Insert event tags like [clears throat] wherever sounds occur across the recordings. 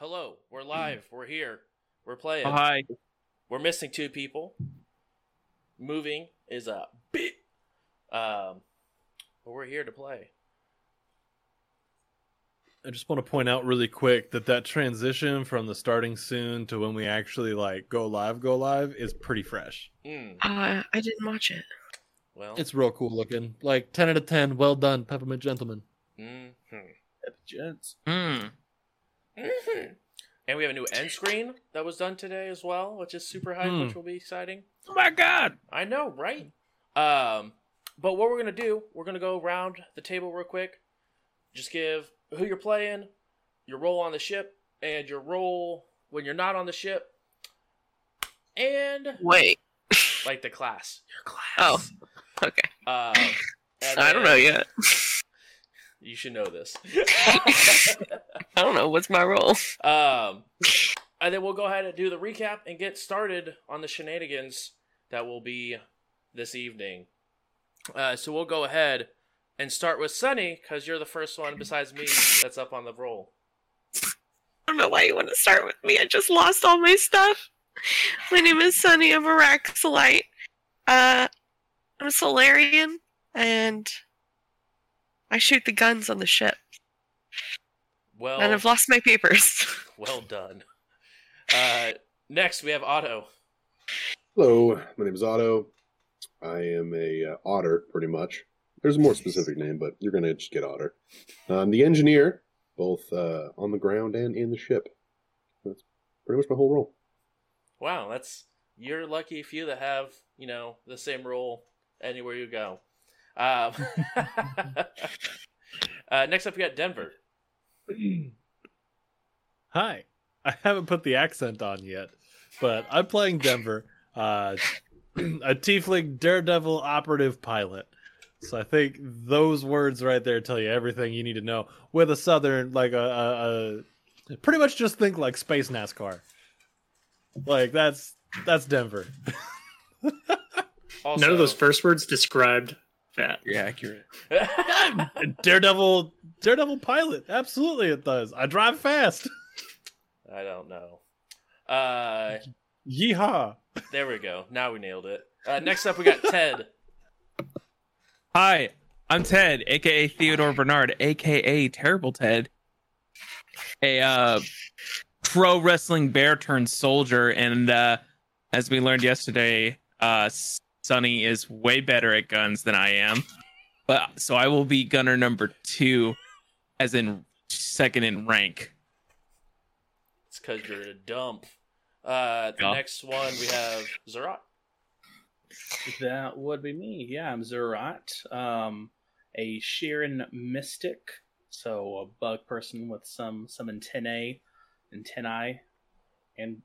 Hello, we're live. We're here. We're playing. Oh, hi. We're missing two people. Moving is a bit. Um, but we're here to play. I just want to point out really quick that that transition from the starting soon to when we actually like go live, go live is pretty fresh. Mm, Uh, I didn't watch it. well, It's real cool looking. Like ten out of ten. Well done, Peppermint Gentleman. mhm. Gents. Mm. Mhm. and we have a new end screen that was done today as well, which is super hype, Hmm. which will be exciting. Oh my god. I know, right? Um, but what we're gonna do, we're gonna go around the table real quick. Just give who you're playing, your role on the ship, and your role when you're not on the ship, and Wait. [laughs] like the class. Your class. Oh, okay. And [laughs] I don't know yet. [laughs] You should know this. [laughs] I don't know. What's my role? um, and then we'll go ahead and do the recap and get started on the shenanigans that will be this evening. Uh, so we'll go ahead and start with Sunny because you're the first one besides me that's up on the roll. I don't know why you want to start with me. I just lost all my stuff. My name is Sunny. I'm a Raxilite. Uh, I'm a Solarian, and I shoot the guns on the ship. Well, And I've lost my papers. [laughs] well done. Uh, next we have Otto. Hello, my name is Otto. I am a uh, otter, pretty much. There's a more specific name, but you're gonna just get otter. I'm the engineer, both uh, on the ground and in the ship. That's pretty much my whole role. Wow, that's you're lucky few that have you know the same role anywhere you go. Um, [laughs] uh, next up, we got Denver. [clears throat] Hi. I haven't put the accent on yet, but I'm playing Denver, uh, [clears throat] a tiefling daredevil operative pilot. So I think those words right there tell you everything you need to know. With a southern, like a, a, a pretty much just think like space NASCAR. Like that's that's Denver. [laughs] Also, None of those first words described that. You're accurate. [laughs] [laughs] Daredevil, Daredevil pilot. Absolutely, it does. I drive fast. I don't know. Uh, Yeehaw! there we go. Now we nailed it. Uh, next up, we got Ted. Hi, I'm Ted, aka Theodore Bernard, aka Terrible Ted. A uh, pro wrestling bear turned soldier, and uh, as we learned yesterday, uh, Sunny is way better at guns than I am. But so I will be gunner number two, as in second in rank. It's because you're a dump. Uh, the Yeah. next one we have Zerat. That would be me. Yeah, I'm Zerat, um, a Shirren mystic, so a bug person with some some antennae, antennae, and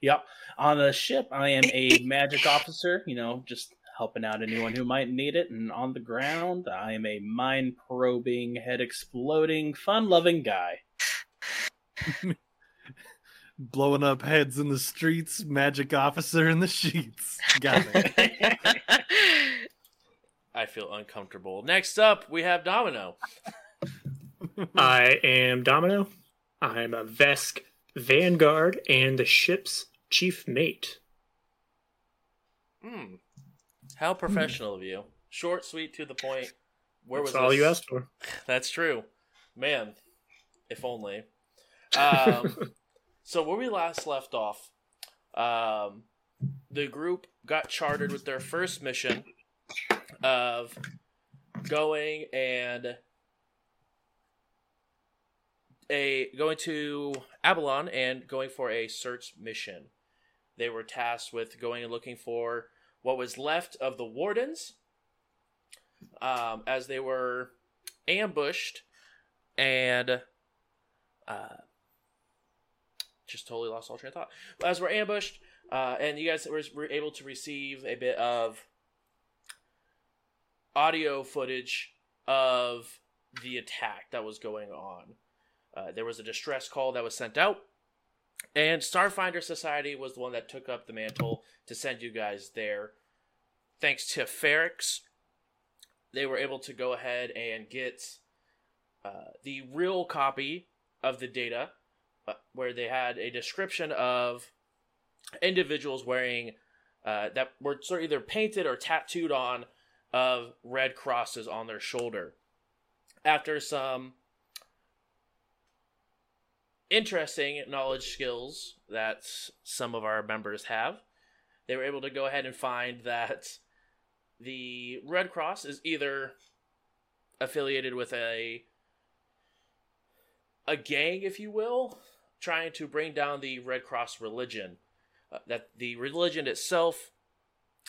yep. On the ship, I am a [laughs] magic officer. You know, just helping out anyone who might need it. And on the ground, I am a mind probing, head exploding, fun loving guy. [laughs] Blowing up heads in the streets, magic officer in the sheets. Got it. [laughs] I feel uncomfortable. Next up, we have Domino. I am Domino. I'm a Vesk Vanguard and the ship's chief mate. Hmm. How professional of you. Short, sweet, to the point. Where was That's all this? you asked for. [laughs] That's true. Man, if only. Um, [laughs] so where we last left off, um, the group got chartered with their first mission of going and a going to Aballon and going for a search mission. They were tasked with going and looking for what was left of the wardens, um, as they were ambushed and uh, just totally lost all train of thought. As we're ambushed, uh, and you guys were, were able to receive a bit of audio footage of the attack that was going on. Uh, there was a distress call that was sent out, and Starfinder Society was the one that took up the mantle to send you guys there. Thanks to Ferrix, they were able to go ahead and get uh, the real copy of the data uh, where they had a description of individuals wearing uh, that were sort of either painted or tattooed on of red crosses on their shoulder. After some interesting knowledge skills that some of our members have, they were able to go ahead and find that the Red Cross is either affiliated with a a gang, if you will, trying to bring down the Red Cross religion. Uh, that the religion itself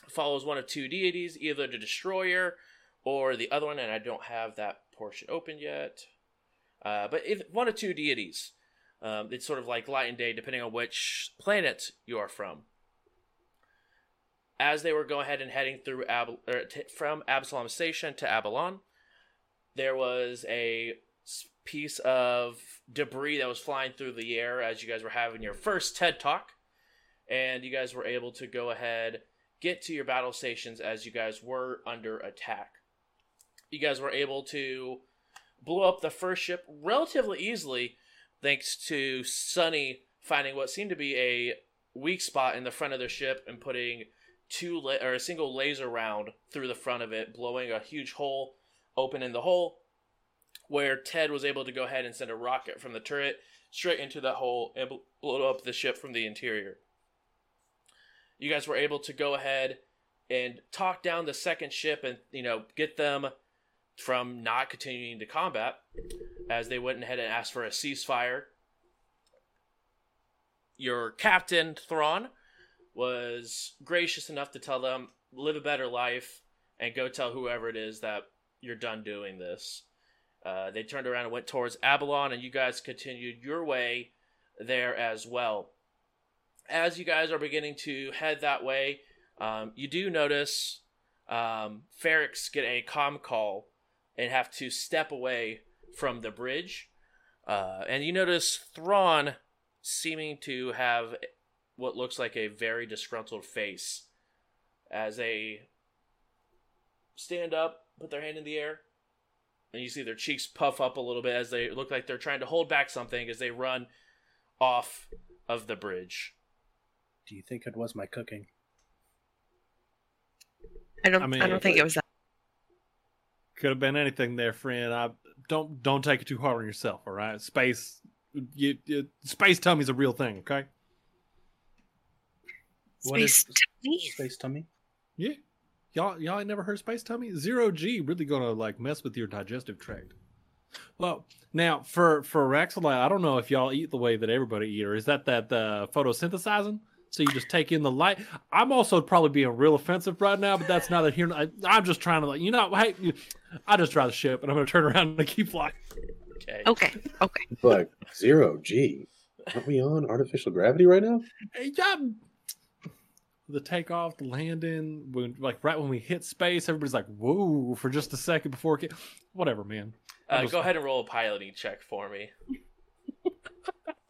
follows one of two deities, either the Destroyer or the other one, and I don't have that portion open yet. Uh, but if, one of two deities. Um, it's sort of like light and day, depending on which planet you are from. As they were going ahead and heading through Ab- t- from Absalom Station to Aballon, there was a piece of debris that was flying through the air as you guys were having your first TED talk, and you guys were able to go ahead get to your battle stations as you guys were under attack. You guys were able to blow up the first ship relatively easily, thanks to Sunny finding what seemed to be a weak spot in the front of their ship and putting two la- or a single laser round through the front of it, blowing a huge hole open in the hole, where Ted was able to go ahead and send a rocket from the turret straight into that hole and bl- blow up the ship from the interior. You guys were able to go ahead and talk down the second ship and you know get them from not continuing to combat as they went ahead and asked for a ceasefire. Your captain, Thrawn, was gracious enough to tell them, live a better life and go tell whoever it is that you're done doing this. Uh, they turned around and went towards Aballon, and you guys continued your way there as well. As you guys are beginning to head that way, um, you do notice um, Ferrix get a com call and have to step away from the bridge. Uh, and you notice Thrawn seeming to have what looks like a very disgruntled face as they stand up, put their hand in the air, and you see their cheeks puff up a little bit as they look like they're trying to hold back something as they run off of the bridge. Do you think it was my cooking? I don't. I I, don't think it was that. Could have been anything there, friend. I don't don't take it too hard on yourself. All right, space, you, you, space tummy's a real thing. Okay. What is- Space tummy? Space tummy. Yeah. Y'all y'all ain't never heard of space tummy? Zero G really gonna like mess with your digestive tract. Well, now for for Raxilite, I don't know if y'all eat the way that everybody eat, or is that that uh, photosynthesizing? So you just take in the light. I'm also probably being real offensive right now, but that's neither here. I, I'm just trying to like you know, hey, I just drive the ship, and I'm gonna turn around and keep flying. Okay. Okay. Okay. But zero G. Aren't we on artificial gravity right now? Hey, yeah. The takeoff, the landing, when like right when we hit space, everybody's like, "Whoa!" for just a second before it. Get... Whatever, man. Uh, just- go ahead and roll a piloting check for me. [laughs]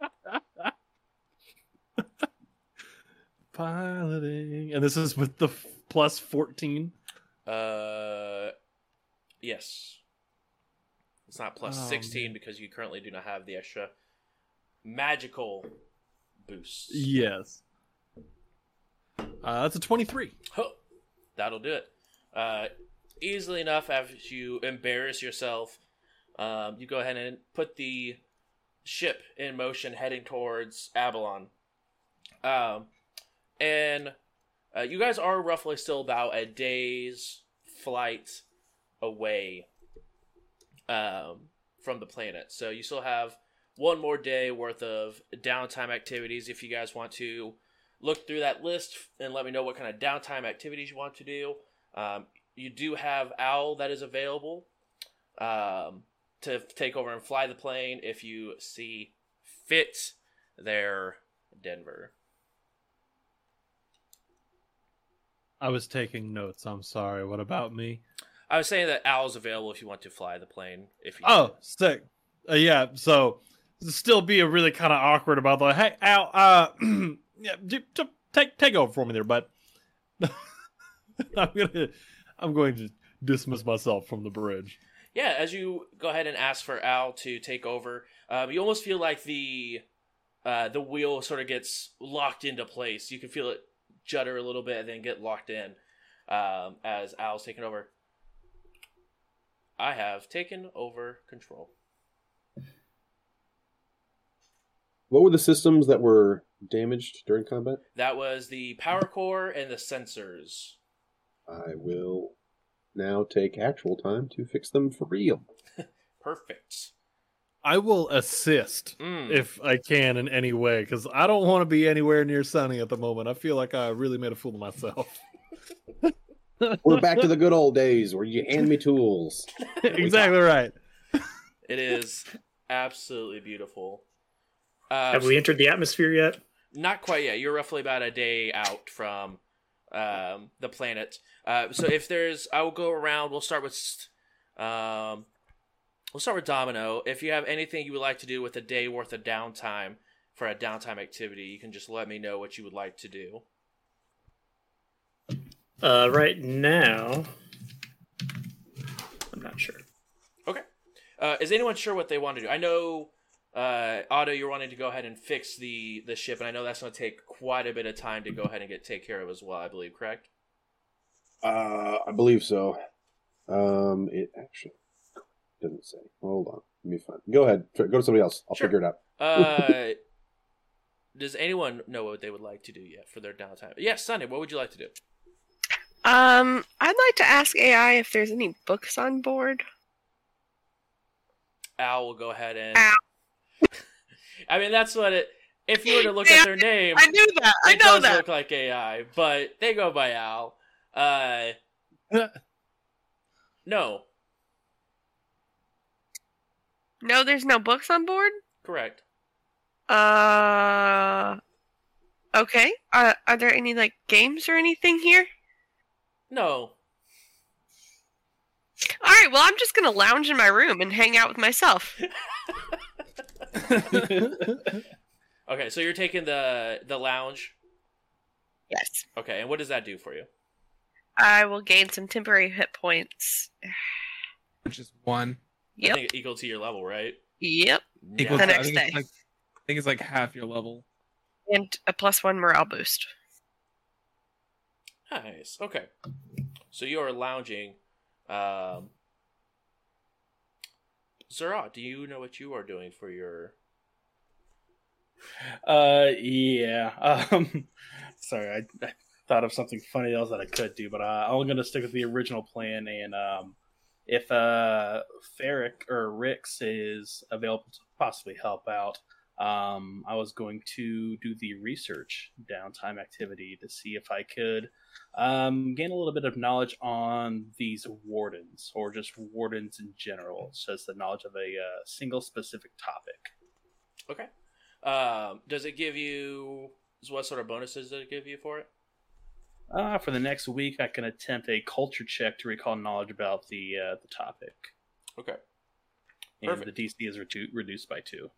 Piloting, and this is with the f- plus fourteen. Uh, yes. It's not plus Oh, 16 man. because you currently do not have the extra magical boost. Yes. Uh, that's a twenty-three. Oh, That'll do it. Uh, easily enough, after you embarrass yourself, um, you go ahead and put the ship in motion heading towards Aballon. Um, and uh, you guys are roughly still about a day's flight away um, from the planet. So you still have one more day worth of downtime activities if you guys want to look through that list and let me know what kind of downtime activities you want to do. Um, you do have Owl that is available um, to take over and fly the plane if you see fit there, Denver. I was taking notes. I'm sorry. What about me? I was saying that Owl's available if you want to fly the plane. If you Oh, sick. Uh, yeah. So still be a really kind of awkward about the hey Al. Uh, [clears throat] yeah, take take over for me there, but [laughs] I'm gonna I'm going to dismiss myself from the bridge. yeah, as you go ahead and ask for Al to take over, um, you almost feel like the uh, the wheel sort of gets locked into place. You can feel it judder a little bit and then get locked in um, as Al's taking over. I have taken over control. What were the systems that were damaged during combat? That was the power core and the sensors. I will now take actual time to fix them for real. [laughs] Perfect. I will assist Mm. if I can in any way because I don't want to be anywhere near Sunny at the moment. I feel like I really made a fool of myself. [laughs] We're back to the good old days where you hand me tools. [laughs] exactly right. It is absolutely beautiful. Uh, Have we entered the atmosphere yet? Not quite yet. You're roughly about a day out from um, the planet. Uh, so if there's, I will go around. We'll start with, um, we'll start with Domino. If you have anything you would like to do with a day worth of downtime for a downtime activity, you can just let me know what you would like to do. Uh, right now, I'm not sure. Okay. Uh, is anyone sure what they want to do? I know, uh, Otto, you're wanting to go ahead and fix the the ship, and I know that's going to take quite a bit of time to go ahead and get take care of as well. I believe, correct? Uh, I believe so. Um, it actually doesn't say. Hold on, let me find. Go ahead. Go to somebody else. I'll Sure. figure it out. Uh, [laughs] does anyone know what they would like to do yet for their downtime? Yes, Sunny, what would you like to do? Um, I'd like to ask AI if there's any books on board. Al will go ahead and. Al. [laughs] I mean, that's what it. If you were to look at their name, I knew that. I it know does that. look like AI, but they go by Al. Uh, [laughs] no, No, there's no books on board. correct. Uh, okay. Uh, are there any like games or anything here? No, All right. Well, I'm just gonna lounge in my room and hang out with myself. [laughs] okay. So you're taking the the lounge. Yes. Okay, and what does that do for you? I will gain some temporary hit points. which is one. I Yep. think equal to your level, right? Yep. Equal The to- I next think it's day. Like, I think it's like half your level. And a plus one morale boost. Nice. Okay. So you are lounging. Um, Zara, do you know what you are doing for your? Uh, yeah. Um, [laughs] sorry, I, I thought of something funny else that I could do, but uh, I'm gonna stick with the original plan. And um, if uh, Ferric or Rix is available to possibly help out, um, I was going to do the research downtime activity to see if I could um, gain a little bit of knowledge on these wardens or just wardens in general. Just the knowledge of a uh, single specific topic. Okay. Um, does it give you what sort of bonuses does it give you for it? Uh, for the next week, I can attempt a culture check to recall knowledge about the uh, the topic, Okay. and the DC is redu- reduced by two.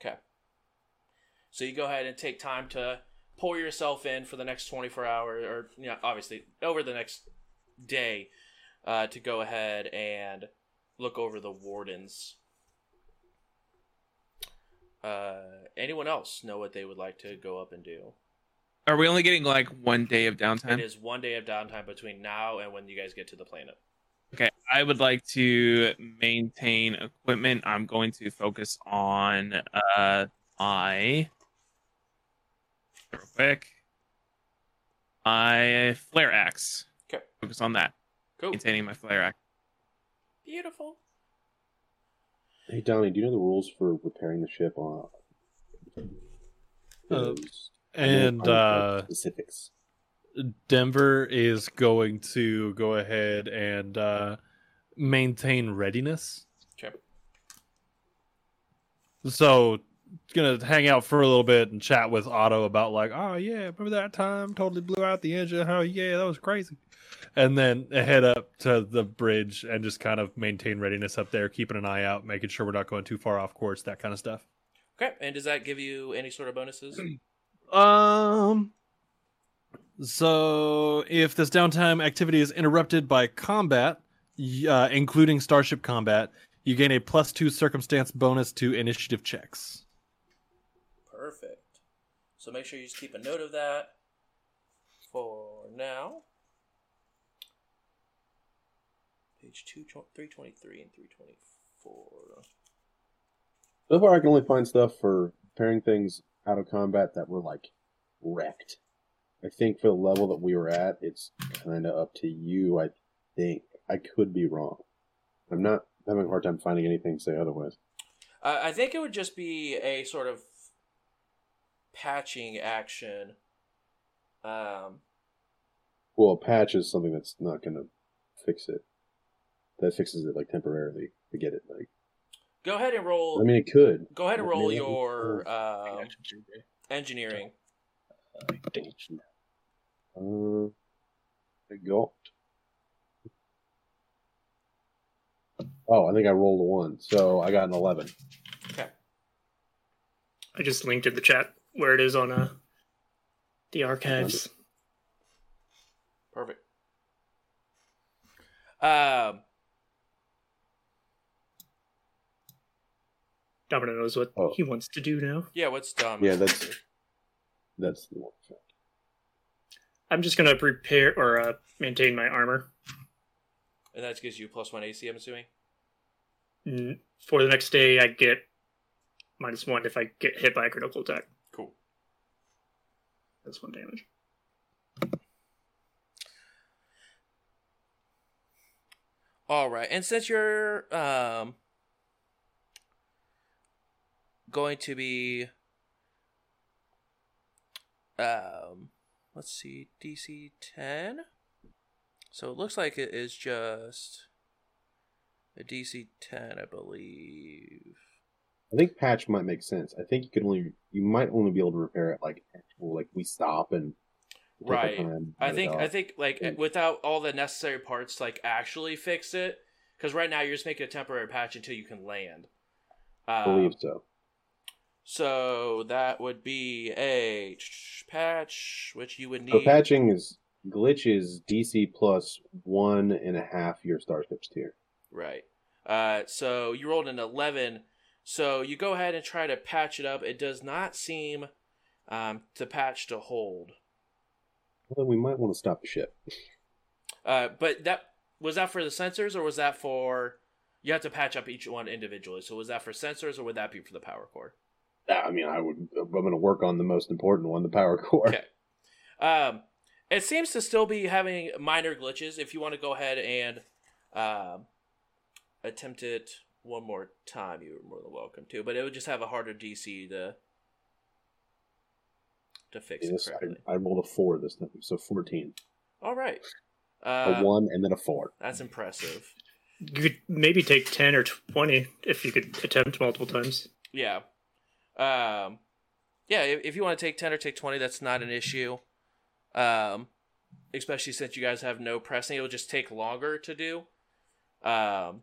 Okay. So you go ahead and take time to pour yourself in for the next 24 hours, or you know, obviously over the next day, uh, to go ahead and look over the wardens. Uh, anyone else know what they would like to go up and do? Are we only getting like one day of downtime? It is one day of downtime between now and when you guys get to the planet. Okay, I would like to maintain equipment. I'm going to focus on uh my real quick. My flare axe. Okay. Focus on that. Cool. Maintaining my flare axe. Beautiful. Hey Donnie, do you know the rules for repairing the ship on? Uh, Those- and I don't know uh, specifics. Denver is going to go ahead and uh, maintain readiness. Okay. So gonna hang out for a little bit and chat with Otto about like, oh yeah, remember that time totally blew out the engine? Oh yeah, that was crazy. And then head up to the bridge and just kind of maintain readiness up there, keeping an eye out, making sure we're not going too far off course, that kind of stuff. Okay. And does that give you any sort of bonuses? [clears throat] Um. So, if this downtime activity is interrupted by combat, uh, including starship combat, you gain a plus two circumstance bonus to initiative checks. Perfect. So make sure you just keep a note of that for now. Page two, 323 and 324. So far, I can only find stuff for pairing things out of combat that were like wrecked. I think for the level that we were at, it's kind of up to you. I think I could be wrong. I'm not having a hard time finding anything to say otherwise. Uh, I think it would just be a sort of patching action. Um, Well, a patch is something that's not going to fix it. That fixes it like temporarily. to get it. Like, go ahead and roll. I mean, it could. go ahead and roll Maybe- your um, Action survey. engineering. Uh, I got. Oh, I think I rolled a one, so I got an eleven. Okay. I just linked in the chat where it is on uh, the archives. Perfect. Um, Domino knows what Oh. he wants to do now. yeah, what's done? Yeah, that's that's the one. I'm just gonna prepare or uh, maintain my armor And that gives you plus one AC, I'm assuming. N- for the next day. I get minus one if I get hit by a critical attack. Cool. That's one damage. All right, and since you're um going to be um let's see DC 10 so it looks like it is just a DC 10 I believe I think patch might make sense. I think you could only you might only be able to repair it like actual like we stop and Right. I think I think like Mm. without all the necessary parts like actually fix it because right now you're just making a temporary patch until you can land. I Um, believe so. So that would be a patch, which you would need. So patching is glitches DC plus one and a half your starships tier. Right. Uh, so you rolled an 11. So you go ahead and try to patch it up. It does not seem um, to patch to hold. Well, we might want to stop the ship. Uh, but that was that for the sensors or was that for. You have to patch up each one individually. So was that for sensors or would that be for the power core? I mean, I would. I'm going to work on the most important one, the power core. Okay. Um, it seems to still be having minor glitches. If you want to go ahead and um, attempt it one more time, you're more than welcome to. But it would just have a harder DC to to fix it Yes, correctly. I, I rolled a four this time, so fourteen. All right. A Uh, one and then a four. that's impressive. You could maybe take ten or twenty if you could attempt multiple times. Yeah. Um, yeah, if, if you want to take 10 or take 20, that's not an issue. Um, especially since you guys have no pressing, it'll just take longer to do. Um,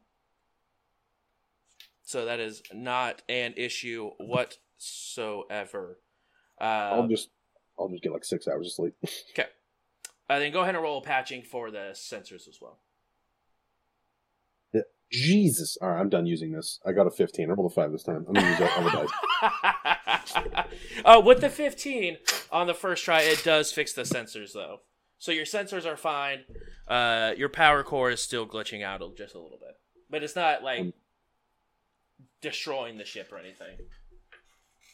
so that is not an issue whatsoever. Uh, I'll just, I'll just get like six hours of sleep. [laughs] okay. Uh, then go ahead and roll patching for the sensors as well. Jesus! All right, I'm done using this. I got a fifteen. I rolled a five this time. I'm gonna use that other dice. [laughs] uh, with the 15 on the first try, it does fix the sensors though. So your sensors are fine. Uh, your power core is still glitching out just a little bit, but it's not like Um, destroying the ship or anything.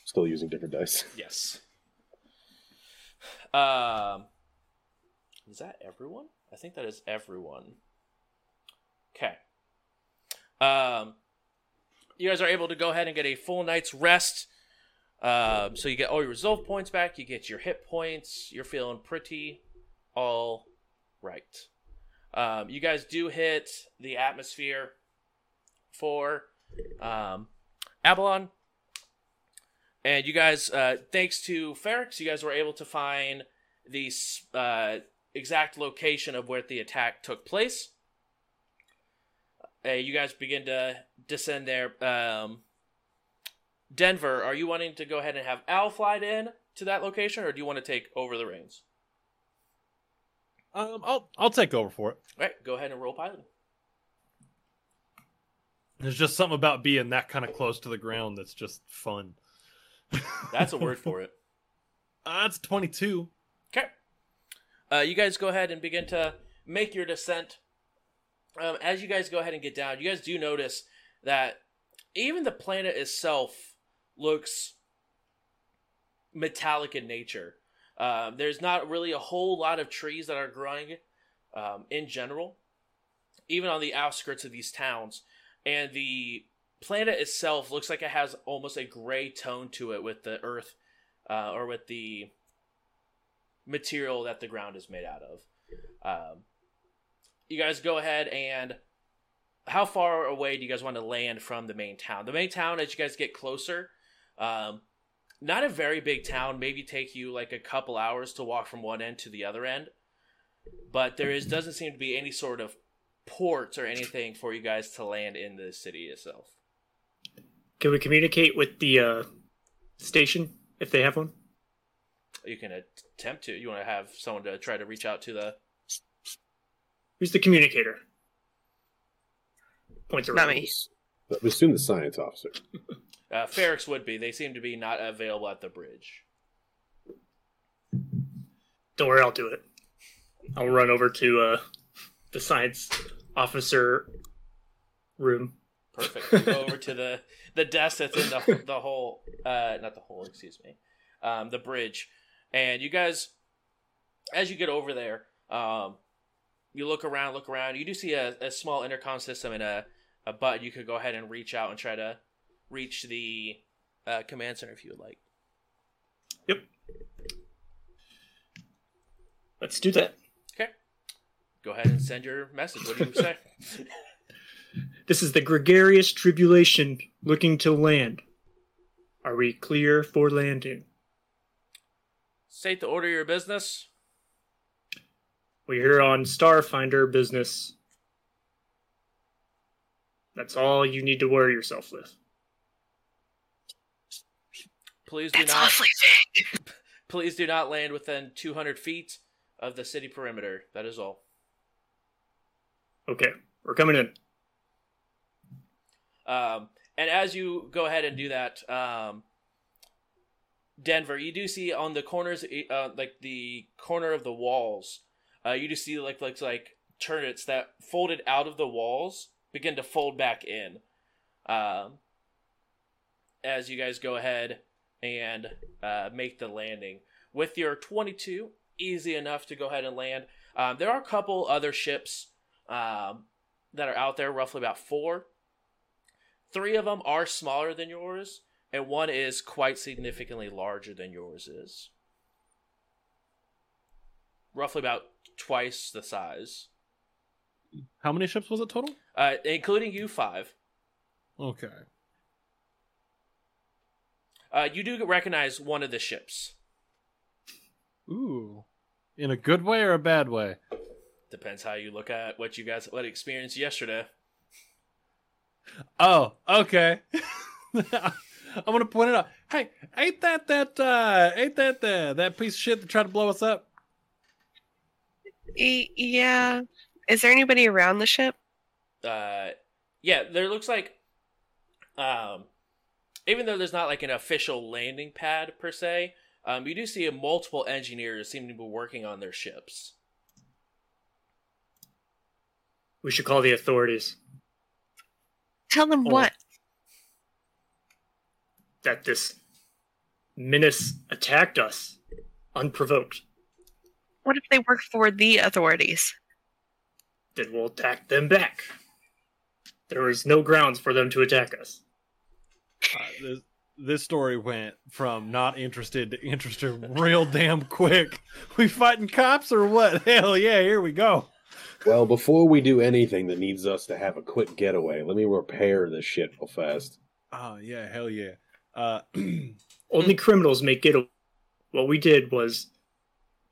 Still using different dice. [laughs] Yes. Um, is that everyone? I think that is everyone. Okay. Um, you guys are able to go ahead and get a full night's rest. Um, so you get all your resolve points back. You get your hit points. You're feeling pretty all right. Um, you guys do hit the atmosphere for um, Aballon. And you guys, uh, thanks to Ferrex, you guys were able to find the uh, exact location of where the attack took place. Uh, you guys begin to descend there. Um, Denver, are you wanting to go ahead and have Al fly in to that location, or do you want to take over the reins? Um, I'll I'll take over for it. All right, go ahead and roll pilot. There's just something about being that kind of close to the ground that's just fun. That's a word [laughs] for it. Uh, that's 22. Okay. Uh, you guys go ahead and begin to make your descent. Um, as you guys go ahead and get down, you guys do notice that even the planet itself looks metallic in nature. Um, there's not really a whole lot of trees that are growing um, in general, even on the outskirts of these towns. And the planet itself looks like it has almost a gray tone to it with the earth uh, or with the material that the ground is made out of. Um, you guys go ahead and how far away do you guys want to land from the main town? The main town, as you guys get closer, um, not a very big town. Maybe take you like a couple hours to walk from one end to the other end. But there is doesn't seem to be any sort of ports or anything for you guys to land in the city itself. Can we communicate with the uh, station if they have one? You can attempt to. You want to have someone to try to reach out to the. Who's the communicator? Points Not around. me. But we assume the science officer. [laughs] Uh, Ferrex would be. They seem to be not available at the bridge. Don't worry, I'll do it. I'll run over to uh, the science officer room. Perfect. You go over to the the desk that's in the the hole, uh, not the hole, excuse me, um, the bridge, and you guys, as you get over there, um, you look around, look around. You do see a, a small intercom system and a a button. You could go ahead and reach out and try to reach the uh, command center if you would like. Yep. Let's do that. Okay. Go ahead and send your message. What do you say? [laughs] This is the gregarious tribulation looking to land. Are we clear for landing? State the order of your business. We're here on Starfinder business. That's all you need to worry yourself with. Please do That's not. awfully vague. [laughs] Please do not land within 200 feet of the city perimeter. That is all. Okay, we're coming in. Um, and as you go ahead and do that, um, Denver, you do see on the corners, uh, like the corner of the walls, uh, you just see like like like turrets that folded out of the walls begin to fold back in. Um, as you guys go ahead and uh, make the landing with your 22, easy enough to go ahead and land. Um, there are a couple other ships um, that are out there, roughly about four. Three of them are smaller than yours, and one is quite significantly larger than yours is. Roughly about twice the size, How many ships was it total? uh, including you five. Okay. Uh, you do recognize one of the ships. Ooh. In a good way or a bad way? Depends how you look at what you guys what experienced yesterday. Oh, okay. [laughs] I'm gonna point it out. Hey, ain't that that uh ain't that the that piece of shit that tried to blow us up? Y- yeah. Is there anybody around the ship? uh yeah there looks like um even though there's not like an official landing pad per se um you do see multiple engineers seem to be working on their ships We should call the authorities Tell them Oh. what? that this menace attacked us unprovoked. What if they work for the authorities? Then we'll attack them back. There is no grounds for them to attack us. Uh, this, this story went from not interested to interested real damn quick. We fighting cops or what? [laughs] Hell yeah, here we go. Well, before we do anything that needs us to have a quick getaway, let me repair this shit real fast. Oh yeah, hell yeah. Uh [clears throat] Only criminals make get away. What we did was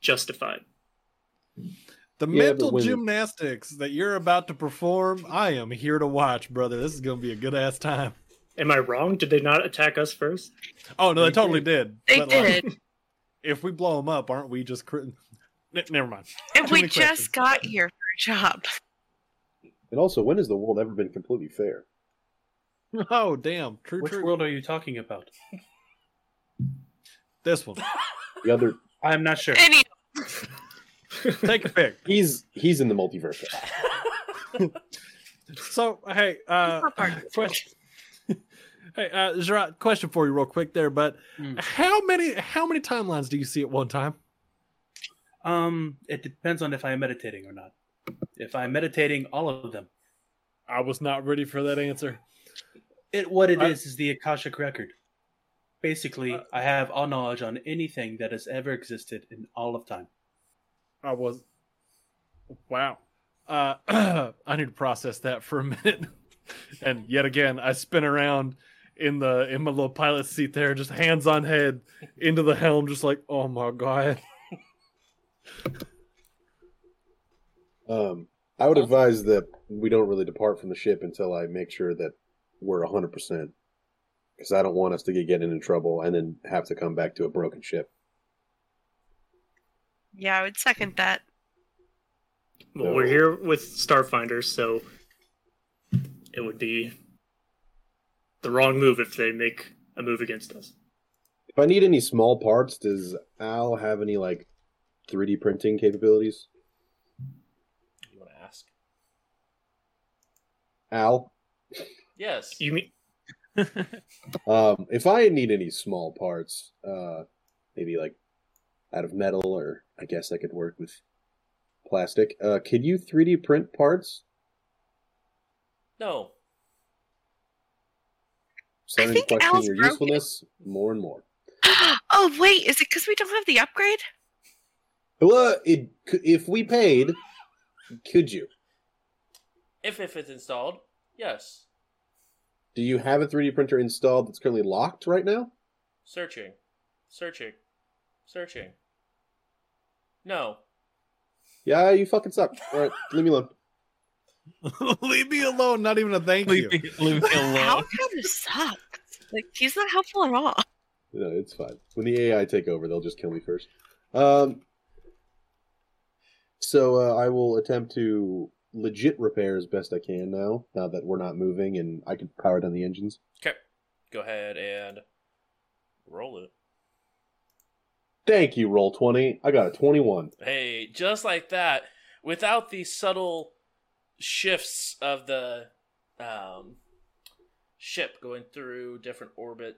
justified. the Yeah, mental but gymnastics that you're about to perform, I am here to watch, brother. This is gonna be a good ass time. Am I wrong? Did they not attack us first? Oh no, they They totally did. They But, like, did. [laughs] if we blow them up, aren't we just crit- N- never mind. and too we just questions. got here for a job. And also, when has the world ever been completely fair? [laughs] Oh damn, true, Which true. world are you talking about? This one. The other, I'm not sure. Any [laughs] Take a pick. he's he's in the multiverse. [laughs] So, hey, uh, Super part. question. [laughs] hey, uh, Gerard, question for you, real quick, there. But Hmm. how many how many timelines do you see at one time? Um, it depends on if I'm meditating or not. If I'm meditating, all of them. I was not ready for that answer. It what it I- is is the Akashic record. Basically, Uh, I have all knowledge on anything that has ever existed in all of time. I was. Wow. Uh, [clears throat] I need to process that for a minute. [laughs] and yet again, I spin around in the in my little pilot seat there, just hands on head into the helm, just like, oh my god. [laughs] Um, I would advise that we don't really depart from the ship until I make sure that we're hundred percent, because I don't want us to get getting into trouble and then have to come back to a broken ship. Yeah, I would second that. Well, we're here with Starfinders, so it would be the wrong move if they make a move against us. If I need any small parts, does Al have any like 3D printing capabilities? You want to ask? Al, Yes. You mean um, if I need any small parts, uh, maybe like out of metal, or I guess I could work with plastic. Uh, could you 3D print parts? No. Starting think to question Al's your broken. usefulness more and more. [gasps] oh wait, is it because we don't have the upgrade? Well, it, if we paid, could you? If if it's installed, yes. Do you have a 3D printer installed that's currently locked right now? Searching. Searching. Searching. No. Yeah, you fucking suck. All right, [laughs] leave me alone. [laughs] Leave me alone. Not even a thank leave you. me, leave me alone. [laughs] How alone. kind suck? Like he's not helpful at all. No, it's fine. When the AI take over, they'll just kill me first. Um, so uh, I will attempt to legit repair as best I can now. Now that we're not moving, and I can power down the engines. Okay. Go ahead and roll it. Thank you. Roll twenty. I got a twenty-one. Hey, just like that, without the subtle shifts of the um, ship going through different orbit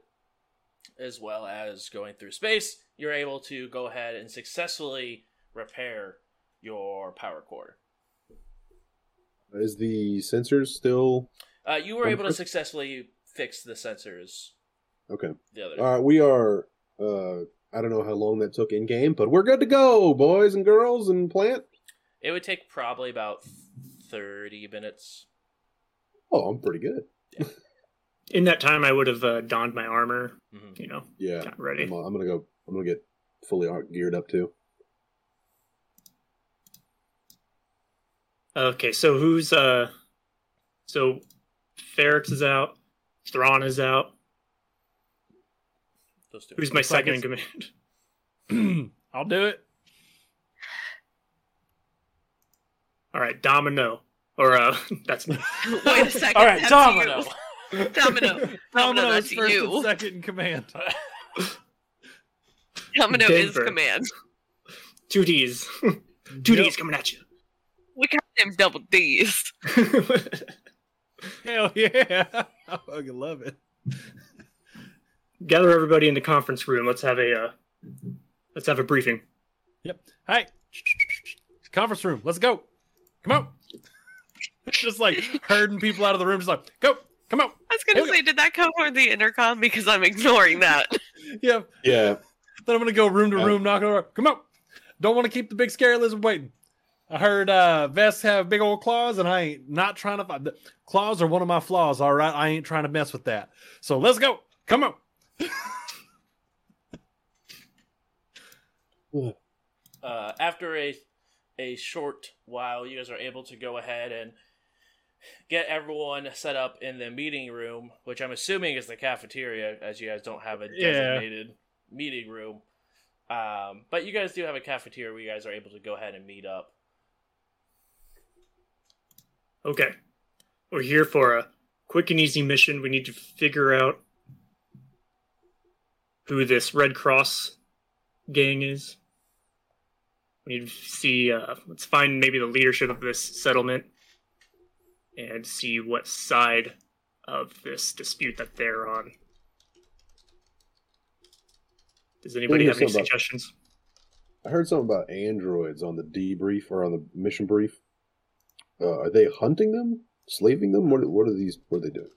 as well as going through space, you're able to go ahead and successfully repair your power core. Is the sensors still Uh, you were able to successfully fix the sensors okay? the other day. All right, we are. Uh, I don't know how long that took in game, but we're good to go, boys and girls and plant. It would take probably about 30 minutes. Oh, I'm pretty good. in that time I would have uh, donned my armor, Mhm. you know, Yeah, got ready. I'm, I'm gonna go. I'm gonna get fully geared up too. Okay, so who's uh so Ferrex is out, Thrawn is out. Those two. Who's my Looks like second in command? [clears throat] [clears throat] I'll do it. All right, Domino. Or uh [laughs] that's me. Wait a [laughs] second. All right, Domino. you. Domino. [laughs] Domino, Domino is first and second in command. Domino is command. Two D's. Two Yep. D's coming at you. We got them double D's. [laughs] Hell yeah! I fucking love it. Gather everybody in the conference room. Let's have a uh let's have a briefing. Yep. Hey, conference room. Let's go. Come on. [laughs] just like herding people out of the room. Just like go. Come on. I was gonna Here we say, did that come from the intercom? Because I'm ignoring that. [laughs] Yeah. Yeah, Then I'm gonna go room to room, Yeah. room, knocking over. Come on. Don't want to keep the big scary lizard waiting. I heard uh vests have big old claws, and I ain't not trying to find the claws are one of my flaws. All right, I ain't trying to mess with that. So let's go. Come on. [laughs] uh, after a a short while, you guys are able to go ahead and get everyone set up in the meeting room, which I'm assuming is the cafeteria, as you guys don't have a Yeah. designated meeting room. Um, but you guys do have a cafeteria where you guys are able to go ahead and meet up. Okay. We're here for a quick and easy mission. We need to figure out who this Red Cross gang is. We need to see. Uh, let's find maybe the leadership of this settlement and see what side of this dispute that they're on. Does anybody have any something about- suggestions? I heard something about androids on the debrief or on the mission brief. Uh, are they hunting them, slaving them? What what are these? What are they doing?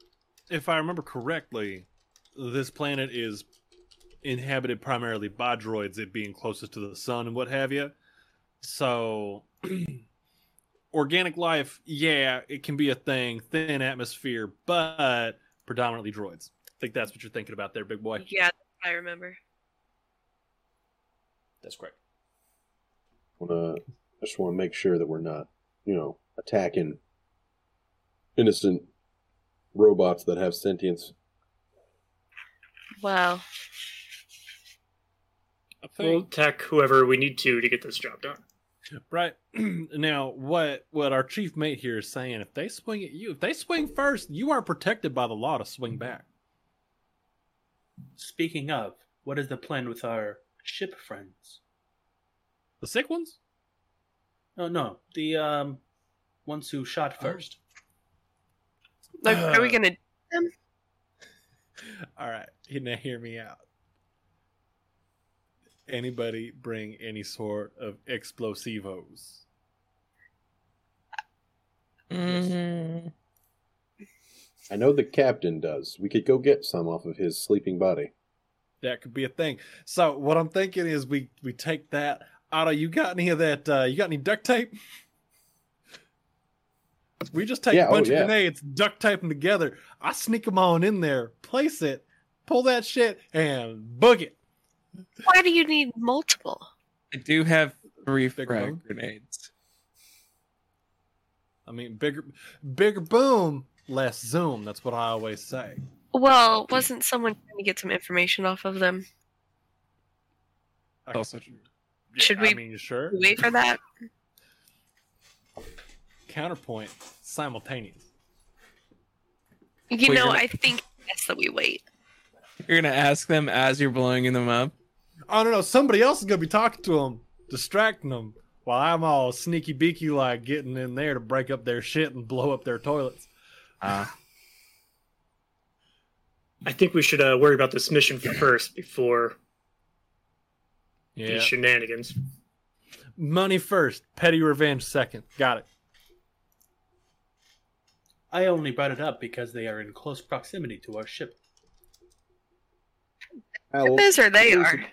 If I remember correctly, this planet is inhabited primarily by droids, it being closest to the sun and what have you. So, [clears throat] organic life, yeah, it can be a thing, thin atmosphere, but predominantly droids. I think that's what you're thinking about there, big boy. Yeah, I remember. That's correct. Wanna, I just want to make sure that we're not, you know, attacking innocent robots that have sentience. Well, I We'll think, attack whoever we need to to get this job done. right [clears throat] now, what what our chief mate here is saying, if they swing at you, if they swing first, you aren't protected by the law to swing back. Speaking of, what is the plan with our ship friends? The sick ones? No, no, the um ones who shot first. like, are we Uh, gonna? All right, now hear me out. Anybody bring any sort of explosivos? Mhm. I know the captain does. We could go get some off of his sleeping body. That could be a thing. So what I'm thinking is we we take that. Otto, you got any of that? Uh, you got any duct tape? We just take Yeah, a oh, bunch yeah. of grenades, duct tape them together. I sneak them on in there, place it, pull that shit, and book it. Why do you need multiple? I do have three Big frag grenades. I mean, bigger, bigger boom, less zoom. That's what I always say. Well, wasn't someone trying to get some information off of them? I- Also true. Yeah, Should I mean, sure. Wait for that. [laughs] Counterpoint, simultaneous. You Well, know, you're- I think best that we wait. You're gonna ask them as you're blowing them up. I don't know. Somebody else is gonna be talking to them, distracting them, while I'm all sneaky beaky like getting in there to break up their shit and blow up their toilets. Uh, I think we should uh, worry about this mission first before Yeah. these shenanigans. Money first, petty revenge second. Got it. I only brought it up because they are in close proximity to our ship. Al, This or they are.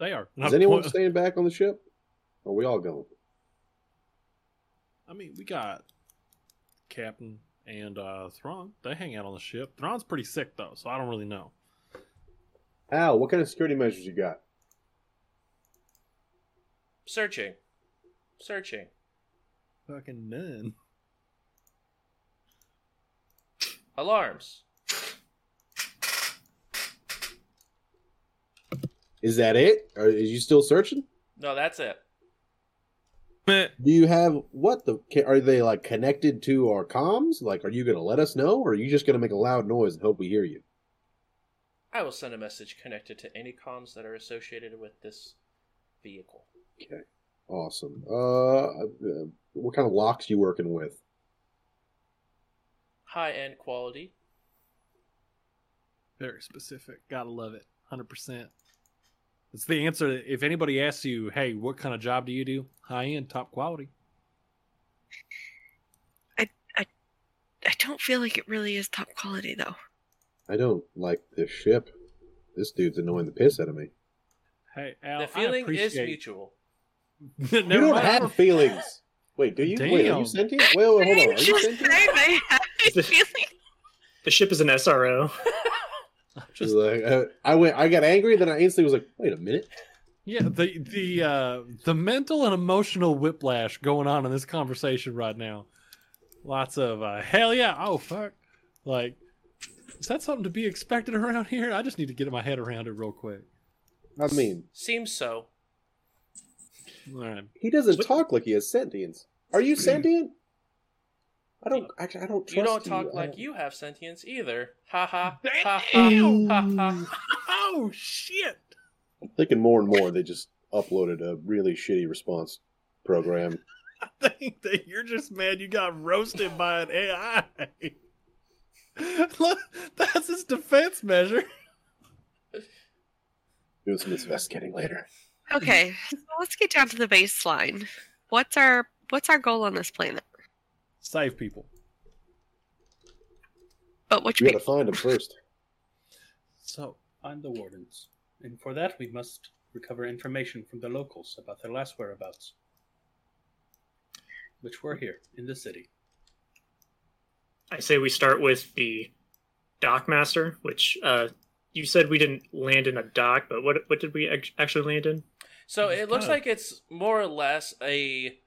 They are. Is anyone po- staying back on the ship? Or are we all going? I mean, we got Captain and uh Thrawn. They hang out on the ship. Thrawn's pretty sick though, so I don't really know. Al, what kind of security measures you got? Searching. Searching. Fucking none. Alarms. Is that it? Are, is you still searching? No, that's it. meh. Do you have what the? Are they like connected to our comms? Like, are you going to let us know, or are you just going to make a loud noise and hope we hear you? I will send a message connected to any comms that are associated with this vehicle. Okay, awesome. Uh, uh, what kind of locks you working with? High end quality. Very specific. Gotta love it. Hundred percent. It's the answer. If anybody asks you, "Hey, what kind of job do you do?" High end, top quality. I I, I don't feel like it really is top quality though. I don't like this ship. This dude's annoying the piss out of me. Hey, Al, the feeling I appreciate... is mutual. [laughs] you don't have feelings. Wait, do you? Wait, are Damn. you sentient? Wait, wait, hold on. Are you sentient? say they have a The- [laughs] feeling. The ship is an SRO. [laughs] Just like uh, I went, I got angry. Then I instantly was like, "Wait a minute." Yeah, the the uh, the mental and emotional whiplash going on in this conversation right now. Lots of uh, hell yeah, oh fuck, like is that something to be expected around here? I just need to get my head around it real quick. I mean, Seems so. All right, he doesn't talk like he has sentience. Are you sentient? I don't. Actually, I don't trust You You don't talk I like uh, you have sentience either. Ha ha [laughs] ha ha ha ha. oh shit! I'm thinking more and more, they just uploaded a really shitty response program. [laughs] I think that you're just mad you got roasted by an AI. Look, That's his defense measure. Doing some investigating later. Okay, so let's get down to the baseline. What's our what's our goal on this planet? Save people. But which We gotta people? find them first. [laughs] So, I'm the wardens. And for that, we must recover information from the locals about their last whereabouts. Which were here in the city. I say we start with the dock master, which uh, you said we didn't land in a dock, but what what did we actually land in? So it looks kinda- like it's more or less a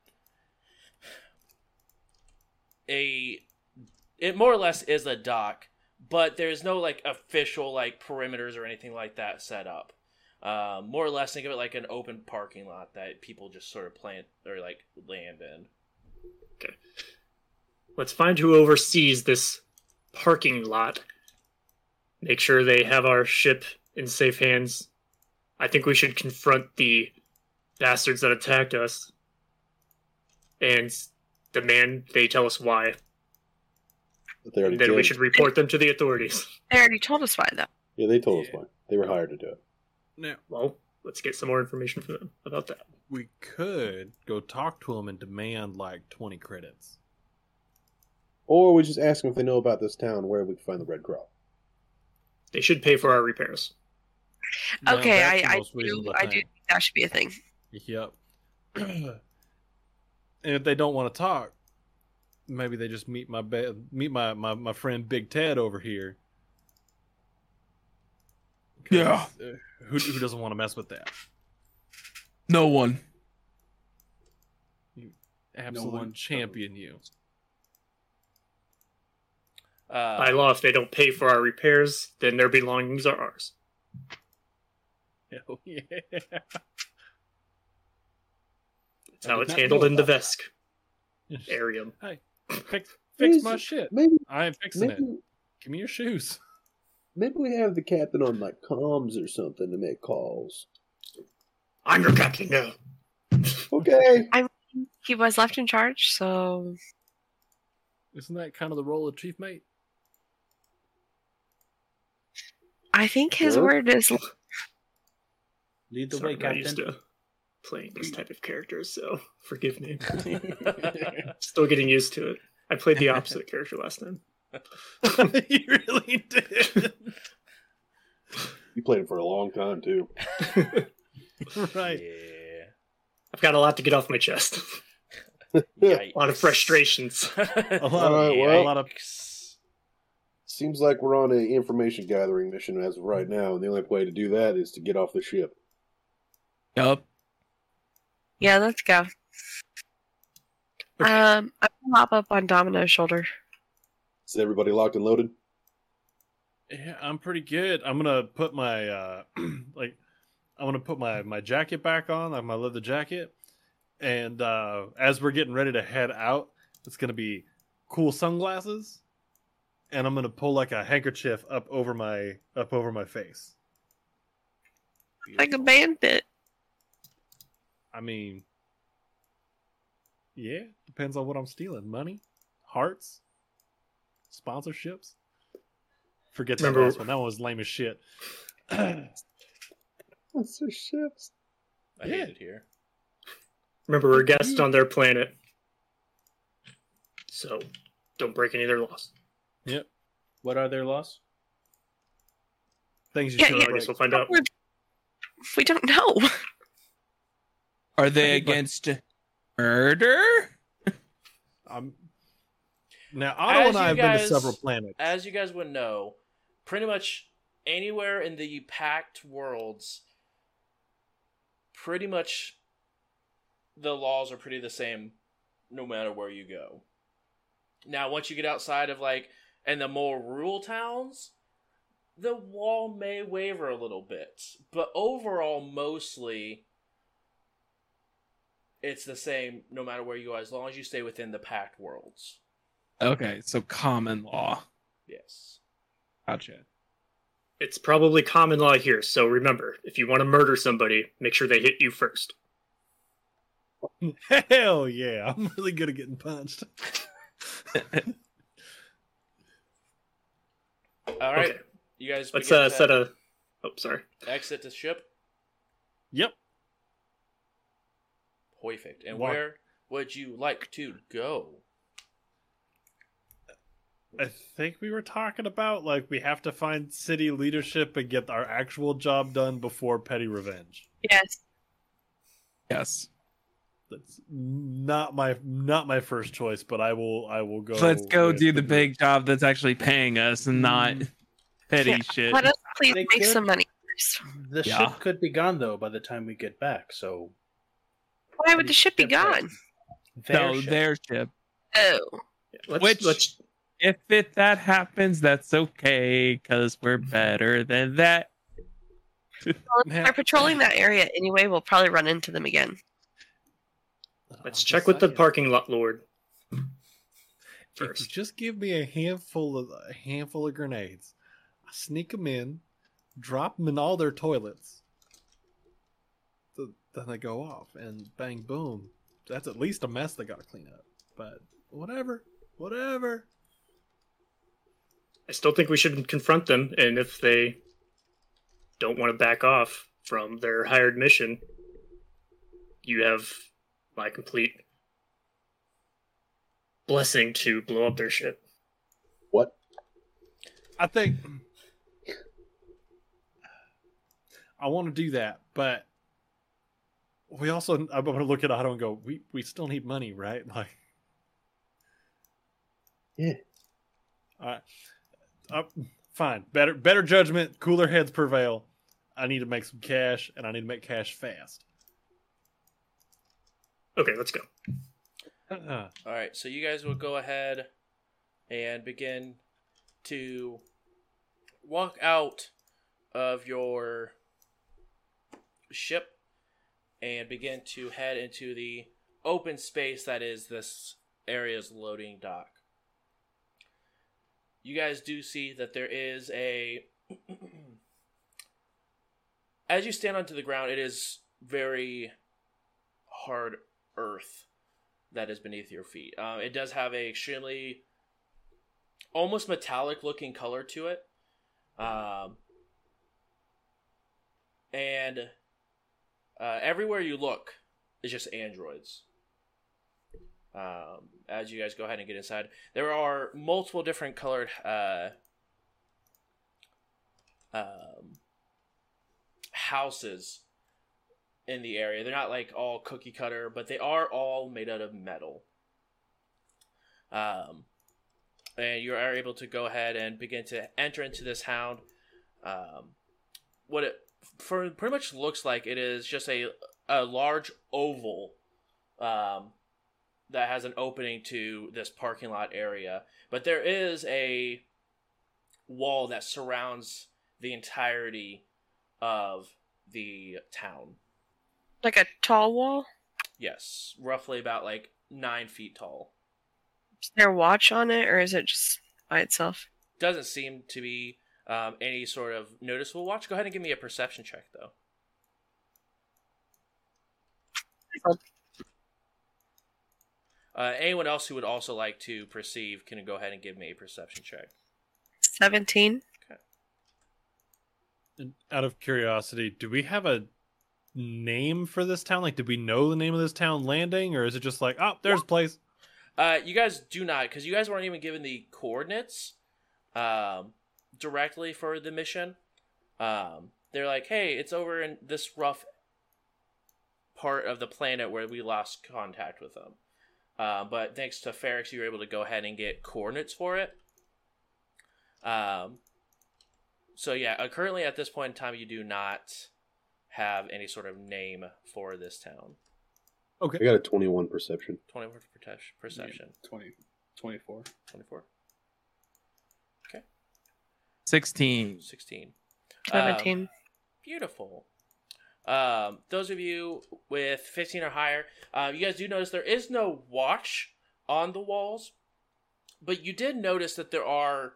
a it more or less is a dock, but there's no like official like perimeters or anything like that set up. Uh, more or less, think of it like an open parking lot that people just sort of plant or like land in. Okay, let's find who oversees this parking lot. Make sure they have our ship in safe hands. I think we should confront the bastards that attacked us and demand they tell us why. But they already And then we should report them to the authorities. They already told us why, though. Yeah, they told us why. They were hired to do it. now Well, let's get some more information from them about that. we could go talk to them and demand like 20 credits. Or we just ask them if they know about this town where we can find the Red Crow. They should pay for our repairs. Now, okay, that's I, I do I do think that should be a thing. Yep. [clears throat] and if they don't want to talk, maybe they just meet my ba- meet my, my my friend Big Ted over here. Yeah. uh, who who doesn't want to mess with that? No one. You Absolute one champion, you. Uh, By law, if they don't pay for our repairs, then their belongings are ours. [laughs] Hell yeah. That's how it's handled in the. Vesk area. fix fix my shit. Maybe, I am fixing it. Give me your shoes. maybe we have the captain on like comms or something to make calls. I'm your captain now. Okay. [laughs] I, He was left in charge, so Isn't that kind of the role of chief mate? I think his Sure. word is. Lead the Sorry, way, I'm not used Captain. To playing this type of character, so [laughs] forgive me. [laughs] Still getting used to it. I played the opposite [laughs] character last time. you really did. You played it for a long time too. right. Yeah. I've got a lot to get off my chest. Yikes. a lot of frustrations. A lot of, Alright, well- a lot of Seems like we're on an information gathering mission as of right now, and the only way to do that is to get off the ship. Yup. Yeah, let's go. Um, I'm gonna hop up on Domino's shoulder. Is everybody locked and loaded? Yeah, I'm pretty good. I'm gonna put my uh [clears throat] like I'm gonna put my my jacket back on, like my leather jacket, and uh as we're getting ready to head out, it's gonna be cool sunglasses, and I'm gonna pull like a handkerchief up over my up over my face. Like a bandit. I mean, yeah, depends on what I'm stealing. Money, hearts, sponsorships. Forget that Remember- last one. That one was lame as shit. [clears throat] What's their ships? I Yeah. hate it here. Remember, we're guests on their planet. So, don't break any of their laws. Yep. What are their laws? Things you Yeah, should I guess we'll find out. We're- We don't know. [laughs] Are they Everybody- against murder? [laughs] Um, now Otto As and I you have been to several planets. As you guys would know, pretty much anywhere in the Pact Worlds, pretty much the laws are pretty the same no matter where you go. Now, once you get outside of like, and the more rural towns, the wall may waver a little bit. But overall, mostly, it's the same no matter where you go, as long as you stay within the Pact Worlds. Okay, so common law. Yes. Gotcha. It's probably common law here, so remember, if you want to murder somebody, make sure they hit you first. [laughs] Hell yeah! I'm really good at getting punched. [laughs] All right, Okay. you guys. Let's uh, set a. Oh, sorry. exit the ship. Yep. Perfect. And Walk- where would you like to go? I think we were talking about like we have to find city leadership and get our actual job done before petty revenge. Yes. Yes. That's not my not my first choice, but I will I will go. Let's go do the group. big job that's actually paying us and not mm. petty Yeah. shit. Let us please They make could. some money first. The Yeah. ship could be gone though by the time we get back. So Why would the ship be gone? their no, ship. their ship. Oh. Let's, Which- let's If it that happens, that's okay because we're better than that. Well, if Now- [laughs] they're patrolling that area anyway, we'll probably run into them again. Oh, let's check with the parking lot lord. If you first. just give me a handful of a handful of grenades, I sneak them in, drop them in all their toilets. Th- Then they go off, and bang, boom. That's at least a mess they got to clean up. But whatever, whatever. I still think we should confront them, and if they don't want to back off from their hired mission, you have my complete blessing to blow up their ship. What? I think I want to do that, but we also I'm going to look at Otto and go, we we still need money, right? [laughs] Like, Yeah. All right. Uh, fine. Better better judgment. Cooler heads prevail. I need to make some cash, and I need to make cash fast. Okay, let's go. Uh, All right, so you guys will go ahead and begin to walk out of your ship and begin to head into the open space that is this area's loading dock. You guys do see that there is a. [clears throat] As you stand onto the ground, it is very hard earth that is beneath your feet. Um, it does have a extremely almost metallic looking color to it. Um, and uh, everywhere you look is just androids. Um, as you guys go ahead and get inside, there are multiple different colored uh, um, houses in the area. They're not like all cookie cutter, but they are all made out of metal. Um, and you are able to go ahead and begin to enter into this hound. Um, what it for pretty much looks like it is just a a large oval um, that has an opening to this parking lot area, but there is a wall that surrounds the entirety of the town. Like a tall wall? Yes, roughly about like nine feet tall. Is there a watch on it, or is it just by itself? Doesn't seem to be um, any sort of noticeable watch. Go ahead and give me a perception check, though. Uh, anyone else who would also like to perceive can go ahead and give me a perception check. 17? and out of curiosity, do we have a name for this town? Like, did we know the name of this town landing, or is it just like, oh, there's a place? Uh, you guys do not, because you guys weren't even given the coordinates um, directly for the mission. Um, they're like, hey, it's over in this rough part of the planet where we lost contact with them. Uh, but thanks to Ferrex, you were able to go ahead and get coordinates for it. Um, so yeah, uh, currently at this point in time, you do not have any sort of name for this town. Okay. I got a 21 perception. 21 perce- perception. 20, 24. 24. 16. 16. 17. Um, beautiful. Um, those of you with 15 or higher, uh, you guys do notice there is no watch on the walls, but you did notice that there are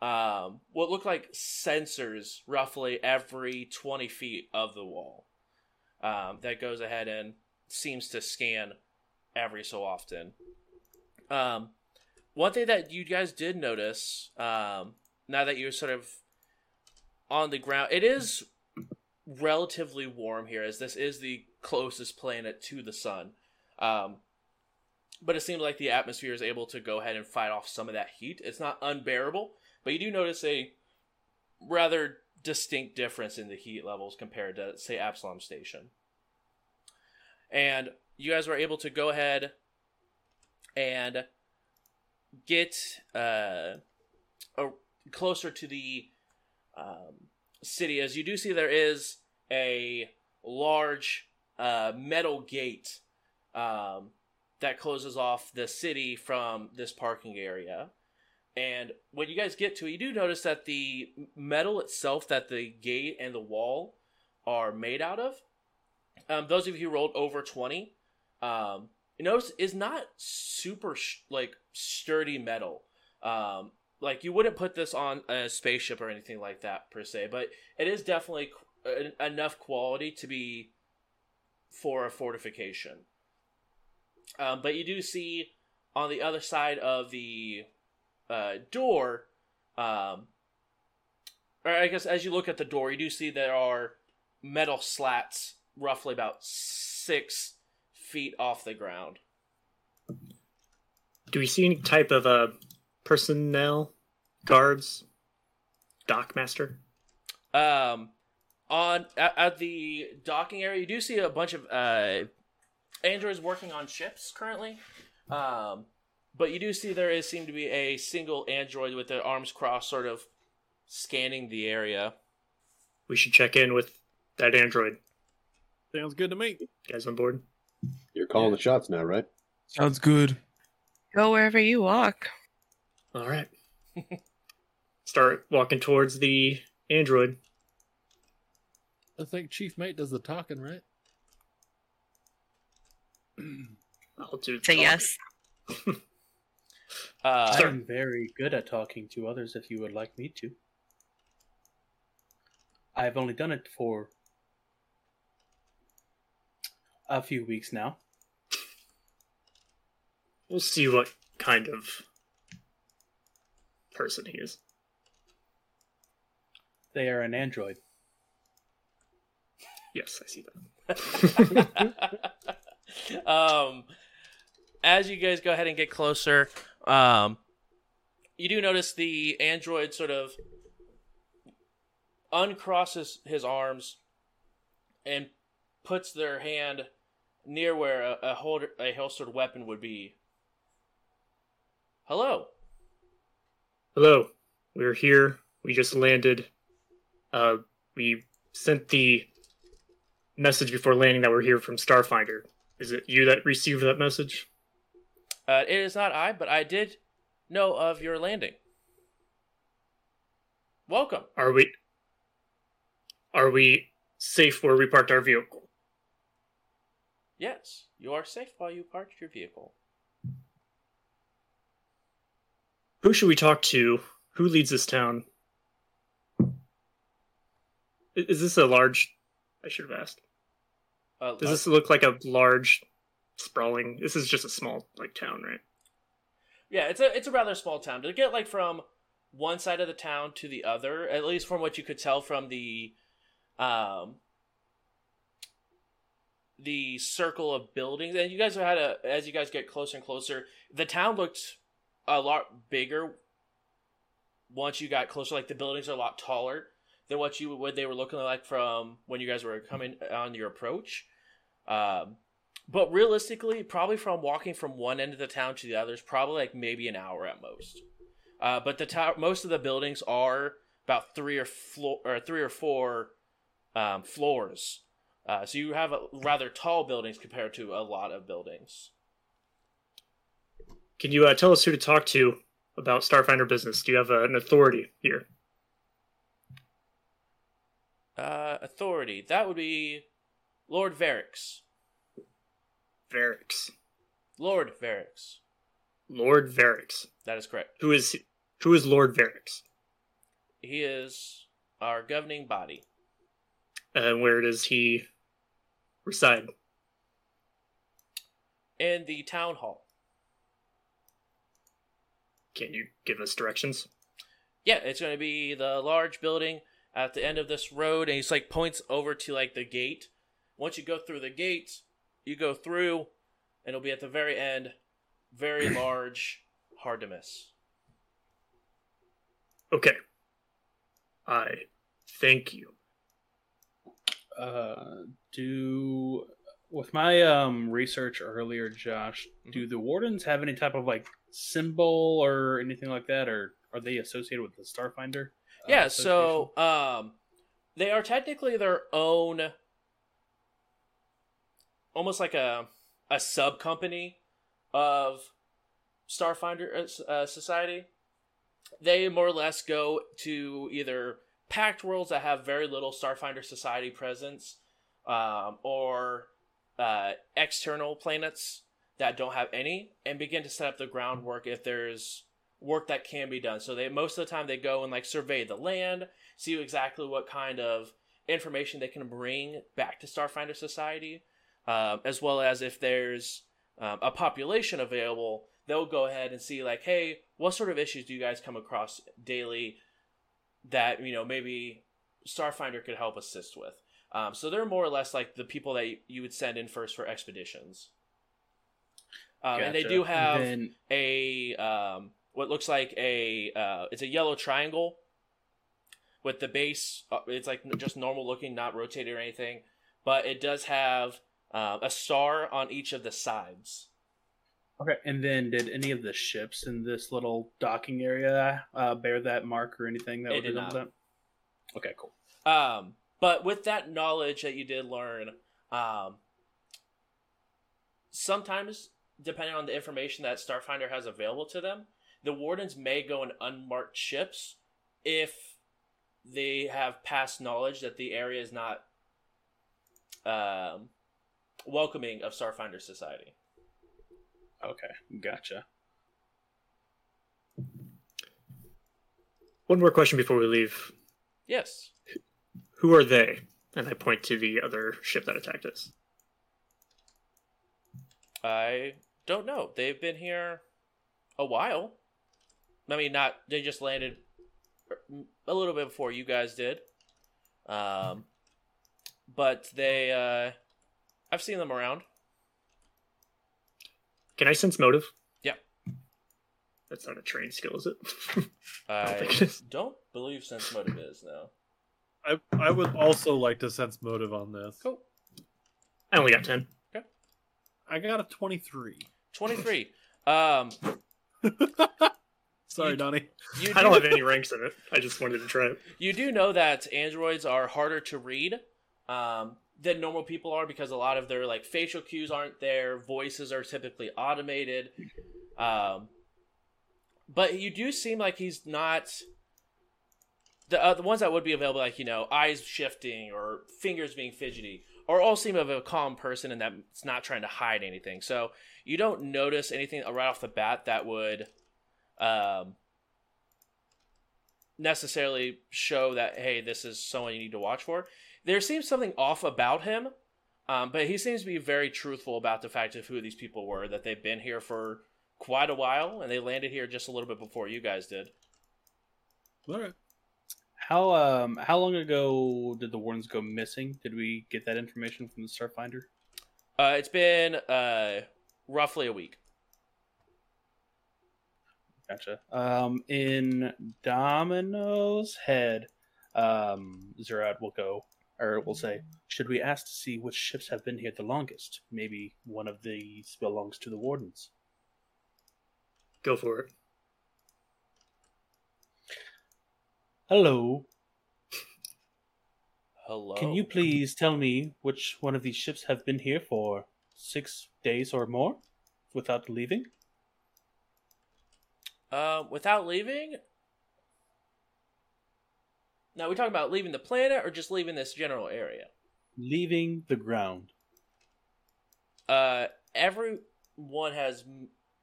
um, what look like sensors roughly every 20 feet of the wall um, that goes ahead and seems to scan every so often. Um, one thing that you guys did notice, um, now that you're sort of on the ground, it is relatively warm here, as this is the closest planet to the sun. Um, but it seems like the atmosphere is able to go ahead and fight off some of that heat. It's not unbearable, but you do notice a rather distinct difference in the heat levels compared to, say, Absalom Station. And you guys were able to go ahead and get uh, closer to the um, city, as you do see there is a large uh, metal gate um, that closes off the city from this parking area. And when you guys get to it, you do notice that the metal itself, that the gate and the wall are made out of, um, those of you who rolled over 20, um, you notice is not super sh- like sturdy metal. Um, like you wouldn't put this on a spaceship or anything like that per se, but it is definitely qu- enough quality to be for a fortification. Um, but you do see on the other side of the uh, door, um, or I guess as you look at the door, you do see there are metal slats roughly about six feet off the ground. Do we see any type of uh, personnel, guards, dockmaster? Um, on at, at the docking area, you do see a bunch of uh, androids working on ships currently. Um, but you do see there is seem to be a single android with their arms crossed, sort of scanning the area. We should check in with that android. Sounds good to me. Guys on board? You're calling the shots now, right? Sounds good. Go wherever you walk. All right. Start walking towards the android. I think Chief Mate does the talking, right? [clears throat] I'll do Say talk. yes. [laughs] Uh, I'm very good at talking to others if you would like me to. I've only done it for a few weeks now. We'll see what kind of person he is. They are an android. Yes, I see that. [laughs] um, as you guys go ahead and get closer, um, you do notice the android sort of uncrosses his arms and puts their hand near where a, a, holder, a holstered weapon would be. Hello. Hello, we're here. We just landed. Uh, we sent the message before landing that we're here from Starfinder. Is it you that received that message? Uh, it is not I, but I did know of your landing. Welcome. Are we? Are we safe where we parked our vehicle? Yes, you are safe while you parked your vehicle. Who should we talk to? Who leads this town? Is this a large? I should have asked. Uh, Does this look like a large, sprawling? This is just a small like town, right? Yeah, it's a it's a rather small town. To get like from one side of the town to the other, at least from what you could tell from the um the circle of buildings, and you guys had a as you guys get closer and closer, the town looked a lot bigger once you got closer. Like the buildings are a lot taller than what you what they were looking like from when you guys were coming on your approach. Um, but realistically, probably from walking from one end of the town to the other is probably like maybe an hour at most. Uh, but the tower, most of the buildings are about three or floor or three or four um, floors. Uh, so you have a, rather tall buildings compared to a lot of buildings. Can you uh, tell us who to talk to about Starfinder business? Do you have uh, an authority here? Uh, authority that would be Lord Varix. Varix. Lord Varix. Lord Varix. That is correct. Who is who is Lord Varix? He is our governing body. And where does he reside? In the town hall. Can you give us directions? Yeah, it's going to be the large building at the end of this road, and he's like points over to like the gate. Once you go through the gate, you go through, and it'll be at the very end. Very [clears throat] large, hard to miss. Okay. I thank you. Uh, do with my um research earlier, Josh, do Mm-hmm. the wardens have any type of like symbol or anything like that, or are they associated with the Starfinder? uh, yeah, so um, they are technically their own, almost like a a sub company of Starfinder uh, uh, Society. They more or less go to either Pact Worlds that have very little Starfinder Society presence, um, or uh, external planets that don't have any, and begin to set up the groundwork if there's work that can be done. So they most of the time they go and like survey the land, see exactly what kind of information they can bring back to Starfinder Society, um, as well as if there's um, a population available, they'll go ahead and see like, hey, what sort of issues do you guys come across daily that you know maybe Starfinder could help assist with. Um, so they're more or less like the people that you would send in first for expeditions. Um, And they do have Then- a um, what looks like a uh, it's a yellow triangle with the base. Uh, it's like just normal looking, not rotated or anything, but it does have uh, a star on each of the sides. Okay, and then did any of the ships in this little docking area uh, bear that mark or anything that It would did not. that? Okay, cool. Um, but with that knowledge that you did learn, um, sometimes depending on the information that Starfinder has available to them, the wardens may go in unmarked ships if they have past knowledge that the area is not um, welcoming of Starfinder society. Okay, gotcha. One more question before we leave. Yes. Who are they? And I point to the other ship that attacked us. I don't know. They've been here a while. I mean, not they just landed a little bit before you guys did. Um, but they, uh, I've seen them around. Can I sense motive? Yeah. That's not a trained skill, is it? [laughs] I think it is. don't believe sense motive is now. I I would also like to sense motive on this. Cool. I only got 10. Okay. I got a twenty-three. Twenty three. Um, [laughs] Sorry, You- Donnie. you I don't have any ranks in it. I just wanted to try it. You do know that androids are harder to read um, than normal people are because a lot of their like facial cues aren't there. Voices are typically automated. Um, but you do seem like he's not the uh, the ones that would be available, like you know, eyes shifting or fingers being fidgety, or all seem of a calm person and that's not trying to hide anything. So you don't notice anything right off the bat that would um, necessarily show that hey, this is someone you need to watch for. There seems something off about him, um, but he seems to be very truthful about the fact of who these people were. That they've been here for quite a while, and they landed here just a little bit before you guys did. All right. How um how long ago did the wardens go missing? Did we get that information from the Starfinder? Uh, it's been uh, roughly a week. Gotcha. Um, in Domino's head, um, Zerat will go, or will say, "Should we ask to see which ships have been here the longest? Maybe one of these belongs to the wardens." Go for it. Hello. Hello. Can you please tell me which one of these ships have been here for six days or more without leaving? Uh, without leaving? Now, we talking about leaving the planet or just leaving this general area? Leaving the ground. Uh, everyone has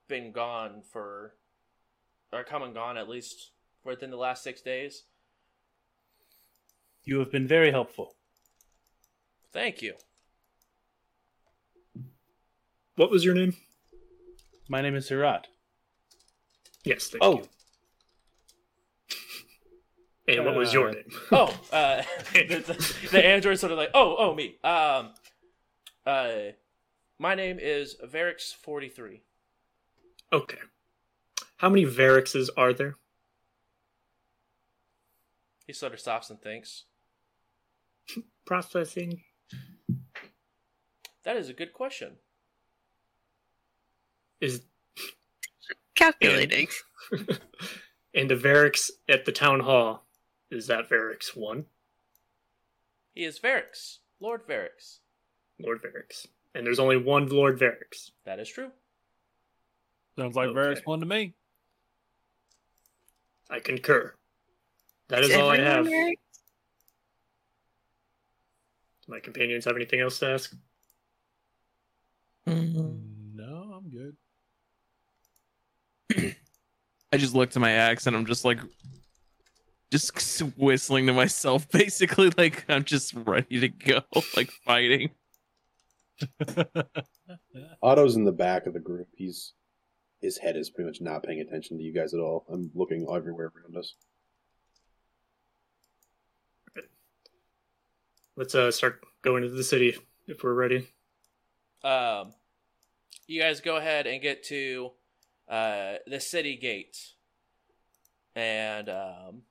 been gone for, or come and gone at least within the last six days. You have been very helpful. Thank you. What was your name? My name is Zerat. Yes. Thank Oh, you. [laughs] And what was your Uh, name? [laughs] Oh, uh, [laughs] the, the, the android sort of like, oh, oh, me. Um, uh, my name is Varix43. Okay. How many Varixes are there? He sort of stops and thinks. Processing. That is a good question. Is Calculating. and [laughs] the Varix at the town hall is that Varix one, He is Varix, Lord Varix. Lord Varix, and there's only one Lord Varix. That is true. Sounds like Okay. Varix one to me. I concur. That is Is all I have. there? Do my companions have anything else to ask? Mm-hmm. No, I'm good. [clears throat] I just looked at my axe and I'm just like, just whistling to myself, [laughs] basically, like I'm just ready to go, [laughs] like fighting. [laughs] Otto's in the back of the group. He's his head is pretty much not paying attention to you guys at all. I'm looking everywhere around us. Let's uh start going to the city if we're ready. Um, you guys go ahead and get to uh, the city gate, and um,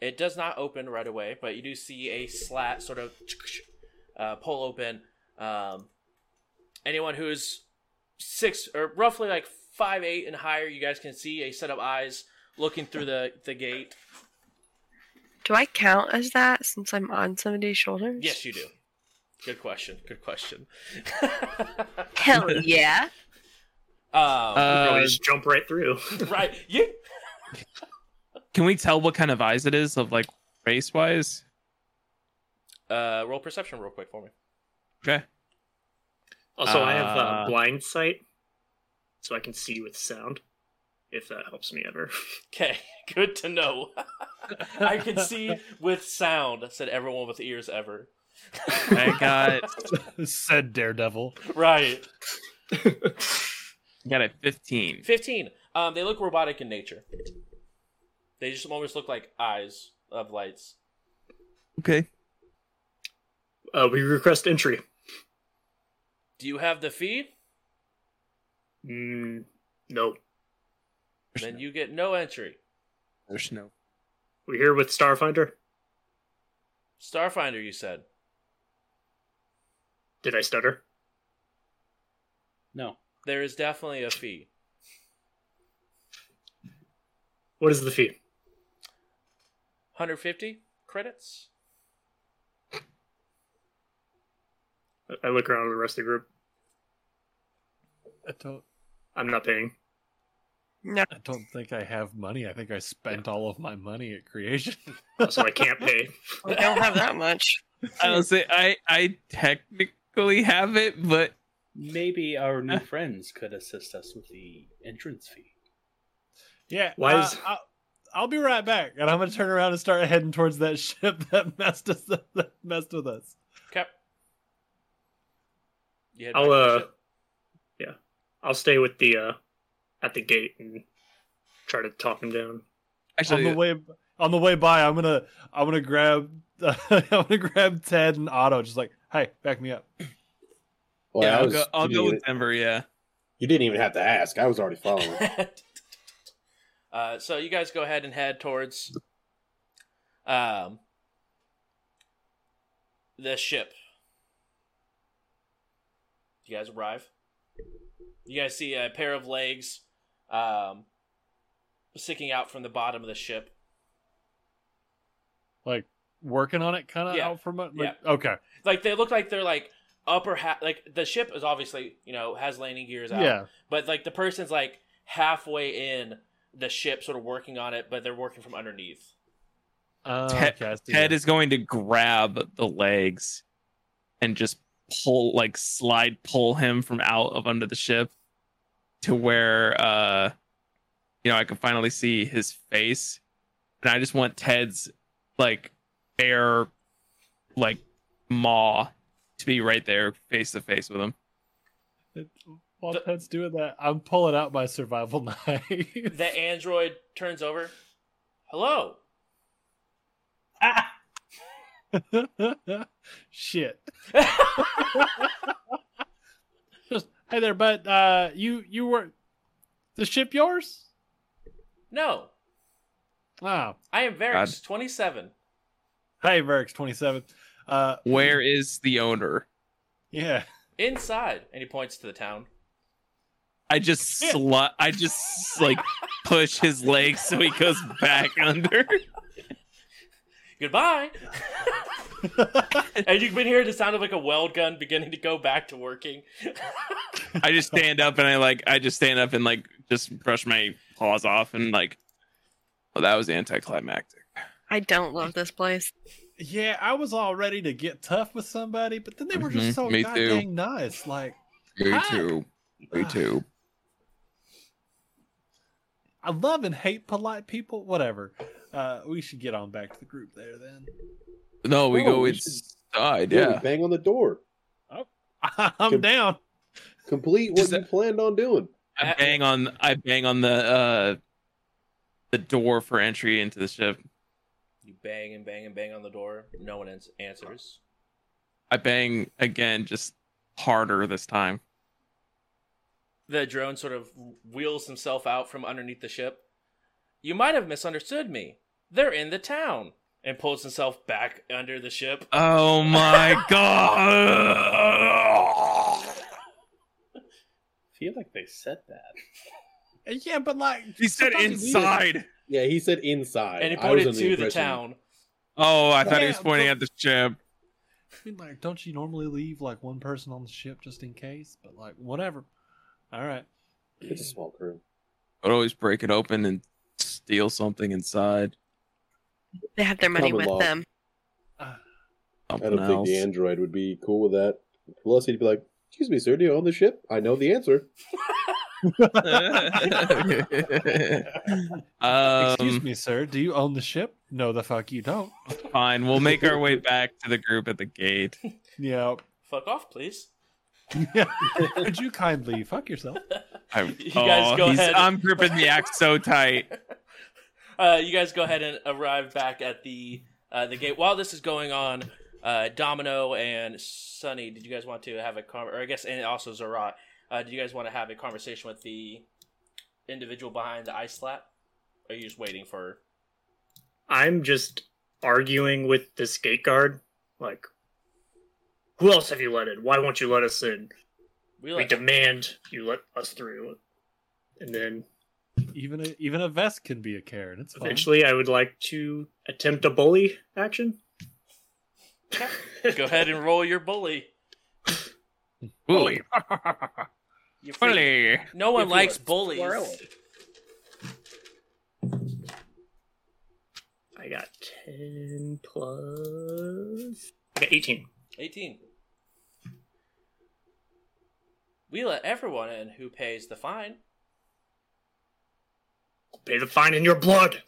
it does not open right away, but you do see a slat sort of uh, pull open. Um, anyone who's six or roughly like five eight and higher, you guys can see a set of eyes looking through the the gate. Do I count as that since I'm on somebody's shoulders? Yes, you do. Good question. Good question. [laughs] Hell yeah. Um, Uh, Probably just jump right through. [laughs] right. You Can we tell what kind of eyes it is, of like race wise? uh, roll perception real quick for me. Okay. Also, I have uh, Uh, blind sight, so I can see with sound. If that helps me ever. [laughs] Okay, good to know. [laughs] I can see with sound, said everyone with ears ever. I got Said Daredevil. Right. Got it. 15. 15. Um, they look robotic in nature. They just almost look like eyes of lights. Okay. uh, we request entry. Do you have the fee? Mm, no, Then you get no entry. There's no. we're here with Starfinder. Starfinder, you said. Did I stutter? no. There is definitely a fee. What is the fee? 150 credits? I- I look around at the rest of the group. I don't. I'm not paying. No. I don't think I have money. I think I spent all of my money at creation. Oh, so I can't pay. I don't have that much. I don't say I I technically have it, but Maybe our new [laughs] friends could assist us with the entrance fee. yeah. Why uh, is- I'll, I'll be right back, and I'm gonna turn around and start heading towards that [laughs] ship that messed us that messed with us. Okay. You head I'll back to the uh, yeah, I'll stay with the uh, at the gate and try to talk him down. actually, on the way on the way by, I'm gonna I'm gonna grab [laughs] I'm gonna grab Ted and Otto, just like, hey, back me up. Well, yeah, I I'll was- go. I'll go with Denver. Yeah. You didn't even have to ask. I was already following. [laughs] uh, so you guys go ahead and head towards um, the ship. You guys arrive. You guys see a pair of legs um, sticking out from the bottom of the ship. Like working on it, kind of Yeah. out from it. Like, Okay, Like they look like they're like upper half. Like the ship is obviously you know has landing gears out. yeah. But like the person's like halfway in the ship, sort of working on it, but they're working from underneath. Uh, Ted- okay, Ted that. is going to grab the legs and just pull, like slide pull him from out of under the ship to where, uh, you know, I can finally see his face and I just want Ted's like air, like maw, to be right there, face to face with him. While The- Ted's doing that, I'm pulling out my survival [laughs] knife. The android turns over. Hello. Ah. [laughs] Shit. Just, [laughs] hey there, but Uh, you you were the ship yours? no, Oh, I am Varix, 27. hey, Varix twenty seven. Uh, Where is the owner? yeah. Inside. And he points to the town. I just slut. I just like push his legs so he goes back under. [laughs] Goodbye. and you can hear the sound of like a weld gun beginning to go back to working. I just stand up and I like I just stand up and like just brush my paws off and like well that was anticlimactic. I don't love this place. Yeah, I was all ready to get tough with somebody, but then they were just Mhm, so me goddamn too. nice. Like, Me Hi. too. Me too. I love and hate polite people. Whatever. Uh, we should get on back to the group there then. No, we No, go we should- inside, Yeah, we yeah. bang on the door. Oh, [laughs] I'm Can- down. Complete what Just you planned on doing. I bang on I bang on the uh the door for entry into the ship. You bang and bang and bang on the door. No one ans- answers. I bang again just harder this time. The drone sort of wheels himself out from underneath the ship. You might have misunderstood me. They're in the town. And pulls himself back under the ship. Oh my [laughs] god. I feel like they said that. Yeah, but like He said sometimes you need it. inside. Yeah, he said inside. And he I was pointed to the impression- town. Oh, I thought he was pointing but- at the ship. I mean, like, don't you normally leave like one person on the ship just in case? But like, whatever. All right. It's a small crew. I'd always break it open and steal something inside. They have their money Common with law. them. I don't think the android would be cool with that. Plus, he'd be like, "Excuse me, sir, do you own the ship? I know the answer." [laughs] Excuse um, me, sir. Do you own the ship? No, the fuck you don't. fine. We'll make our way back to the group at the gate. [laughs] Yeah. Fuck off, please. yeah. Could you kindly fuck yourself? I, [laughs] You guys go he's- ahead. I'm gripping the axe so tight. [laughs] Uh, you guys go ahead and arrive back at the uh, the gate. While this is going on, uh, Domino and Sunny, did you guys want to have a con- or I guess and also Zerat, uh, did you guys want to have a conversation with the individual behind the ice slat? Or are you just waiting for? I'm just arguing with the skate guard. Like, who else have you let in? Why won't you let us in? We We demand you let us through. And then Even a even a Vesk can be a Karen. It's fine. eventually, I would like to attempt a bully action. go ahead and roll your bully. Bully. [laughs] [laughs] You're free. Bully. No one If likes are bullies. squirrel. I got 10 plus. I got 18. 18. We let everyone in who pays the fine. Pay the fine in your blood.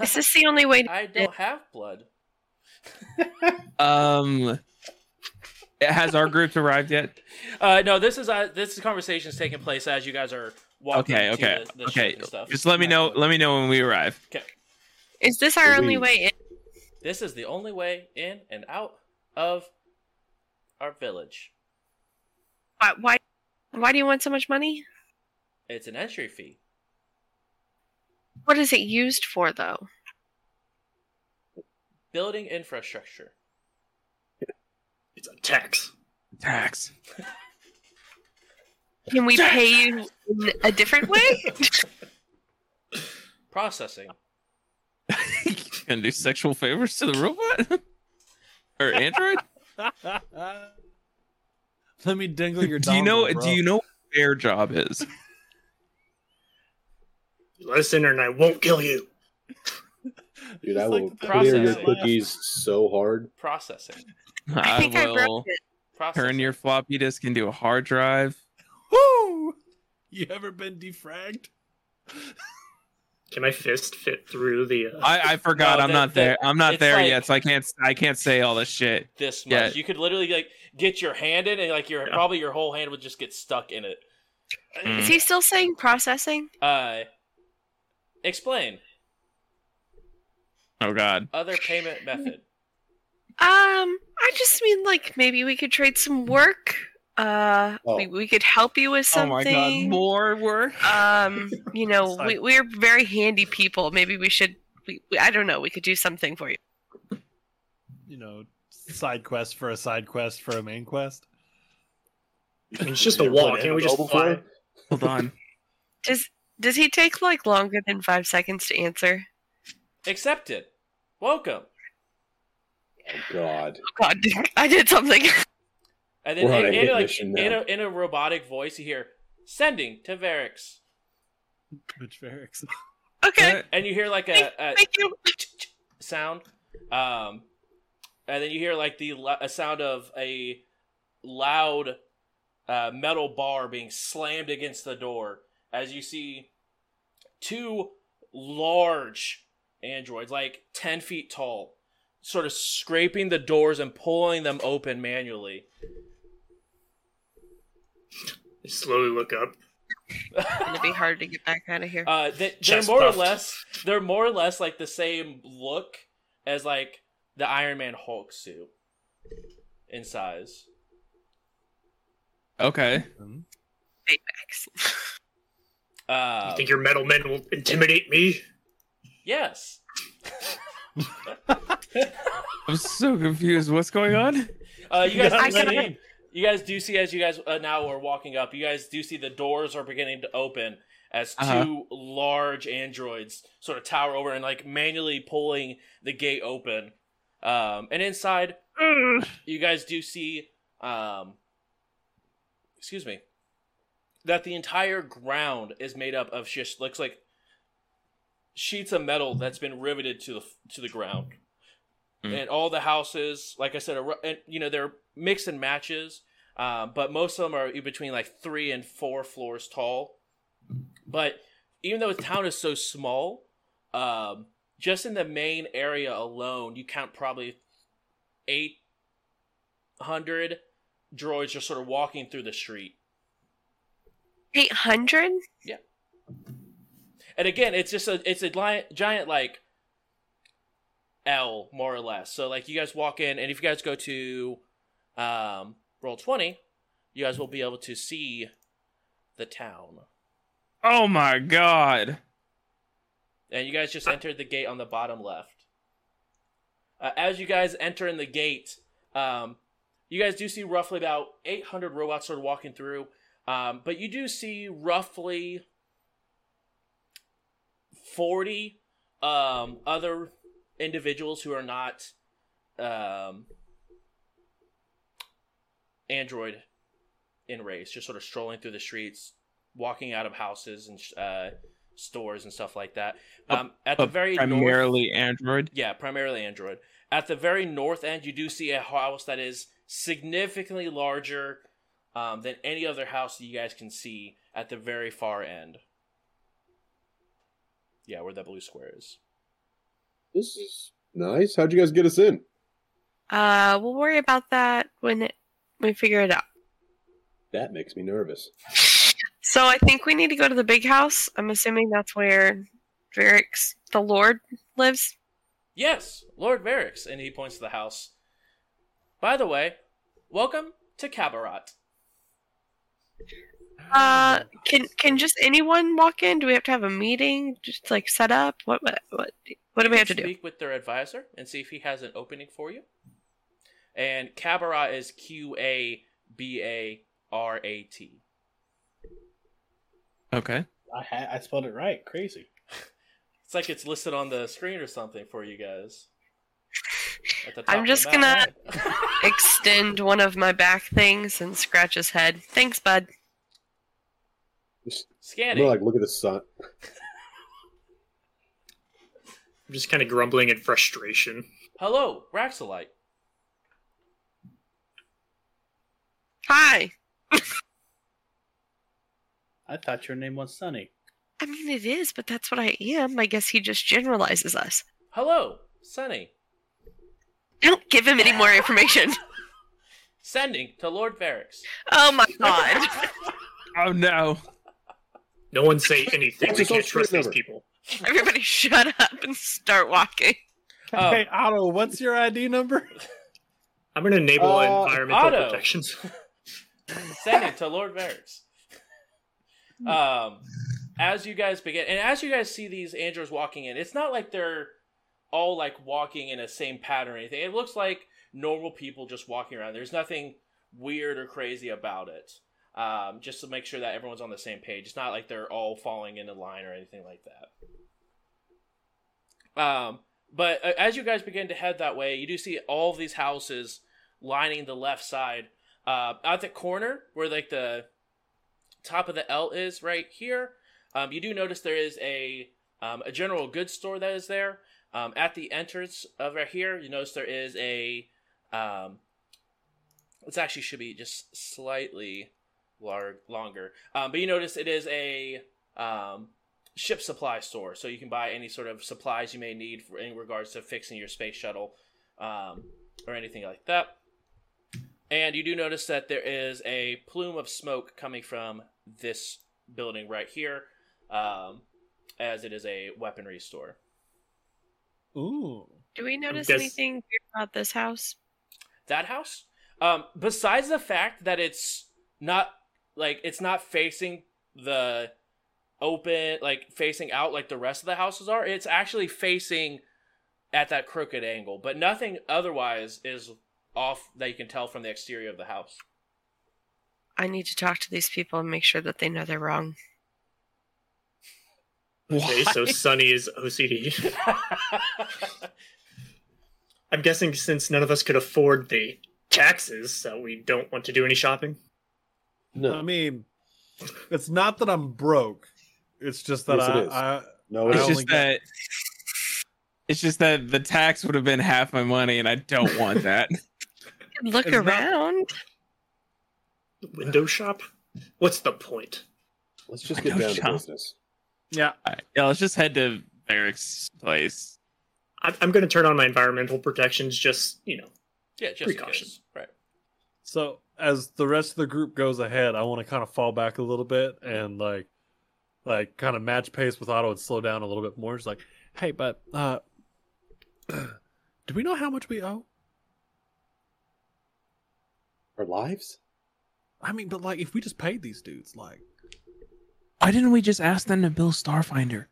Is this the only way? To- [laughs] I don't have blood. [laughs] Um, has our group arrived yet? Uh, no, this is uh, this conversation is taking place as you guys are walking. Okay, to okay, the, the okay. ship and stuff. Just let me know. Let me know when we arrive. Okay. is this our only way in? This is the only way in and out of our village. Why? Why, why do you want so much money? It's an entry fee. What is it used for, though? Building infrastructure. It's a tax. Tax. Can we pay you in a different way? [laughs] Processing. [laughs] Gonna do sexual favors to the robot [laughs] or android? Let me dangle your. do you know? bro. Do you know what their job is? You let us in or and I won't kill you. [laughs] Dude, I will like clear your cookies so hard. Processing. [laughs] I think I will broke it. Processing. turn your floppy disk into a hard drive. [laughs] Woo! You ever been defragged? Can my fist fit through the? Uh... I, I forgot. No, I'm that- not there. I'm not there like- yet, so I can't. I can't say all this shit. This much. Yeah. You could literally like get your hand in, and like your Yeah. probably your whole hand would just get stuck in it. Mm. Is he still saying processing? Uh, explain Oh God. other payment method. Um, I just mean like maybe we could trade some work. Uh, Oh. we, we could help you with something. Oh my God. something. More work. um, you know, we, we're very handy people. Maybe we should. We, we, I don't know. We could do something for you. You know, side quest for a side quest for a main quest. I mean, it's just a You wall. Can't we just fly? Hold on. [laughs] Does Does he take like longer than five seconds to answer? Accepted. Welcome. Oh, God. Oh God, I did something. [laughs] And then We're in, a in, like, in, a, in a robotic voice, you hear sending to Varix, Which Varix. [laughs] okay, and you hear like a, a thank you. [laughs] sound, um, and then you hear like the a sound of a loud uh, metal bar being slammed against the door as you see two large androids, like ten feet tall, sort of scraping the doors and pulling them open manually. [laughs] I slowly look up. It's gonna be hard to get back out of here. Uh, they, they're Chest more or less they're more or less like the same look as like the Iron Man Hulk suit in size. Okay. Apex. [laughs] Uh, You think your metal men will intimidate me? Yes. I'm so confused. What's going on? Uh, you guys, gotta do see, you guys do see as you guys uh, now are walking up. You guys do see the doors are beginning to open as 2 Uh-huh. large androids sort of tower over and like manually pulling the gate open. Um, and inside, you guys do see, um, excuse me, that the entire ground is made up of just looks like sheets of metal that's been riveted to the to the ground. Mm. And all the houses, like I said, are, and you know they're mix and matches, um, but most of them are between like three and four floors tall. But even though the town is so small, um, just in the main area alone, you count probably eight hundred droids just sort of walking through the street. Eight hundred. And again, it's just a it's a li- giant like L more or less. So like you guys walk in, and if you guys go to um, roll twenty, you guys will be able to see the town. Oh my God. And you guys just entered the gate on the bottom left. Uh, as you guys enter in the gate, um, you guys do see roughly about 800 robots sort of walking through. Um, but you do see roughly 40 um, other individuals who are not um, Android in race, just sort of strolling through the streets, walking out of houses and uh, stores and stuff like that. Um, at the very north, primarily Android. yeah, primarily Android. At the very north end, you do see a house that is significantly larger um, than any other house that you guys can see at the very far end. Yeah, where that blue square is. This is nice. How'd you guys get us in? Uh, we'll worry about that when it, we figure it out. That makes me nervous. [laughs] So I think we need to go to the big house. I'm assuming that's where Varix, the Lord, lives. Yes, Lord Varix, and he points to the house. By the way, welcome to Qabarat. Uh, can can just anyone walk in? Do we have to have a meeting? Just like set up? What what what, what do we have to do? Speak with their advisor and see if he has an opening for you. And Qabarat is Q A B A R A T. Okay. I ha- I spelled it right. Crazy. [laughs] It's like it's listed on the screen or something for you guys. At the top I'm just gonna [laughs] extend one of my back things and scratch his head. Thanks, bud. Just Scanning. more like look at the sun. [laughs] I'm just kind of grumbling in frustration. Hello, Raxilite. Hi. I thought your name was Sunny. I mean, it is, but that's what I am. I guess he just generalizes us. Hello, Sunny. Don't give him any more information. [laughs] Sending to Lord Varix. Oh my god. [laughs] Oh no. No one say anything. We can't social trust these number? people. Everybody [laughs] shut up and start walking. Oh. Hey, Otto, what's your ID number? I'm going to enable Uh, environmental Otto. protections. [laughs] Sending to Lord Varix. Um, as you guys begin, and as you guys see these androids walking in, it's not like they're all like walking in a same pattern or anything. It looks like normal people just walking around. There's nothing weird or crazy about it. Um, just to make sure that everyone's on the same page. It's not like they're all falling into line or anything like that. Um, but uh, as you guys begin to head that way, you do see all of these houses lining the left side. Uh, at the corner where like the top of the L is right here, um, you do notice there is a um, a general goods store that is there. Um, at the entrance right here, you notice there is a um, it's actually should be just slightly lar- longer, um, but you notice it is a um, ship supply store, so you can buy any sort of supplies you may need for in regards to fixing your space shuttle um, or anything like that. And you do notice that there is a plume of smoke coming from this building right here, um, as it is a weaponry store. Ooh. Do we notice Guess- anything weird about this house? That house, um, besides the fact that it's not like it's not facing the open, like facing out like the rest of the houses are, it's actually facing at that crooked angle. But nothing otherwise is off that you can tell from the exterior of the house. I need to talk to these people and make sure that they know they're wrong. Okay, so Sunny is OCD. [laughs] I'm guessing since none of us could afford the taxes, that we don't want to do any shopping. No, I mean, it's not that I'm broke. It's just that Yes, I, is. I no, It's it's only just got- that it's just that the tax would have been half my money and I don't want [laughs] that. Look It's not- around. Window shop? What's the point? let's just get know, down to business. yeah. Alright, yeah, let's just head to Eric's place. I'm, I'm going to turn on my environmental protections, just, you know. yeah, just Precaution. Right. So as the rest of the group goes ahead, I want to kind of fall back a little bit and like, like kind of match pace with Otto and slow down a little bit more. It's like, hey, but uh, [clears throat] do we know how much we owe? Our lives? I mean, but like, if we just paid these dudes, like, Why didn't we just ask them to build Starfinder?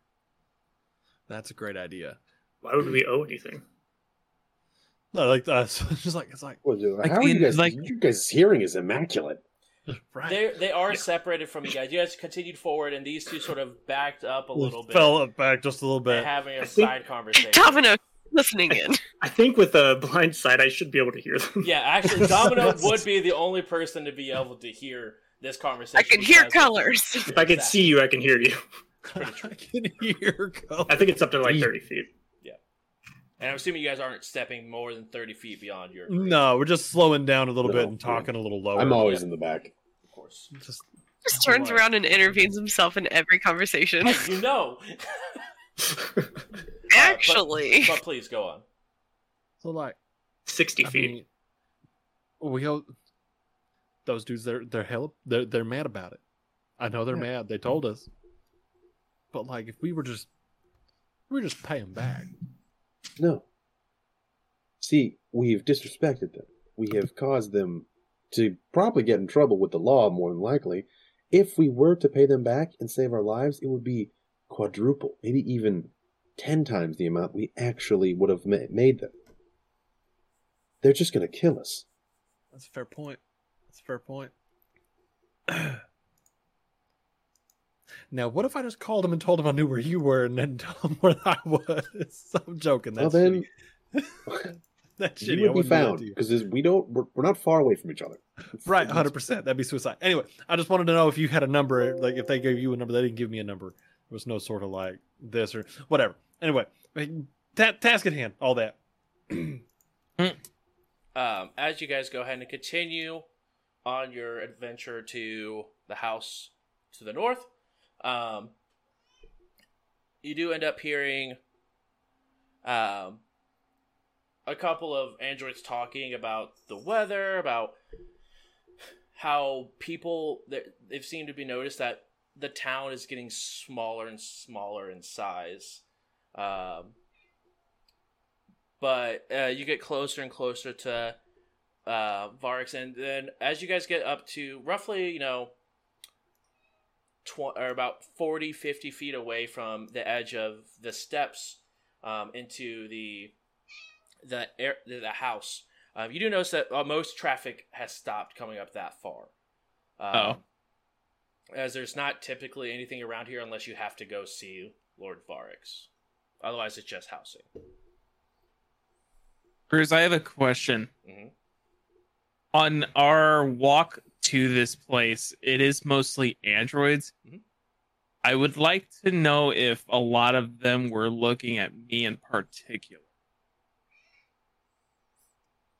that's a great idea. Why would we owe anything? No, like, uh, [laughs] so it's just like, it's like, What, uh, Like how are you guys? like- you guys' hearing is immaculate. [laughs] right. They they are separated from you guys. You guys continued forward, and these two sort of backed up a little bit, Fell back just a little bit. having a I think- side conversation. Domino listening in. I think with a blind side, I should be able to hear them. Yeah, actually, Domino [laughs] would be the only person to be able to hear this conversation. I can hear colors. If I could see you, I can hear you. I can hear color. I think it's up to like 30 feet. And I'm assuming you guys aren't stepping more than 30 feet beyond your. No, we're just slowing down a little No, bit and talking a little lower. I'm always in the back. Of course. just Just turns around and intervenes himself in every conversation. You know. [laughs] Uh, Actually, but please go on. so like 60 I feet. mean, we owe those dudes. They're they're hell. They're they're mad about it. I know they're Yeah. mad. They told us. But like, if we were just, we were just paying back. No. See, we've disrespected them. We have caused them to probably get in trouble with the law, more than likely. If we were to pay them back and save our lives, it would be quadruple, maybe even ten times the amount we actually would have ma- made them. They're just going to kill us. That's a fair point. That's a fair point. [clears throat] now, what if I just called him and told him I knew where you were, and then [laughs] told him where I was? [laughs] I'm joking. Well, That's then shitty. [laughs] That's you shitty. I would be wouldn't do that found you. because we don't. We're, we're not far away from each other. Right, hundred percent. That'd be suicide. Anyway, I just wanted to know if you had a number. Like, if they gave you a number, they didn't give me a number. There was no sort of like this or whatever. Anyway, ta- task at hand. All that. [clears throat] Um, as you guys go ahead and continue on your adventure to the house to the north, um, you do end up hearing um, a couple of androids talking about the weather, about how people they- they've seemed to be noticed that the town is getting smaller and smaller in size. Um, but uh, you get closer and closer to uh, Varix, and then as you guys get up to roughly, you know, tw- or about 40, 50 feet away from the edge of the steps um, into the the air, the, house, um, you do notice that uh, most traffic has stopped coming up that far. Um, Oh. As there's not typically anything around here unless you have to go see Lord Varix. Otherwise, it's just housing. Cruz, I have a question. Mhm. On our walk to this place, it is mostly androids. Mhm. I would like to know if a lot of them were looking at me in particular.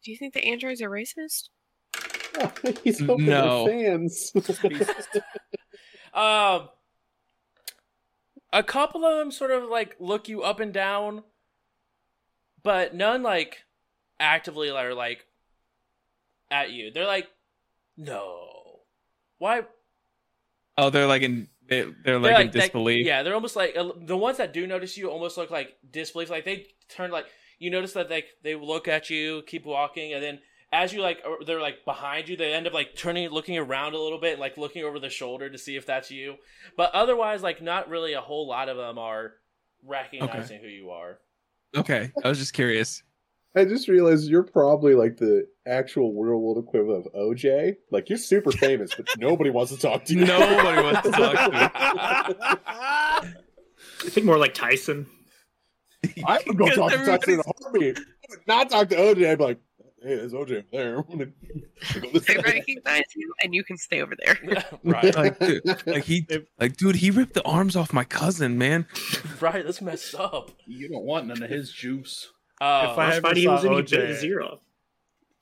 Do you think the androids are racist? [laughs] He's hoping No. they're fans. [laughs] Um, a couple of them sort of like look you up and down, but none like actively are like at you. They're like, no, why? Oh, they're like in they, they're They're like, in disbelief. yeah, they're almost like the ones that do notice you almost look like disbelief. Like they turn like you notice that they they look at you, keep walking, and then as you like they're like behind you, they end up like turning, looking around a little bit, like looking over the shoulder to see if that's you. But otherwise, like not really a whole lot of them are recognizing who you are. Okay, I was just curious. I just realized you're probably like the actual real world equivalent of OJ. Like you're super famous, but [laughs] nobody wants to talk to you. Nobody wants to talk to you. [laughs] I think more like Tyson. I would go [laughs] Because talk to Tyson in a heartbeat. I would not talk to OJ. I'd be like, hey, there's OJ over there. I'm gonna go this I way. recognize you, and you can stay over there. right, Like, dude, like he, like, dude, he ripped the arms off my cousin, man. right. That's messed up. You don't want none of his juice. Uh, If I ever fight saw was in, he OJ. bit his ear off.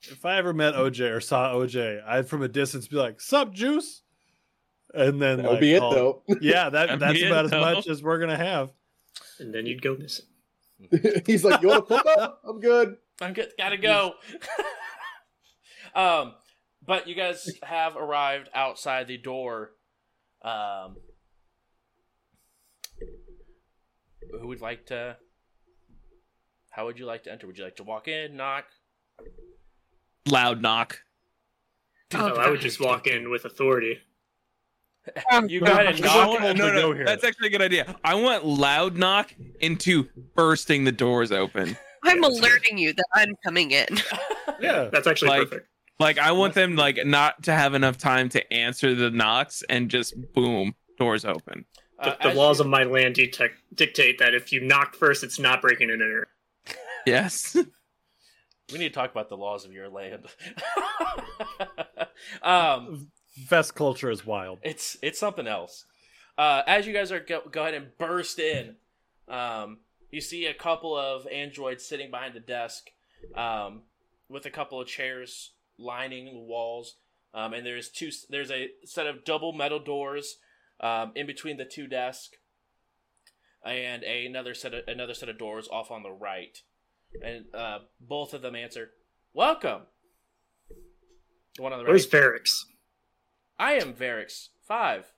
if I ever met OJ or saw OJ, I'd from a distance be like, "Sup, Juice," and then That like, be it, call- though. [laughs] Yeah, that that's be it, about as though. much as we're gonna have. And then you'd go missing. [laughs] He's like, you want to pump up? I'm good. I'm good. Gotta go. [laughs] um, but you guys have arrived outside the door. Um, who would like to? How would you like to enter? Would you like to walk in, knock? Loud knock. Oh, no, I would just walk in with authority. [laughs] You go ahead and I knock. want- no, no, that's actually a good idea. I want loud knock into bursting the doors open. [laughs] I'm alerting you that I'm coming in. [laughs] Yeah, That's actually Like- perfect. Like I want them like not to have enough time to answer the knocks and just boom, doors open. Uh, The, the laws you- of my land detect, dictate that if you knock first, it's not breaking and enter. Yes. [laughs] We need to talk about the laws of your land. [laughs] um, Vesk culture is wild. it's it's something else. Uh, as you guys are go, go ahead and burst in, um, you see a couple of androids sitting behind the desk, um, with a couple of chairs lining the walls. Um, and there's two. There's a set of double metal doors um, in between the two desks, and another set of another set of doors off on the right. And uh, both of them answer, "Welcome." The one on the right. Where's Varix? I am Varix five.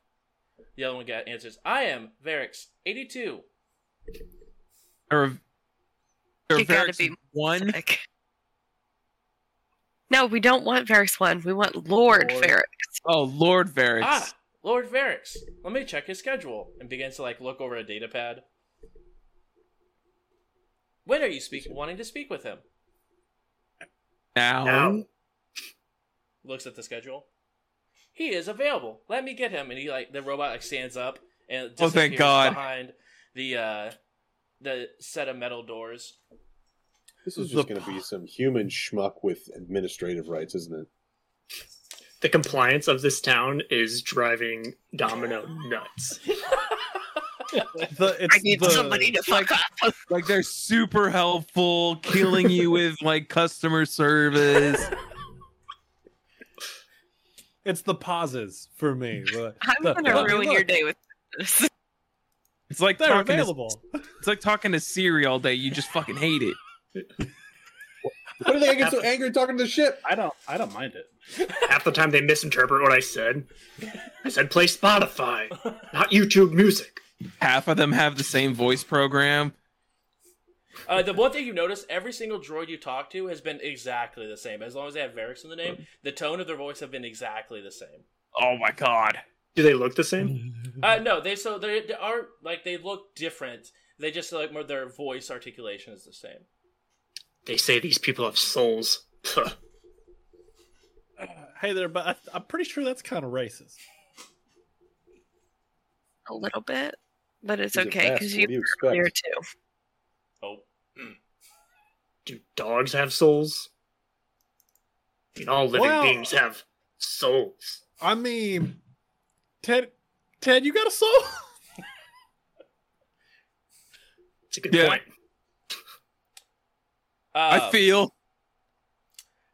The other one got answers. I am Varix eighty two. or or You gotta Varix be one. Sick. No, we don't want Varix one. We want Lord, Lord. Varix. Oh, Lord Varix. Ah, Lord Varix. Let me check his schedule. And begins to like look over a data pad. When are you speak wanting to speak with him? Now. Now. Looks at the schedule. He is available. Let me get him. And he like the robot like stands up and Oh, thank disappears God. behind the uh the set of metal doors. This is just going to be some human schmuck with administrative rights, isn't it? The compliance of this town is driving Domino nuts. [laughs] The, it's I need the, somebody to fuck up. Like they're super helpful, killing you with like customer service. It's the pauses for me. The- [laughs] I'm the- gonna "Let me ruin your day with this. It's like They're talking to, available. it's like talking to Siri all day. You just fucking hate it. What do they get so angry talking to the ship? I don't. I don't mind it. Half the time they misinterpret what I said. I said play Spotify, not YouTube Music. Half of them have the same voice program. Uh, the one thing you notice, every single droid you talk to has been exactly the same. As long as they have Varix in the name, the tone of their voice have been exactly the same. Oh my god. Do they look the same? [laughs] Uh, no, they so they, they are like they look different. They just like more their voice articulation is the same. They say these people have souls. Puh. [laughs] Hey there, but I, I'm pretty sure that's kind of racist. A little bit, but it's He's okay because you do you were here too. Oh, Do dogs have souls? I mean, all living Well- beings have souls. I mean, Ted, Ted, you got a soul? It's a good Yeah. point. I Um, feel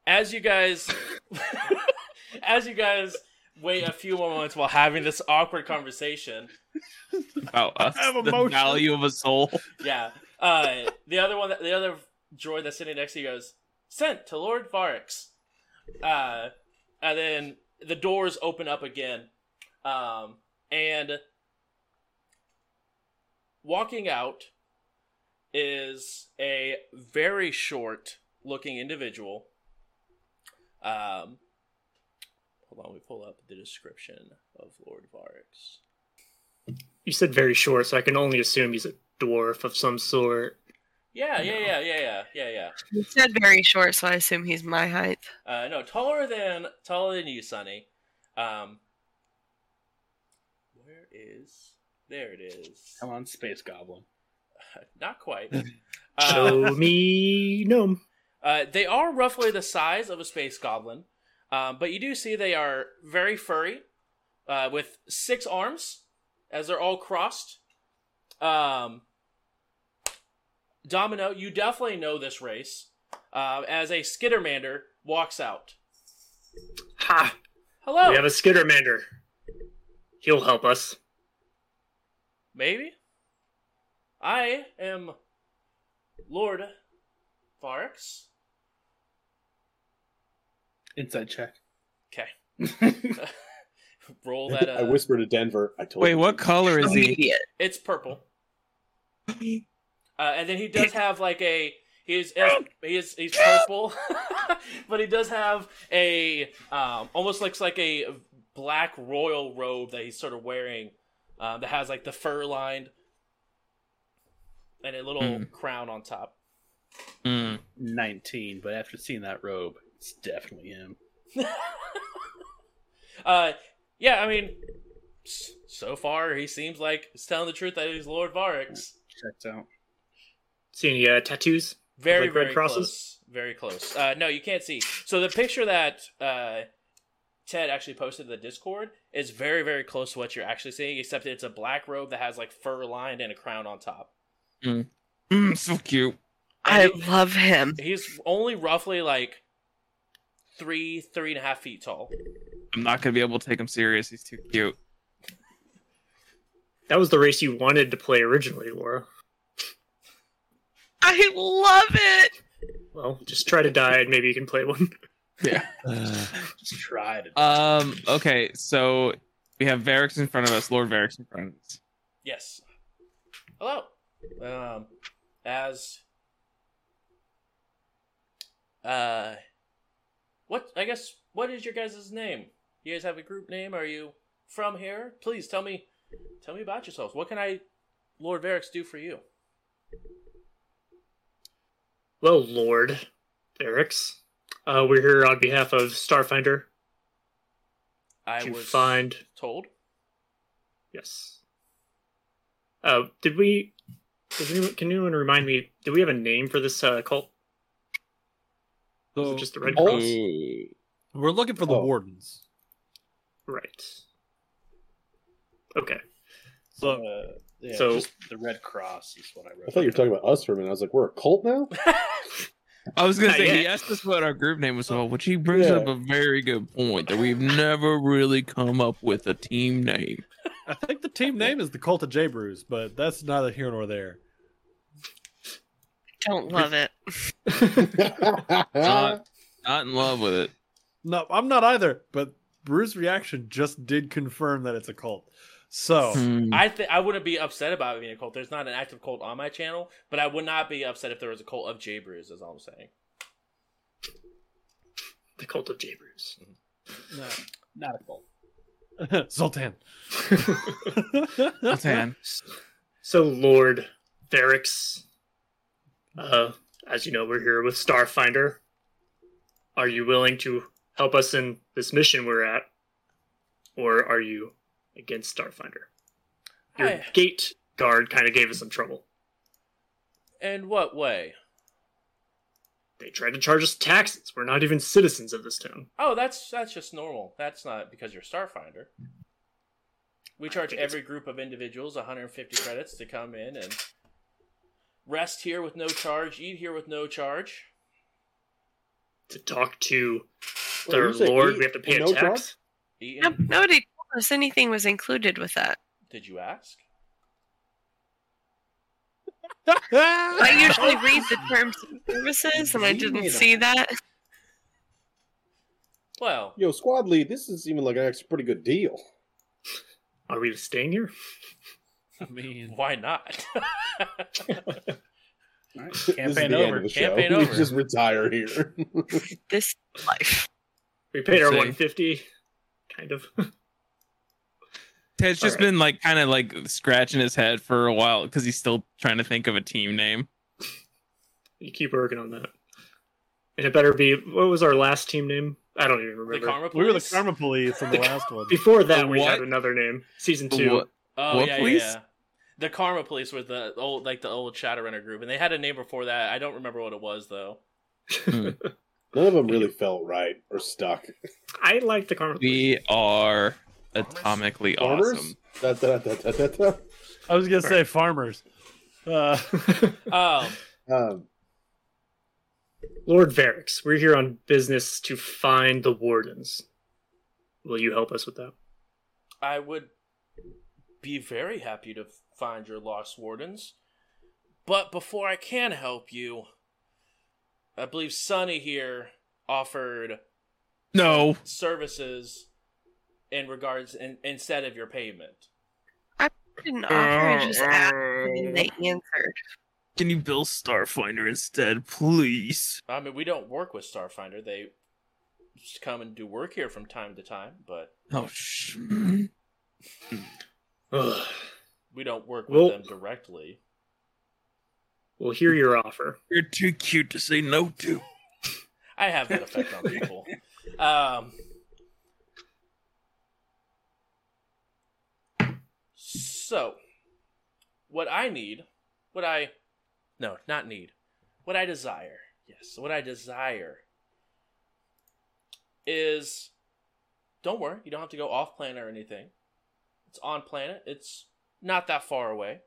as you guys [laughs] as you guys wait a few more moments while having this awkward conversation about us, have the emotion. value of a soul. yeah. Uh the other one the other droid that's sitting next to you goes sent to lord varix. Uh and then the doors open up again. Um and walking out is a very short looking individual. Um hold on we pull up the description of lord varix You said very short, so I can only assume he's a dwarf of some sort. yeah yeah yeah yeah yeah yeah yeah You said very short, so I assume he's my height. Uh, no, taller than taller than you, Sunny. Um, where is? There it is. Come on, Space Goblin. [laughs] Not quite. [laughs] Uh, Show [laughs] me gnome. uh, they are roughly the size of a space goblin, um, but you do see they are very furry, uh, with six arms, as they're all crossed. Um, Domino, you definitely know this race, uh, as a Skittermander walks out. Ha! Hello. We have a Skittermander. He'll help us. Maybe. I am Lord Varix. Inside check. Okay. [laughs] [laughs] Roll that. Uh, I whispered to Denver. I told Wait, you. what color is he? It's purple. [gasps] Uh, and then he does have like a he's he's he's purple, [laughs] but he does have a um, almost looks like a black royal robe that he's sort of wearing uh, that has like the fur lined and a little Hmm. crown on top. Mm. 19, but after seeing that robe, it's definitely him. [laughs] uh, yeah, I mean, so far he seems like he's telling the truth that he's Lord Varix. Checked out. See any uh, tattoos? Very, Like red very crosses? close. Very close. Uh, no, you can't see. So the picture that uh, Ted actually posted to the Discord is very, very close to what you're actually seeing, except it's a black robe that has like fur lined and a crown on top. Mm, so cute. I he- love him. he's only roughly like three, three and a half feet tall. I'm not gonna be able to take him serious. He's too cute. That was the race you wanted to play originally, Laura. I love it. Well, just try to die and maybe you can play one. Yeah. [sighs] Just try to. Um. Okay. So we have Varix in front of us. Lord Varix in front of us. Yes. Hello. Um, as uh, what? I guess what is your guys' name? You guys have a group name? Are you from here? Please tell me, tell me about yourselves. What can I, Lord Varix, do for you? Well, Lord Varix, uh, we're here on behalf of Starfinder I to was find. told. Yes. Uh, did we? Does anyone, can anyone remind me? Do we have a name for this uh, cult? Is So it just the Red Oh. Cross? we're looking for the Oh. wardens. Right. Okay. So Uh, yeah, so- just the Red Cross is what I wrote. I thought you were talking about us for a minute. I was like, we're a cult now? [laughs] I was gonna Not say he asked us what our group name was, well, which he brings Yeah. up a very good point that we've never really come up with a team name. I think the team name is the Cult of J Brews, but that's neither here nor there. Don't love it. [laughs] Not, not in love with it. No, I'm not either. But Brew's reaction just did confirm that it's a cult. So Hmm. I think I wouldn't be upset about it being a cult. There's not an active cult on my channel, but I would not be upset if there was a cult of J Brews. Is all I'm saying. the cult of J Brews. No, not a cult. [laughs] Zoltan. [laughs] Zoltan. So, Lord Varix, uh, as you know, we're here with Starfinder. Are you willing to help us in this mission we're at, or are you against Starfinder? Your Hi. gate guard kind of gave us some trouble. In what way? They tried to charge us taxes. We're not even citizens of this town. Oh, that's that's just normal. That's not because you're Starfinder. We charge think it's- every group of individuals 150 credits to come in and rest here with no charge, eat here with no charge. To talk to their you say lord, we have to pay a no tax. Eat No, nobody told us anything was included with that. Did you ask? [laughs] I usually read the terms of services, and I didn't see that. Well, Yo, squad lead, this is even like an actually pretty good deal. Are we staying here? I mean, why not? [laughs] All right, this is campaign the over. of the show. Campaign we just retire here. [laughs] This life. We paid our 150, kind of. [laughs] Ted's just Alright. been like kind of like scratching his head for a while because he's still trying to think of a team name. you keep working on that. And it better be what was our last team name? I don't even the remember. Karma we were the Police? Karma Police in the The- last one. Before that, The we had another name. Season The two. what? Oh What yeah, police? yeah. The Karma Police were the old, like the old Shadowrunner group, and they had a name before that. I don't remember what it was though. [laughs] None of them really felt right or stuck. I like the Karma. We are atomically Farmers? awesome. Da, da, da, da, da, da. I was gonna say farmers. Uh, Um, [laughs] Um, Lord Varix, we're here on business to find the wardens. Will you help us with that? I would be very happy to find your lost wardens, but before I can help you, I believe Sunny here offered No, services in regards in, instead of your payment. I didn't oh. offer, I just asked, and they answered. can you bill Starfinder instead, please? I mean, we don't work with Starfinder. They just come and do work here from time to time, but Oh, sh- mm. Ugh. We don't work with Well- them directly. We'll hear your offer. you're too cute to say no to. [laughs] I have that effect on people. Um, so, what I need, what I, no, not need, what I desire, yes, what I desire is, don't worry, you don't have to go off planet or anything. It's on planet. It's not that far away.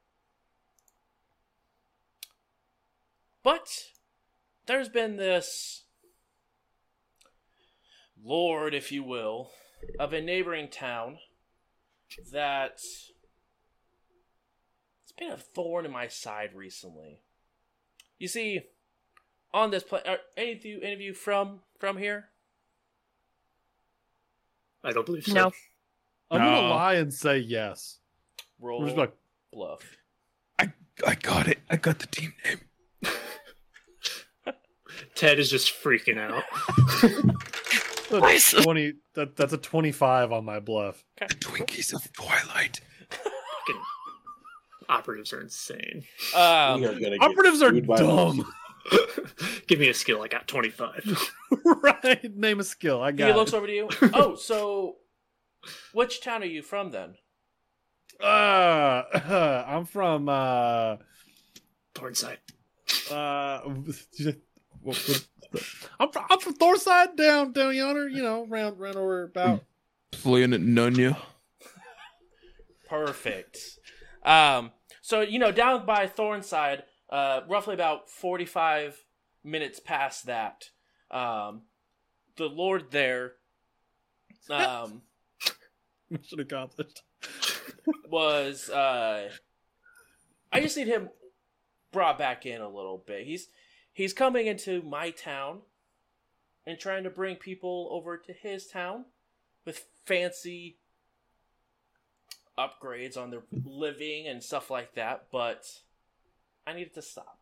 But there's been this lord, if you will, of a neighboring town that it's been a thorn in my side recently. You see, on this play, are any of you, any of you from from here? I don't believe so. No. I'm gonna lie and say yes. Roll We're just like, bluff. I I got it. I got the team name. [laughs] Ted is just freaking out. [laughs] that's twenty. That, that's a twenty-five on my bluff. The Twinkies of Twilight. Fucking operatives are insane. Um, are Operatives are dumb. [laughs] Give me a skill. I got 25. right? Name a skill. I got he got. looks it. over to you. Oh, so which town are you from then? Uh, [clears throat] I'm from uh Thornside. uh. [laughs] I'm from, I'm from Thorside down down yonder. You know, round round over about. Planet Nunya. Perfect. Um, so you know, down by Thornside, uh, roughly about forty-five minutes past that, um, the Lord there, [laughs] um, Mission accomplished. Was uh I just need him brought back in a little bit. He's he's coming into my town and trying to bring people over to his town with fancy upgrades on their living and stuff like that, but I need it to stop.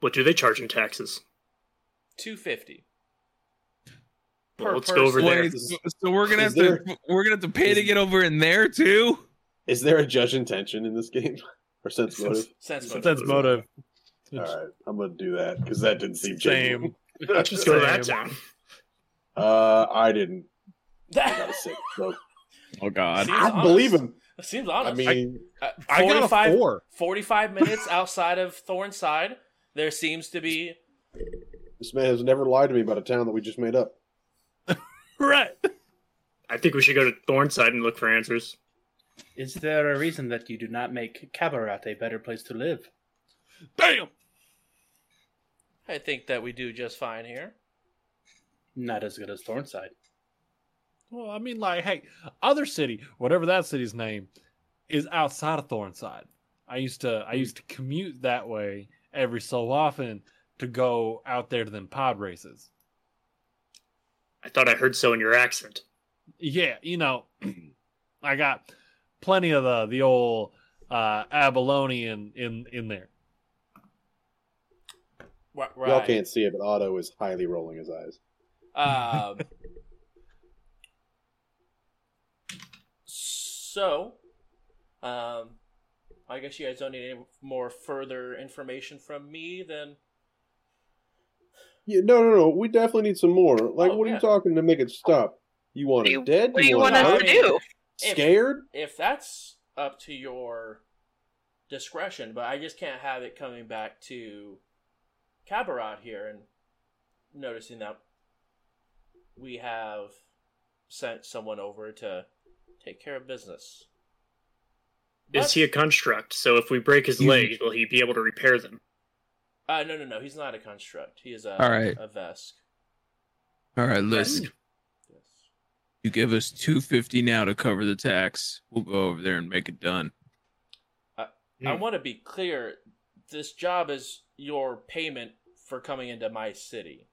What do they charge in taxes? 250 Well, let's go over there. Wait, so, so we're gonna have Is to we're gonna have to pay to get over in there too. Is there a judge intention in this game [laughs] or sense motive? [laughs] Sense motive. Sense motive. All right, I'm gonna do that because that didn't seem Same. genuine. [laughs] Just go to that Same. town. Uh, I didn't. I got a six. So Oh God. Seems I honest. believe him. It Seems honest. I honest. mean, Uh, I got a 45 four. 45 minutes outside of Thornside, there seems to be this man has never lied to me about a town that we just made up. Right. I think we should go to Thornside and look for answers. Is there a reason that you do not make Qabarat a better place to live? Damn. I think that we do just fine here. Not as good as Thornside. Well, I mean, like, hey, other city, whatever that city's name, is outside of Thornside. I used to, I hmm. used to commute that way every so often to go out there to them pod races. I thought I heard so in your accent. Yeah, you know, [clears throat] I got plenty of the the old uh Aballonian in in there. Right. Y'all can't see it, but Otto is highly rolling his eyes. Um, so, um, I guess you guys don't need any more further information from me than Yeah, no, no, no. We definitely need some more. Like, Oh, what are you talking to make it stop? You want it dead? What do you want want it us to do? If- Scared? if that's up to your discretion, but I just can't have it coming back to Qabarat here and noticing that we have sent someone over to take care of business. Is he a construct? So if we break his legs, will he be able to repair them? Uh, no, no, no. He's not a construct. He is a All right. a Vesk. All right, listen. Yes. You give us two fifty now to cover the tax. We'll go over there and make it done. I Hmm. want to be clear. This job is your payment for coming into my city.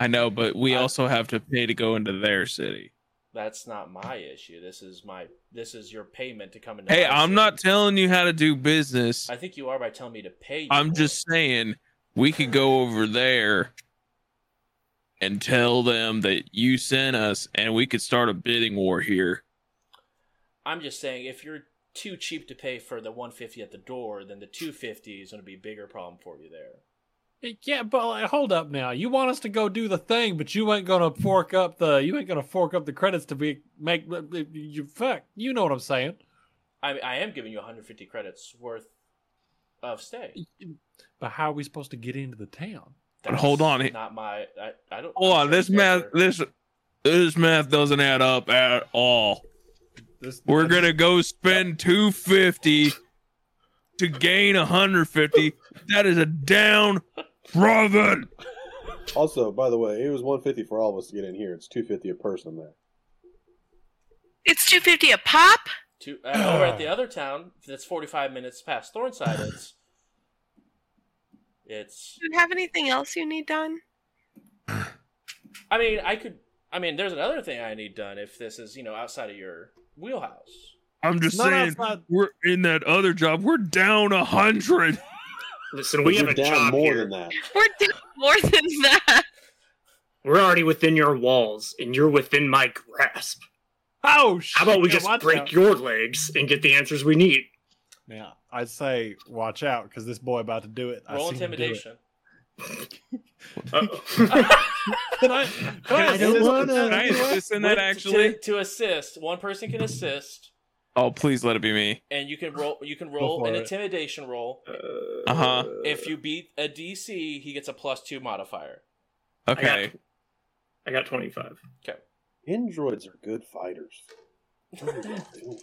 I know, but we I- also have to pay to go into their city. That's not my issue. This is my. This is your payment to come into. Hey, my I'm city. not telling you how to do business. I think you are by telling me to pay you. I'm more. just saying we could go over there and tell them that you sent us and we could start a bidding war here. I'm just saying if you're too cheap to pay for the 150 at the door, then the 250 is going to be a bigger problem for you there. Yeah, but like, hold up now. You want us to go do the thing, but you ain't gonna fork up the you ain't gonna fork up the credits to be make you fuck. You know what I'm saying? I I am giving you 150 credits worth of stay. But how are we supposed to get into the town? But hold on, Not my. I, I don't. Hold on, this math are- this this math doesn't add up at all. This, We're gonna go spend two fifty to gain hundred fifty. That is a down profit. Also, by the way, it was 150 for all of us to get in here. It's 250 a person there. It's two fifty a pop. To, uh, over at the other town, that's 45 minutes past Thornside. It's. It's. Do you have anything else you need done? [sighs] I mean, I could. I mean, there's another thing I need done if this is, you know, outside of your wheelhouse. I'm just Not saying outside- we're in that other job. We're down a hundred. [laughs] Listen, we have you're a down job more here. than that. [laughs] We're doing more than that. We're already within your walls, and you're within my grasp. oh shit! How about we just break out. your legs and get the answers we need? Yeah, I'd say watch out because this boy about to do it. Roll seen it. intimidation. [laughs] Can I? Can I, I don't assist wanna- Can I assist in that actually? to, to assist. One person can assist, Oh, please let it be me. and you can [laughs] roll. You can roll for an it. intimidation roll. Uh huh. If you beat a DC, he gets a plus two modifier. Okay. I got 25. Okay. Androids are good fighters. What are they doing?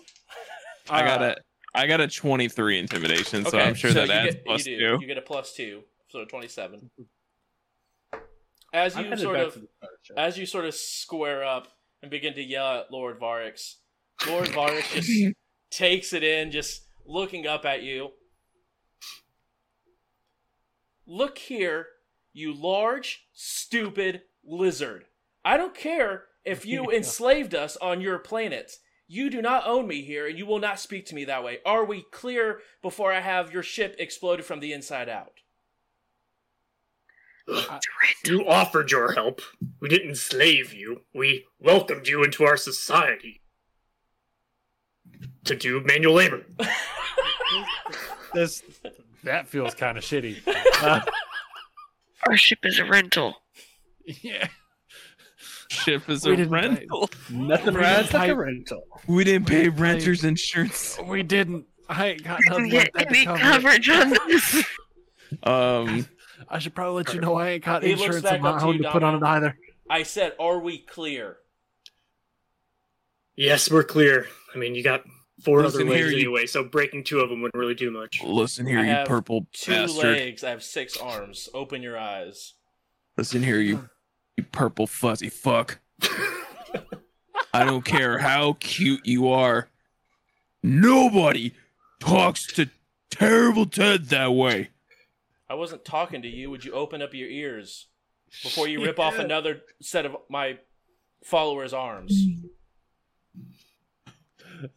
I got Uh, a I got a 23 intimidation, so Okay, I'm sure so that you adds get, plus you two. You get a plus two, so twenty-seven. As you sort of start as you sort of square up and begin to yell at Lord Varix, Lord Varus [laughs] just takes it in, just looking up at you. Look here, you large, stupid lizard. I don't care if you [laughs] enslaved us on your planet. You do not own me here, and you will not speak to me that way. Are we clear before I have your ship exploded from the inside out? You offered your help. We didn't enslave you. We welcomed you into our society to do manual labor. This that feels kind of shitty. [laughs] Uh, Our ship is a rental. [laughs] yeah. Ship is We a didn't pay- rental. Nothing Brad, like a rental. We didn't pay We didn't pay- renters insurance. We didn't. I ain't got We didn't nothing get that any coverage on this. Um, I should probably let you know I ain't got insurance back of my up to own you, to put on it either. I said, are we clear? Yes, we're clear. I mean, you got four Listen other here, legs you- anyway, so breaking two of them wouldn't really do much. listen here, I you have purple Two bastard. legs, I have six arms. Open your eyes. Listen here, you, you purple fuzzy fuck. I don't care how cute you are. Nobody talks to terrible Ted that way. I wasn't talking to you. Would you open up your ears before you rip off another set of my followers' arms?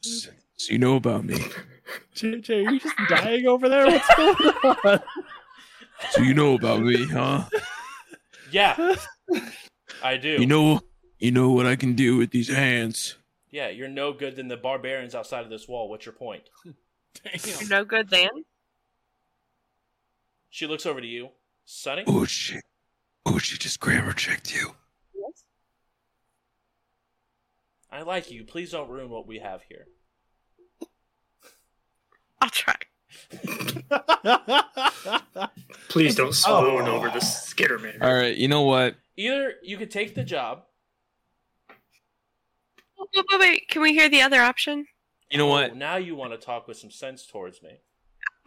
So you know about me. JJ, are you just dying over there? What's going on? So you know about me, huh? Yeah, [laughs] I do. You know, you know what I can do with these hands. yeah, you're no good than the barbarians outside of this wall. What's your point? You're no good then. She looks over to you. Sunny? Oh shit! Oh, she just grammar checked you. I like you. Please don't ruin what we have here. I'll try. Please don't swoon Oh. over the Skitterman. All right, you know what? Either you could take the job. Wait, wait, wait. Can we hear the other option? You know Oh, what? now you want to talk with some sense towards me.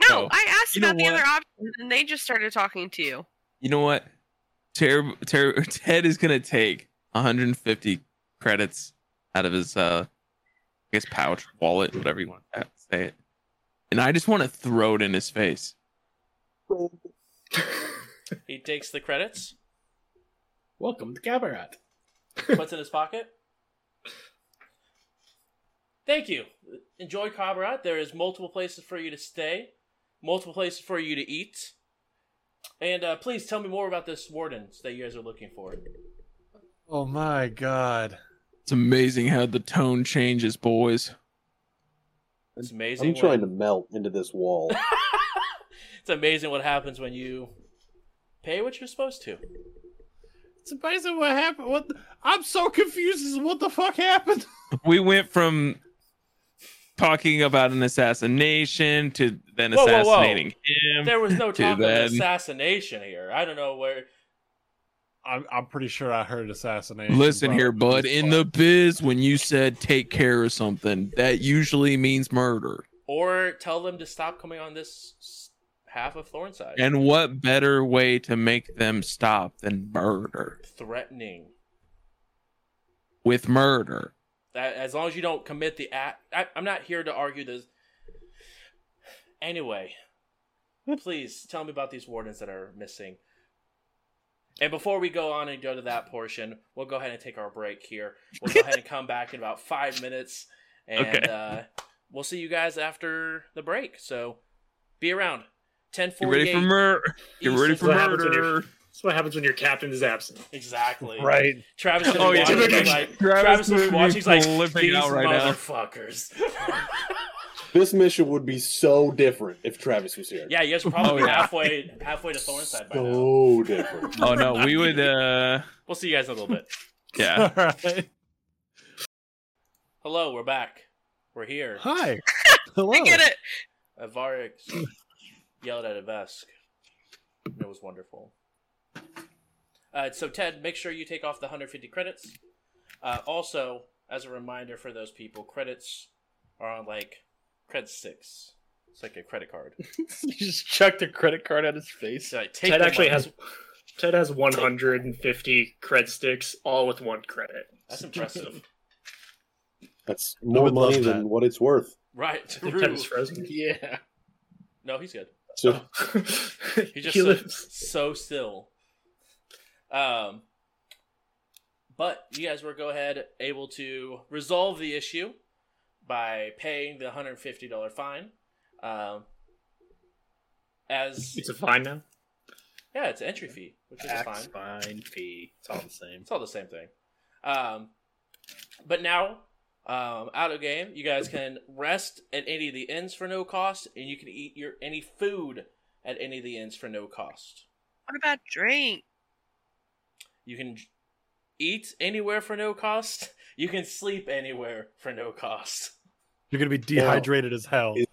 No, Oh. I asked You about the what? other option, and they just started talking to you. You know what? Ter- Ter- [laughs] Ted is gonna take 150 credits out of his, uh, I guess pouch, wallet, whatever you want to say it, and I just want to throw it in his face. He takes the credits, Welcome to Qabarat. puts it in his pocket. Thank you. Enjoy Qabarat. There is multiple places for you to stay, multiple places for you to eat. And uh, please tell me more about this wardens that you guys are looking for. oh my god. It's amazing how the tone changes, boys. It's amazing. I'm trying to when- melt into this wall. [laughs] it's amazing what happens when you pay what you're supposed to. It's amazing what happened. What? The- I'm so confused as what the fuck happened. [laughs] We went from talking about an assassination to then Whoa, whoa, whoa. assassinating him. There was no to talk of then- assassination here. I don't know where. I'm, I'm pretty sure I heard assassination. Listen here, bud. In the biz, when you said take care of something, that usually means murder. Or tell them to stop coming on this half of Thornside. And what better way to make them stop than murder? Threatening. With murder. That as long as you don't commit the act. I, I'm not here to argue this. Anyway, please tell me about these wardens that are missing. And before we go on and go to that portion, we'll go ahead and take our break here. [laughs] We'll go ahead and come back in about five minutes, and Okay. uh, we'll see you guys after the break. So be around. Ten forty. Get ready for murder. Get ready for What happens when murder. That's what happens when your captain is absent. Exactly. [laughs] Right. Travis is Oh, yeah. watching. Travis- like, Travis Travis would is watching. He's like, flipping these out right now." motherfuckers. [laughs] this mission would be so different if Travis was here. yeah, you guys are probably Oh, yeah. halfway halfway to Thornside by now. So different. Oh no, we would. uh We'll see you guys in a little bit. Yeah. [laughs] All right. Hello, we're back. We're here. Hi. [laughs] Hello. I get it. Avarix yelled at Avesk. It was wonderful. Uh, so, Ted, make sure you take off the 150 credits. Uh, also, as a reminder for those people, credits are on like credit six. It's like a credit card. [laughs] you just chucked a credit card at his face. So, like, take Ted actually money. has Ted has 150 cred sticks, all with one credit. That's impressive. That's more would love money that. than what it's worth. Right. True. Ted is frozen. Yeah. No, he's good. So [laughs] He just he so, lives. so still. Um, but you guys were go ahead able to resolve the issue by paying the hundred fifty dollar fine. Um, as It's a fine now. yeah, it's an entry fee, which is Tax, fine. fine, fee. It's all the same. It's all the same thing. Um, but now, um, out of game, you guys can rest at any of the inns for no cost, and you can eat your any food at any of the inns for no cost. What about drink? You can eat anywhere for no cost. [laughs] You can sleep anywhere for no cost. You're gonna be dehydrated as hell. Is-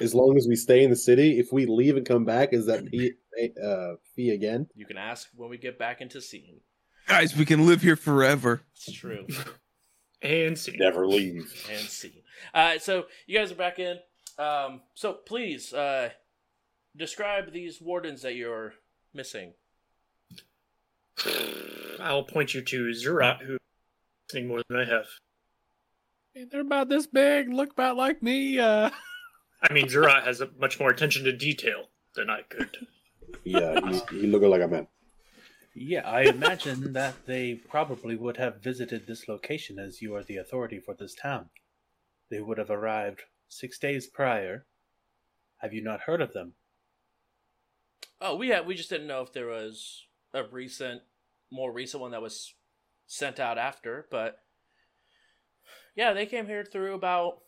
as long as we stay in the city, if we leave and come back, is that fee, uh, fee again? You can ask when we get back into scene. Guys, we can live here forever. It's true. [laughs] And see. Never leave. and scene. Uh, so you guys are back in. Um, so please uh, describe these wardens that you're missing. I'll point you to Zurat, who listening more than I have. They're about this big, look about like me. Uh, [laughs] I mean, Zurat has a much more attention to detail than I could. Yeah, he, he looking like a man. Yeah, I imagine that they probably would have visited this location as you are the authority for this town. They would have arrived six days prior. Have you not heard of them? Oh, we had, we just didn't know if there was a recent, more recent one that was sent out after, but yeah, they came here through about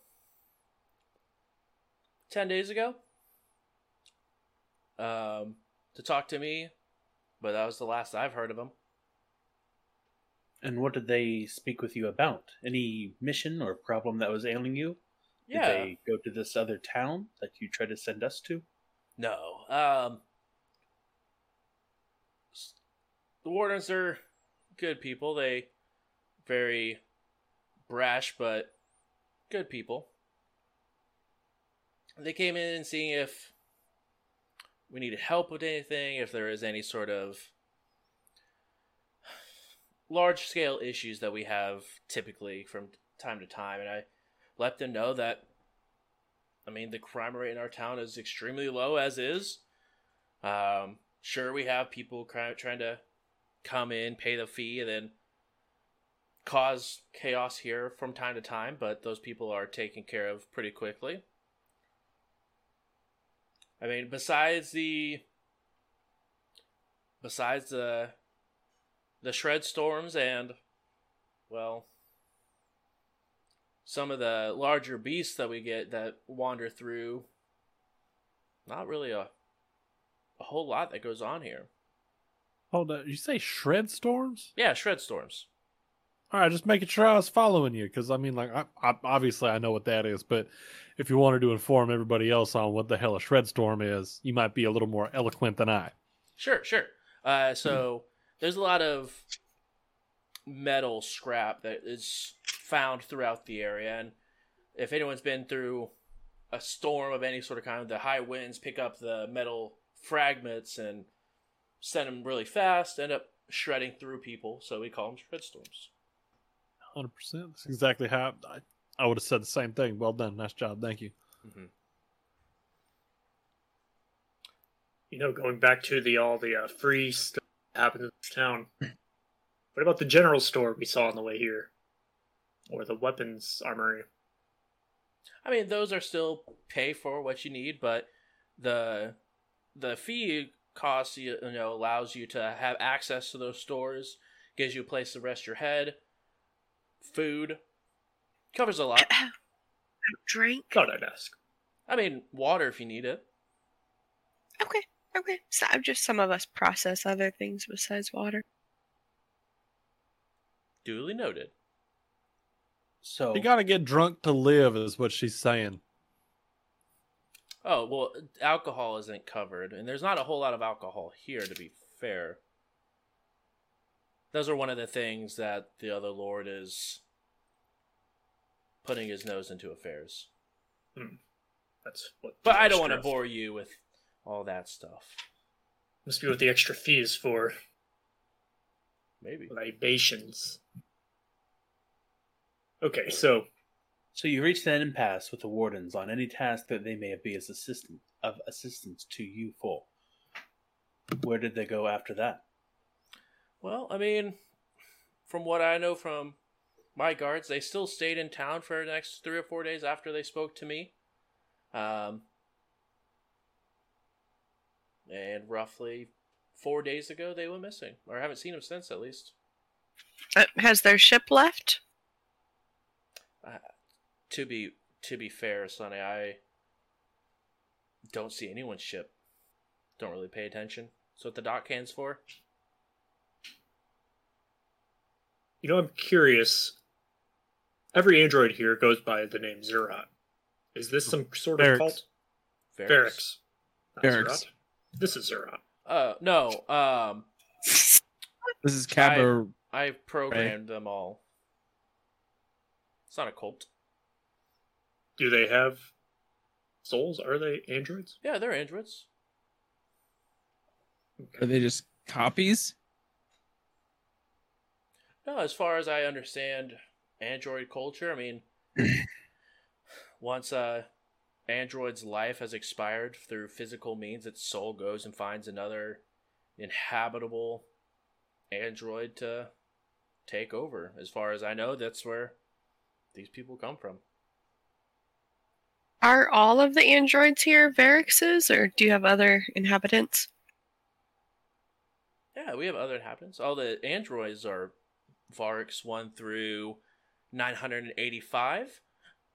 ten days ago. Um, to talk to me, but that was the last I've heard of them. And what did they speak with you about? Any mission or problem that was ailing you? Did Yeah, they go to this other town that you tried to send us to? No. Um the wardens are good people. They very brash but good people. They came in and seeing if we needed help with anything, if there is any sort of large scale issues that we have typically from time to time and I let them know that I mean, the crime rate in our town is extremely low as is. Um, sure, we have people trying to come in, pay the fee, and then cause chaos here from time to time, but those people are taken care of pretty quickly. I mean, besides the besides the the shred storms and well some of the larger beasts that we get that wander through not really a a whole lot that goes on here oh, hold on, you say shred storms? yeah shred storms All right, just making sure I was following you because I mean, like, I, I, obviously I know what that is, but if you wanted to inform everybody else on what the hell a shred storm is, you might be a little more eloquent than I. sure sure. Uh, so there's a lot of metal scrap that is found throughout the area and if anyone's been through a storm of any sort of kind the high winds pick up the metal fragments and send them really fast end up shredding through people so we call them shred storms Hundred percent. That's exactly how I, I would have said the same thing. Well done, nice job, thank you. You know, going back to the all the uh, free stuff that happened in this town. [clears throat] What about the general store we saw on the way here, or the weapons armory? I mean, those are still pay for what you need, but the the fee cost you you know allows you to have access to those stores, gives you a place to rest your head, food, covers a lot. [coughs] Drink? Thought I'd ask. I mean, water if you need it. Okay, okay. So just some of us process other things besides water. Duly noted. So You got to get drunk to live, is what she's saying. Oh well, alcohol isn't covered, and there's not a whole lot of alcohol here. To be fair, those are one of the things that the other lord is putting his nose into affairs. Hmm. That's what. But I don't want to bore you with all that stuff. Must be what the extra fee is for Maybe. libations. Okay, so So you reach an impasse with the wardens on any task that they may be as assistant of assistance to you for. Where did they go after that? Well, I mean, from what I know from my guards, they still stayed in town for the next three or four days after they spoke to me. Um, and roughly four days ago, they went missing, or I haven't seen them since, at least. Uh, has their ship left? To be to be fair, Sunny, I don't see anyone's ship. Don't really pay attention. That's what the dock hands for. You know, I'm curious. Every android here goes by the name Zerat. Is this some sort of Barracks. cult? Ferrix. Barracks. Not Barracks. Zerat. This is Zerat. Uh, no. Um, This is Cabo. I have programmed them all. It's not a cult. Do they have souls? Are they androids? Yeah, they're androids. Are they just copies? No, as far as I understand android culture, I mean, [clears throat] once uh, android's life has expired through physical means, its soul goes and finds another inhabitable android to take over. As far as I know, that's where these people come from. Are all of the androids here Varixes, or do you have other inhabitants? Yeah, we have other inhabitants. All the androids are Varix 1 through 985.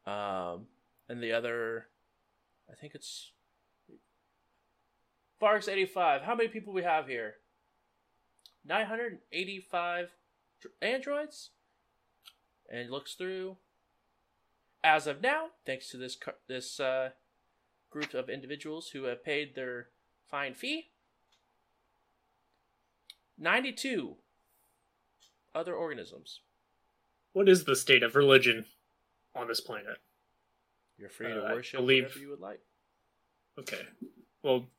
Um, and the other, I think it's Varix 85. How many people we have here? 985 androids? And looks through. As of now, thanks to this this uh, group of individuals who have paid their fine fee, 92 other organisms. What is the state of religion on this planet? You're free to Uh, worship believe- whatever you would like. Okay. Well,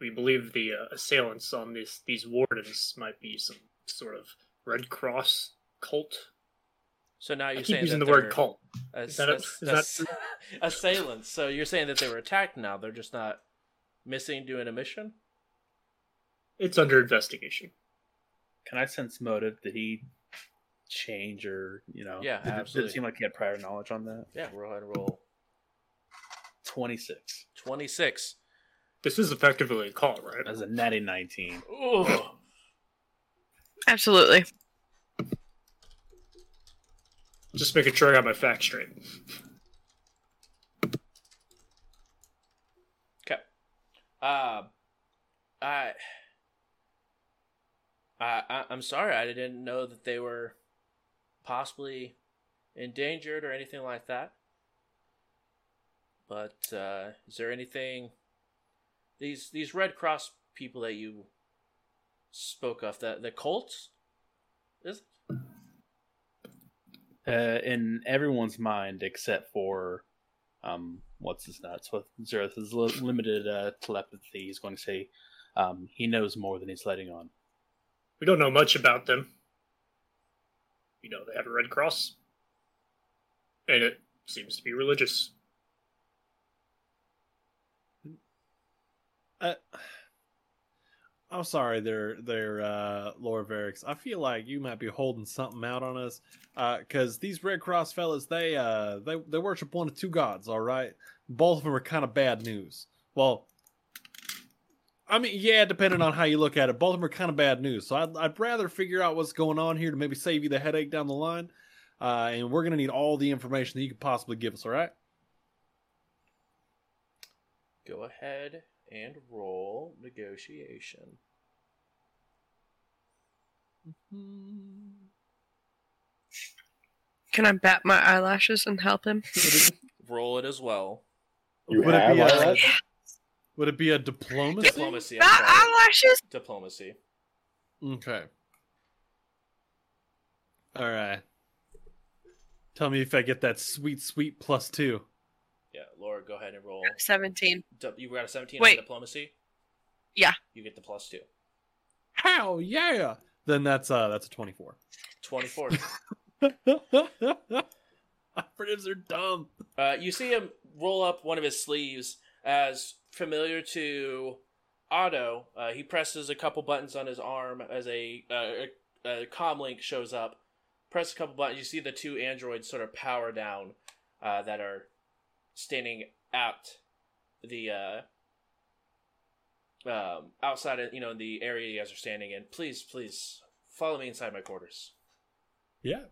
we believe the uh, assailants on these these wardens might be some sort of Red Cross cult. So now you're keep saying using that the word cult. ass- Is that a- ass- is that [laughs] assailants. So you're saying that they were attacked now. They're just not missing doing a mission? It's under investigation. Can I sense motive? Did he change or you know? Yeah, did, it- Did absolutely. it seem like he had prior knowledge on that? Yeah, roll ahead and roll. Twenty six 26. This is effectively a call, right? as a natty nineteen. Ooh. Absolutely. Just making sure I got my facts straight. Okay. Uh, I, I, I, I'm sorry. I didn't know that they were possibly endangered or anything like that. But uh, is there anything these these Red Cross people that you spoke of the the cults? Is Uh, in everyone's mind except for um what's his nuts with Zerth's li- limited uh, telepathy he's going to say um he knows more than he's letting on We don't know much about them. You know, they have a Red Cross. And it seems to be religious. Uh, I'm sorry, there, uh, Lord Varix. I feel like you might be holding something out on us, because these Red Cross fellas, they, uh, they, they worship one of two gods. All right, both of them are kind of bad news. Well, I mean, yeah, depending on how you look at it, both of them are kind of bad news. So I'd, I'd rather figure out what's going on here to maybe save you the headache down the line. Uh, and we're gonna need all the information that you could possibly give us. All right. go ahead and roll negotiation. Can I bat my eyelashes and help him? [laughs] roll it as well. You would it have be a, eyelash? Would it be a diplomacy? Diplomacy. I'm Bat sorry. eyelashes? Diplomacy. Okay. All right. Tell me if I get that sweet, sweet plus two. Yeah, Laura, go ahead and roll. 17. You got a 17 Wait. on diplomacy? Yeah. You get the plus two. Hell yeah! Then that's uh that's a twenty-four. 24. [laughs] [laughs] Operatives are dumb. Uh, you see him roll up one of his sleeves as familiar to Otto. Uh, he presses a couple buttons on his arm as a, uh, a, a comm link shows up. Press a couple buttons. You see the two androids sort of power down uh, that are standing at the uh, um, outside of you know the area you guys are standing in. Please, please follow me inside my quarters. Yeah.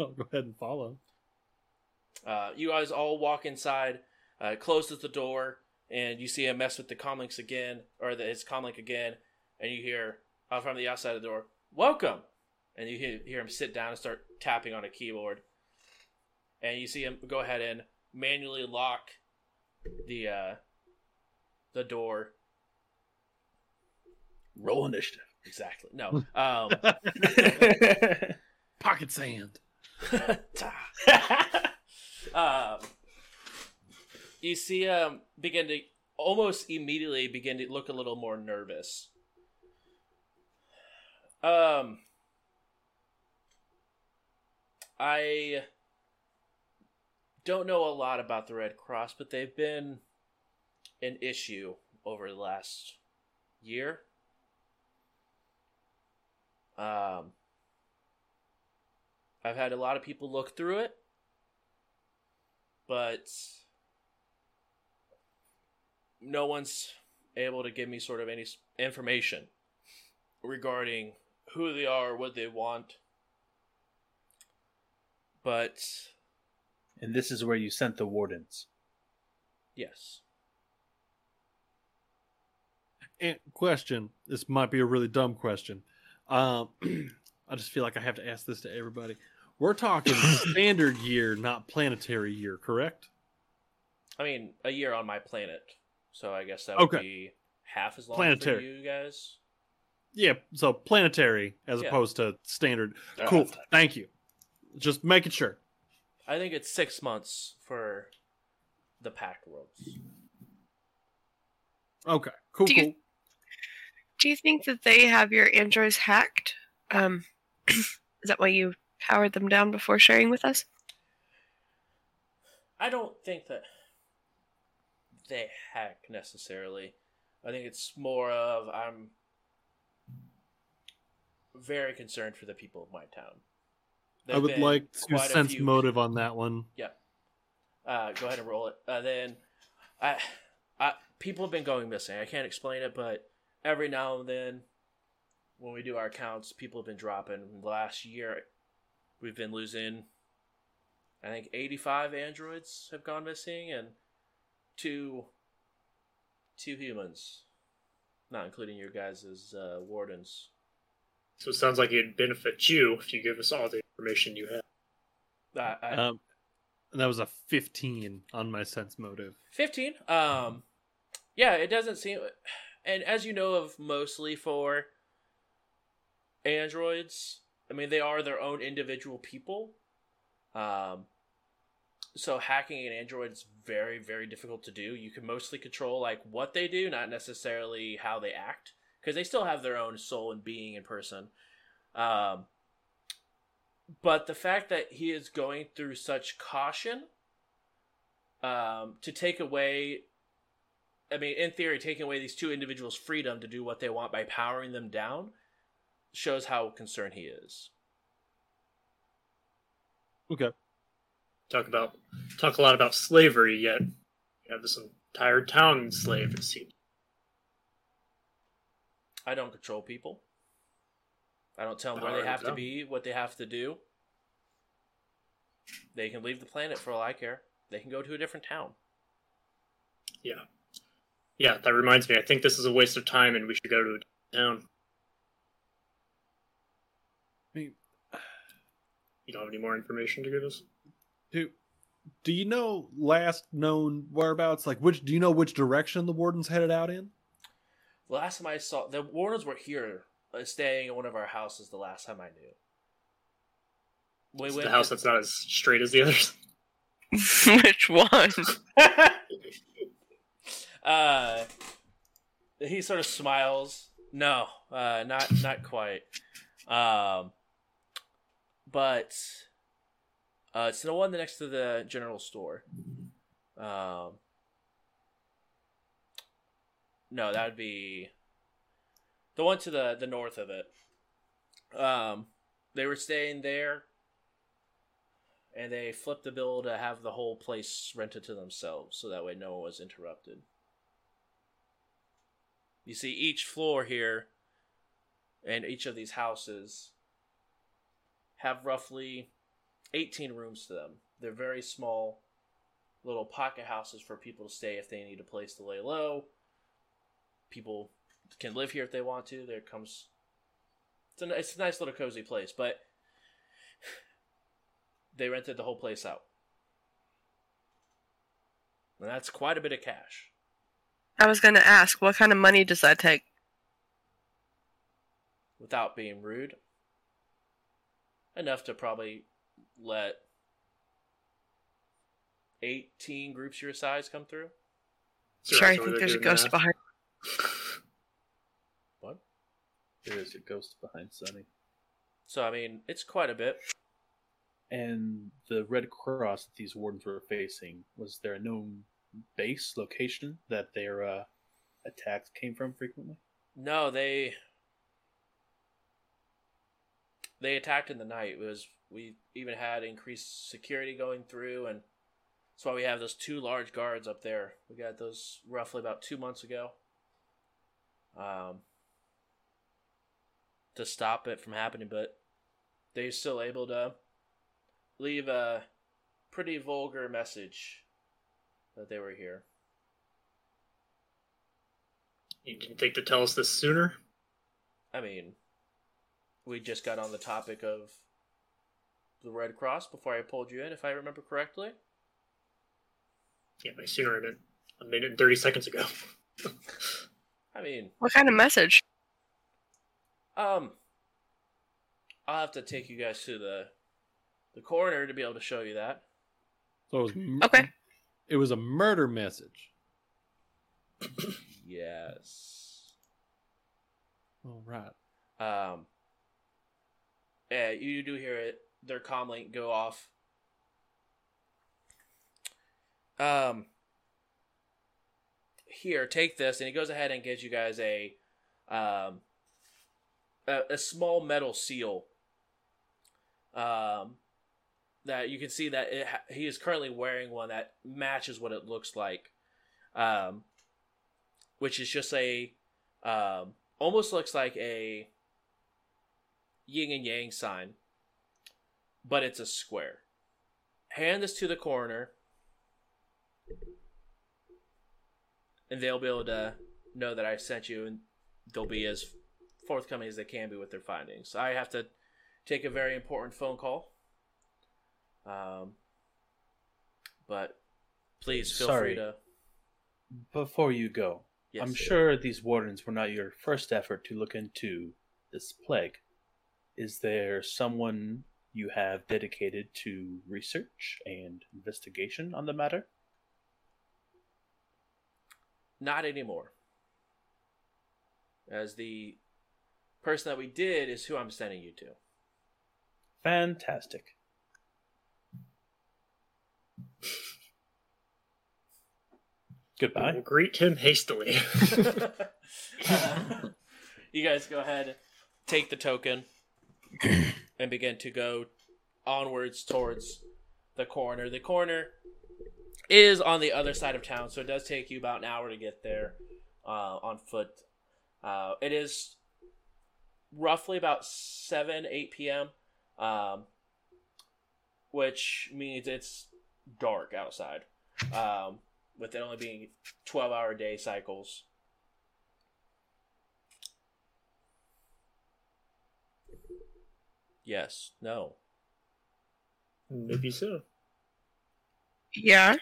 I'll go ahead and follow. Uh, you guys all walk inside, uh, closes the door, and you see him mess with the comlinks again, or the, his comlink again, and you hear from the outside of the door, "Welcome," and you hear, hear him sit down and start tapping on a keyboard, and you see him go ahead and manually lock the uh, the door. Roll initiative. Exactly. No. [laughs] Um, [laughs] Pocket sand. [laughs] um, you see him begin to almost immediately begin to look a little more nervous. Um, I don't know a lot about the Red Cross, but they've been an issue over the last year. Um, I've had a lot of people look through it, but no one's able to give me sort of any information regarding who they are, what they want. But and this is where you sent the wardens. yes, And question. This might be a really dumb question. Um, [clears throat] I just feel like I have to ask this to everybody. We're talking [coughs] standard year, not planetary year, correct? I mean a year on my planet, so I guess that would Okay. be half as long Planetary. for you guys. Yeah, so planetary as Yeah. opposed to standard. Ah, Cool. Thank you. Just making sure. I think it's six months for the Pact Worlds. Okay. Cool. Do you- cool. Do you think that they have your androids hacked? Um, [clears throat] is that why you powered them down before sharing with us? I don't think that they heck necessarily. I think it's more of I'm very concerned for the people of my town. I There've would like to sense few- motive on that one. Uh, go ahead and roll it. Uh, then, I, I, people have been going missing. I can't explain it, but every now and then, when we do our counts, people have been dropping. Last year, we've been losing. I think eighty-five androids have gone missing, and two, two humans, not including your guys' uh, wardens. So it sounds like it'd benefit you if you give us all the information you have. Uh, I, Um, that was a 15 on my sense motive. 15 um yeah it doesn't seem and as you know of mostly for androids i mean they are their own individual people um so hacking an android is very very difficult to do. You can mostly control like what they do not necessarily how they act because they still have their own soul and being in person. Um but the fact that he is going through such caution um, to take away i mean in theory taking away these two individuals freedom to do what they want by powering them down shows how concerned he is. Okay. Talk about talk a lot about slavery, yet you have this entire town enslaved. It seems. i don't control people i don't tell them where they have to be what they have to do they can leave the planet for all i care they can go to a different town Yeah, yeah. That reminds me. I think this is a waste of time, and we should go to a town. I mean, You don't have any more information to give us? Do, do you know last known whereabouts? Like, which do you know which direction the warden's headed out in? the last time i saw the wardens were here uh, staying in one of our houses the last time i knew we It's went the house that's not as straight as the others. [laughs] Which one? [laughs] uh he sort of smiles no uh not not quite um but Uh, it's the one next to the general store. Um, no, that would be the one to the the north of it. Um, they were staying there, and they flipped the bill to have the whole place rented to themselves, so that way no one was interrupted. You see, each floor here, and each of these houses have roughly 18 rooms to them. They're very small, little pocket houses for people to stay if they need a place to lay low. People can live here if they want to. There comes. It's a, it's a nice little cozy place, but [sighs] they rented the whole place out. And that's quite a bit of cash. I was going to ask, what kind of money does that take? Without being rude. Enough to probably let 18 groups your size come through. Sure, I think there's a ghost math. behind. [laughs] What? There is a ghost behind Sunny. So, I mean, it's quite a bit. And the Red Cross that these wardens were facing, was there a known base location that their uh, attacks came from frequently? No, they they attacked in the night. It was we even had increased security going through, and that's why we have those two large guards up there. We got those roughly about two months ago, um, to stop it from happening. But they're still able to leave a pretty vulgar message that they were here. You didn't think to tell us this sooner? I mean, we just got on the topic of the Red Cross before I pulled you in, if I remember correctly. Yeah, by sooner I meant a minute and 30 seconds ago. [laughs] I mean, What kind of message? um, I'll have to take you guys to the the coroner to be able to show you that. So it was m- Okay. It was a murder message. [coughs] Yes. All right. Um. Yeah, you do hear it. Their comm link go off. Um. Here, take this, and he goes ahead and gives you guys a, um, a, a small metal seal. Um, that you can see that it he is currently wearing one that matches what it looks like, um, which is just a, um, almost looks like a yin and yang sign, but it's a square. Hand this to the coroner, and they'll be able to know that I sent you, and they'll be as forthcoming as they can be with their findings. I have to take a very important phone call. Um, but please feel Sorry. free to. Before you go, Yes, I'm sure these wardens were not your first effort to look into this plague. Is there someone you have dedicated to research and investigation on the matter? Not anymore. As the person that we did is who I'm sending you to. Fantastic. Goodbye. We'll greet him hastily. [laughs] [laughs] you guys go ahead, take the token, and begin to go onwards towards the coroner. The coroner is on the other side of town, so it does take you about an hour to get there uh, on foot. Uh, it is roughly about 7, 8 p.m., um, which means it's dark outside, um, with it only being 12 hour day cycles. Yes. No. Maybe so. Yeah.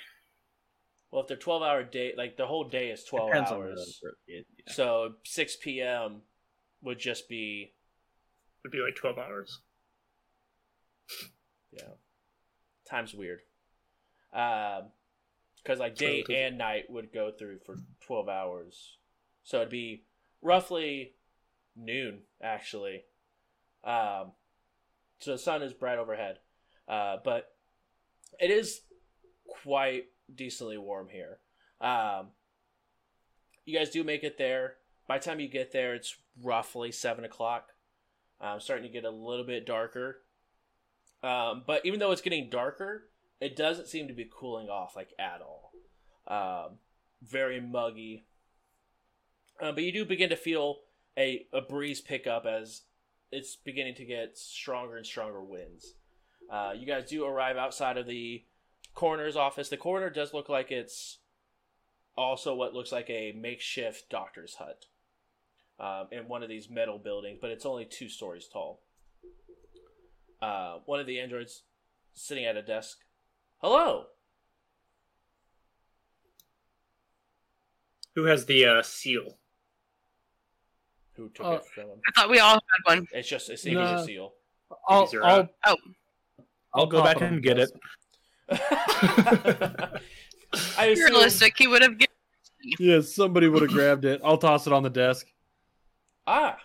Well, if they're twelve hour day, like the whole day is twelve Depends on hours. the- it- yeah. So six p.m. would just be Would be like 12 hours. yeah. Time's weird. Um, because like day So, 'cause- and night would go through for twelve hours, so it'd be roughly noon actually. Um, so the sun is bright overhead, uh, but it is quite decently warm here. Um, you guys do make it there. By the time you get there, it's roughly seven o'clock. Um, starting to get a little bit darker. Um, but even though it's getting darker, it doesn't seem to be cooling off like at all. Um, very muggy. Uh, but you do begin to feel a, a breeze pick up as it's beginning to get stronger and stronger winds. Uh, you guys do arrive outside of the coroner's office. The coroner does look like it's also what looks like a makeshift doctor's hut um, in one of these metal buildings, but it's only two stories tall. Uh, one of the androids sitting at a desk. Hello. Who has the uh, seal? Who took Uh, it from him? I thought we all had one. It's just it's, it No. a seal. I'll, These are I'll. Oh, I'll go pop back and get it. desk. [laughs] I assume, realistic. He would have given. Yeah, somebody would have grabbed it. I'll toss it on the desk. Ah,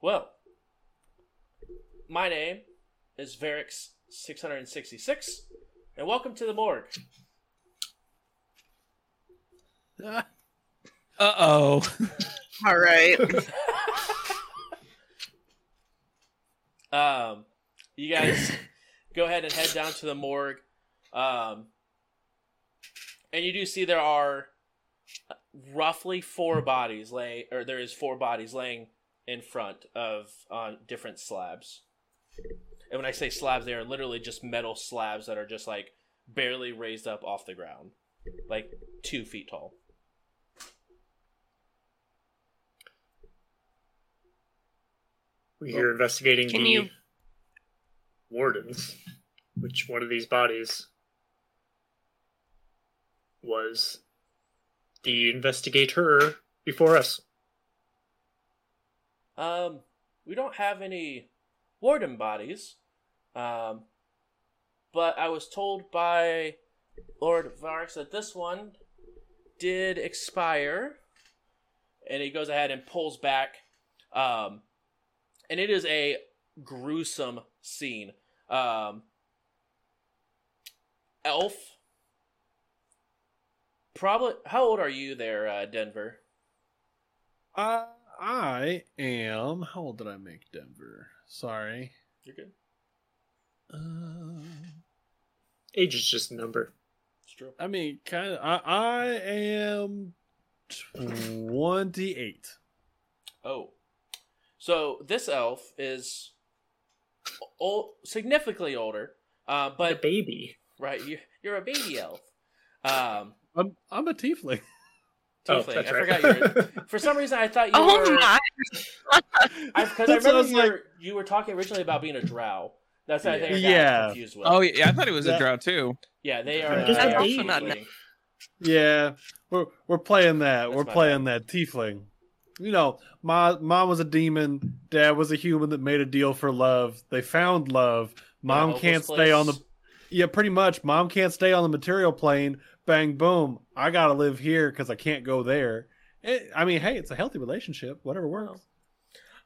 well, my name is Varix six hundred and sixty six, and welcome to the morgue. [laughs] Uh oh. All right. [laughs] um, you guys [coughs] go ahead and head down to the morgue, um, and you do see there are roughly four bodies lay, or there is four bodies laying in front of on different slabs. And when I say slabs, they are literally just metal slabs that are just like barely raised up off the ground, like two feet tall. We're investigating Can the you- wardens. Which one of these bodies was the investigator before us? Um, we don't have any warden bodies. Um, but I was told by Lord Varix that this one did expire. And he goes ahead and pulls back. Um, and it is a gruesome scene. Um, elf. Probably. How old are you there, uh, Denver? Uh, I am. How old did I make Denver? Sorry. You're good. Uh, Age is just a number. It's true. I mean, kind of. I, I am twenty-eight. Oh. So this elf is old, significantly older. Uh, The but baby. right, you, you're a baby elf. Um, I'm I'm a tiefling. [laughs] Oh, tiefling. that's I right. forgot you. [laughs] For some reason, I thought you Oh were. my! Because [laughs] I That's I remember you, like- were, you were talking originally about being a drow. That's what I think I got Yeah. confused with. Oh yeah, I thought it was That- a drow too. yeah, they are. Just they are baby. tiefling. Yeah, we're we're playing that. That's we're my playing that tiefling. You know, my mom was a demon. Dad was a human that made a deal for love. They found love. Mom hopeless can't stay on the yeah, pretty much. Mom can't stay on the material plane. Bang boom. I gotta live here because I can't go there. It, I mean, hey, it's a healthy relationship. Whatever works.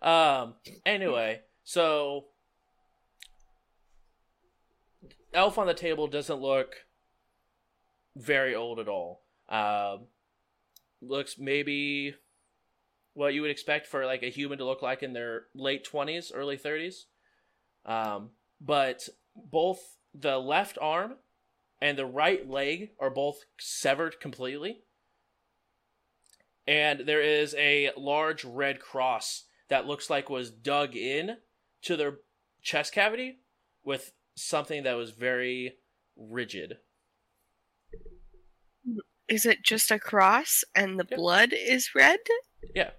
Um. Anyway, so elf on the table doesn't look very old at all. Um, looks maybe what you would expect for like a human to look like in their late twenties, early thirties. Um, but both the left arm and the right leg are both severed completely. And there is a large red cross that looks like was dug in to their chest cavity with something that was very rigid. Is it just a cross and the Yep. blood is red? Yeah.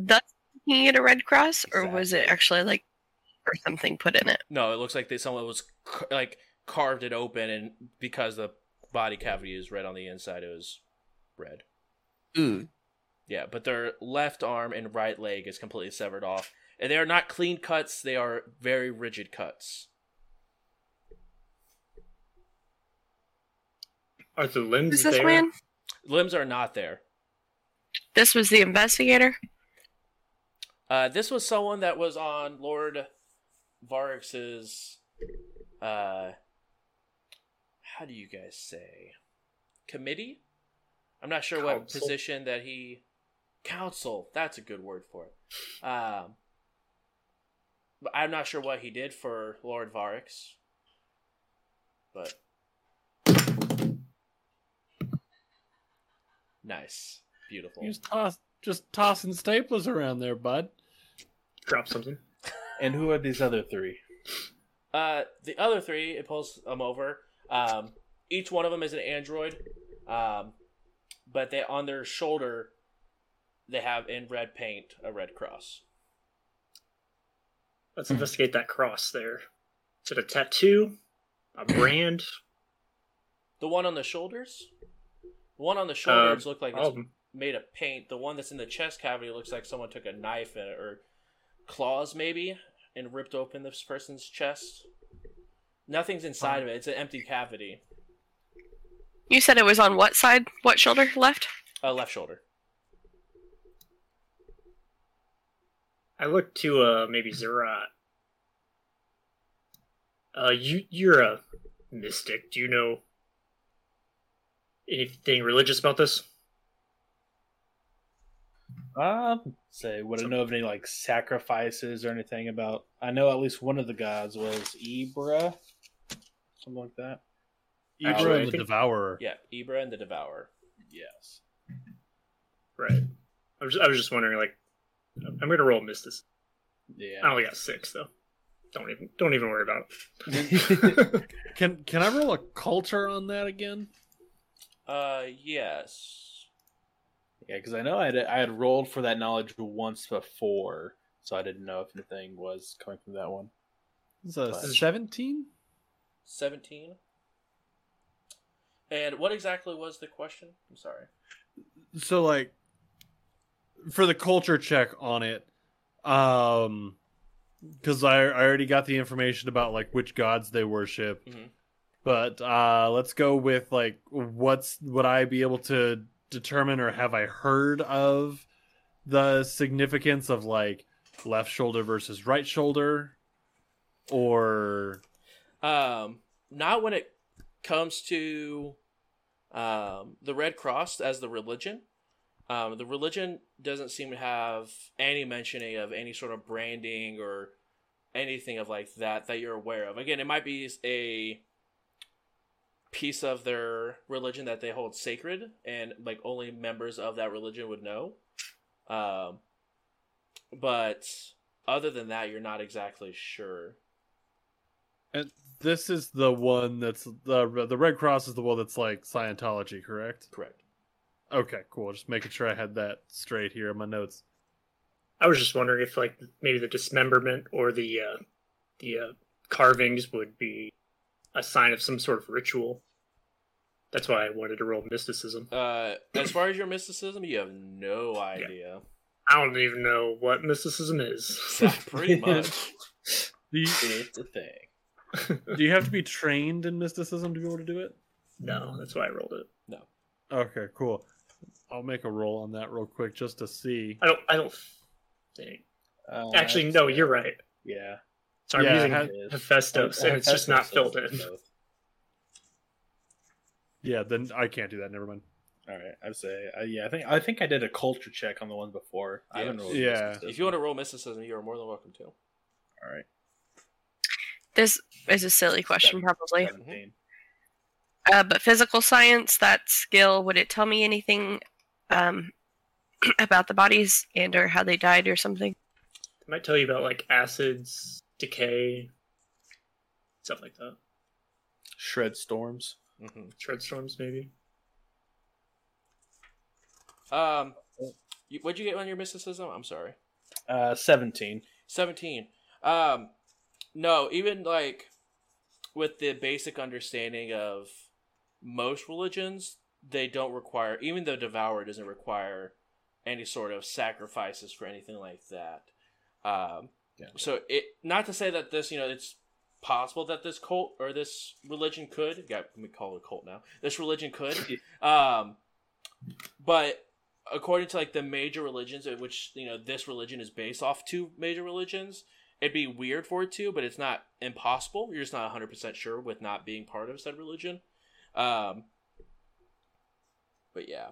Thus making it a red cross, or was it actually like or something put in it? No, it looks like they someone was ca- like carved it open, and because the body cavity is red on the inside, it was red. Ooh. Yeah, but their left arm and right leg is completely severed off, and they are not clean cuts; they are very rigid cuts. Are the limbs Is this there? man? Limbs are not there. This was the investigator. Uh, this was someone that was on Lord Varix's uh, how do you guys say committee? I'm not sure what position that he council. That's a good word for it. Um, but I'm not sure what he did for Lord Varix. But nice, beautiful. Just toss, just tossing staplers around there, bud. Drop something. And who are these other three? Uh, the other three, it pulls them over. Um, each one of them is an android, um, but they on their shoulder they have in red paint a red cross. Let's investigate that cross there. Is it a tattoo? A brand? The one on the shoulders, the one on the shoulders look like it's Um, made of paint. The one that's in the chest cavity looks like someone took a knife in it or claws maybe and ripped open this person's chest. Nothing's inside of it. It's an empty cavity. You said it was on what side? What shoulder? Left? Uh, left shoulder. I look to uh maybe Zerat. Uh, you you're a mystic. Do you know anything religious about this? Um, say, would I know of any like sacrifices or anything about? I know at least one of the gods was Ibra, something like that. Ibra and the think- Devourer. Yeah, Ibra and the Devourer. Yes. Right. I was I was just wondering. Like, I'm gonna roll mystic. Yeah. I only got six though. Don't even don't even worry about it. [laughs] [laughs] Can can I roll a culture on that again? Uh, yes. Yeah, because I know I had I had rolled for that knowledge once before, so I didn't know if anything was coming from that one. It's a But- seventeen. 17. And what exactly was the question? I'm sorry. So like, for the culture check on it, um, because I I already got the information about like which gods they worship, Mhm. but uh, let's go with like what's would I be able to determine or have I heard of the significance of like left shoulder versus right shoulder, or Um, not when it comes to um, the Red Cross as the religion. Um, the religion doesn't seem to have any mentioning of any sort of branding or anything of like that that you're aware of. Again, it might be a piece of their religion that they hold sacred and like only members of that religion would know. Um, but other than that, you're not exactly sure. And this is the one that's the the Red Cross is the one that's like Scientology, correct? Correct. Okay, cool. Just making sure I had that straight here in my notes. I was just wondering if like maybe the dismemberment or the uh, the uh, carvings would be a sign of some sort of ritual. That's why I wanted to roll mysticism. Uh, as far as your mysticism, you have no idea. I don't even know what mysticism is. [laughs] Pretty [laughs] much. Do you, It's a thing. [laughs] do you have to be trained in mysticism to be able to do it? no, that's why I rolled it. No. Okay, cool. I'll make a roll on that real quick just to see. I don't. I don't think. Uh, Actually, no. You're right. Yeah. So I'm Yeah, using I have- Hephaestus, I- I and it's just not Hephaestus filled in. Yeah, then I can't do that. Never mind. All right, I'd say uh, yeah. I think I think I did a culture check on the one before. I haven't Yes. rolled Yeah. mysticism. if you want to roll mysticism, you are more than welcome to. All right. This is a silly question, probably. Seventeen. Uh, but physical science, that skill, would it tell me anything um, [clears throat] about the bodies and or how they died or something? It might tell you about like acids, decay, stuff like that. Shred storms. Mm-hmm. Shred storms, maybe. Um, you, what'd you get on your mysticism? I'm sorry. Uh, seventeen. 17 um no even like with the basic understanding of most religions they don't require even though devourer doesn't require any sort of sacrifices for anything like that um Yeah. so it not to say that this you know it's possible that this cult or this religion could got let me call it a cult now this religion could [laughs] um but according to like the major religions which you know this religion is based off two major religions it'd be weird for it to but it's not impossible you're just not 100% sure with not being part of said religion Um, but yeah,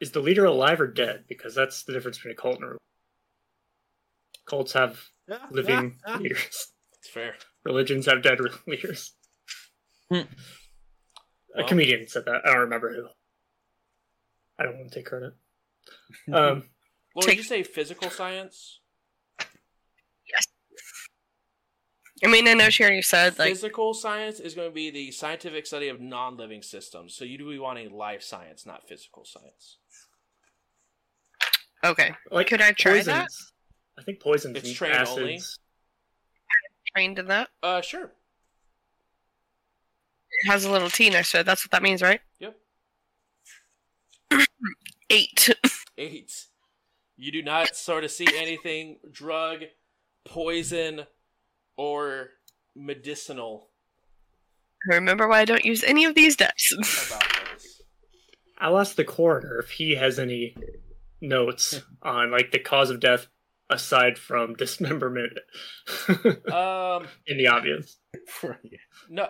Is the leader alive or dead? Because that's the difference between a cult and a religion. Cults have living leaders. it's fair. Religions have dead [laughs] leaders. Hmm. A Well- comedian said that. I don't remember who. I don't want to take credit. [laughs] Um, What Take- would you say? Physical science. Yes. I mean, I know she already said like physical science is going to be the scientific study of non-living systems. So you'd be wanting life science, not physical science. okay, like Could I try poisons. that? I think poisons It's and trained acids. only. trained in that. Uh, sure. It has a little T next to it. That's what that means, right? Yep. [clears throat] Eight. Eight. You do not sort of see anything drug, poison, or medicinal Remember why I don't use any of these dice. [laughs] about this. I'll ask the coroner if he has any notes [laughs] on like the cause of death aside from [laughs] dismemberment Um, [laughs] in the obvious. no,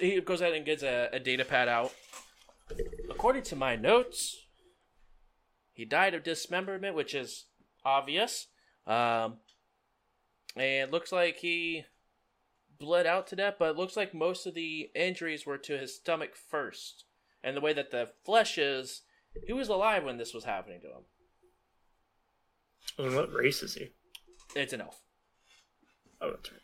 he goes ahead and gets a, a data pad out. According to my notes, he died of dismemberment, which is obvious. Um, and looks like he bled out to death, but it looks like most of the injuries were to his stomach first. And the way that the flesh is, he was alive when this was happening to him. And what race is he? It's an elf. Oh, that's right.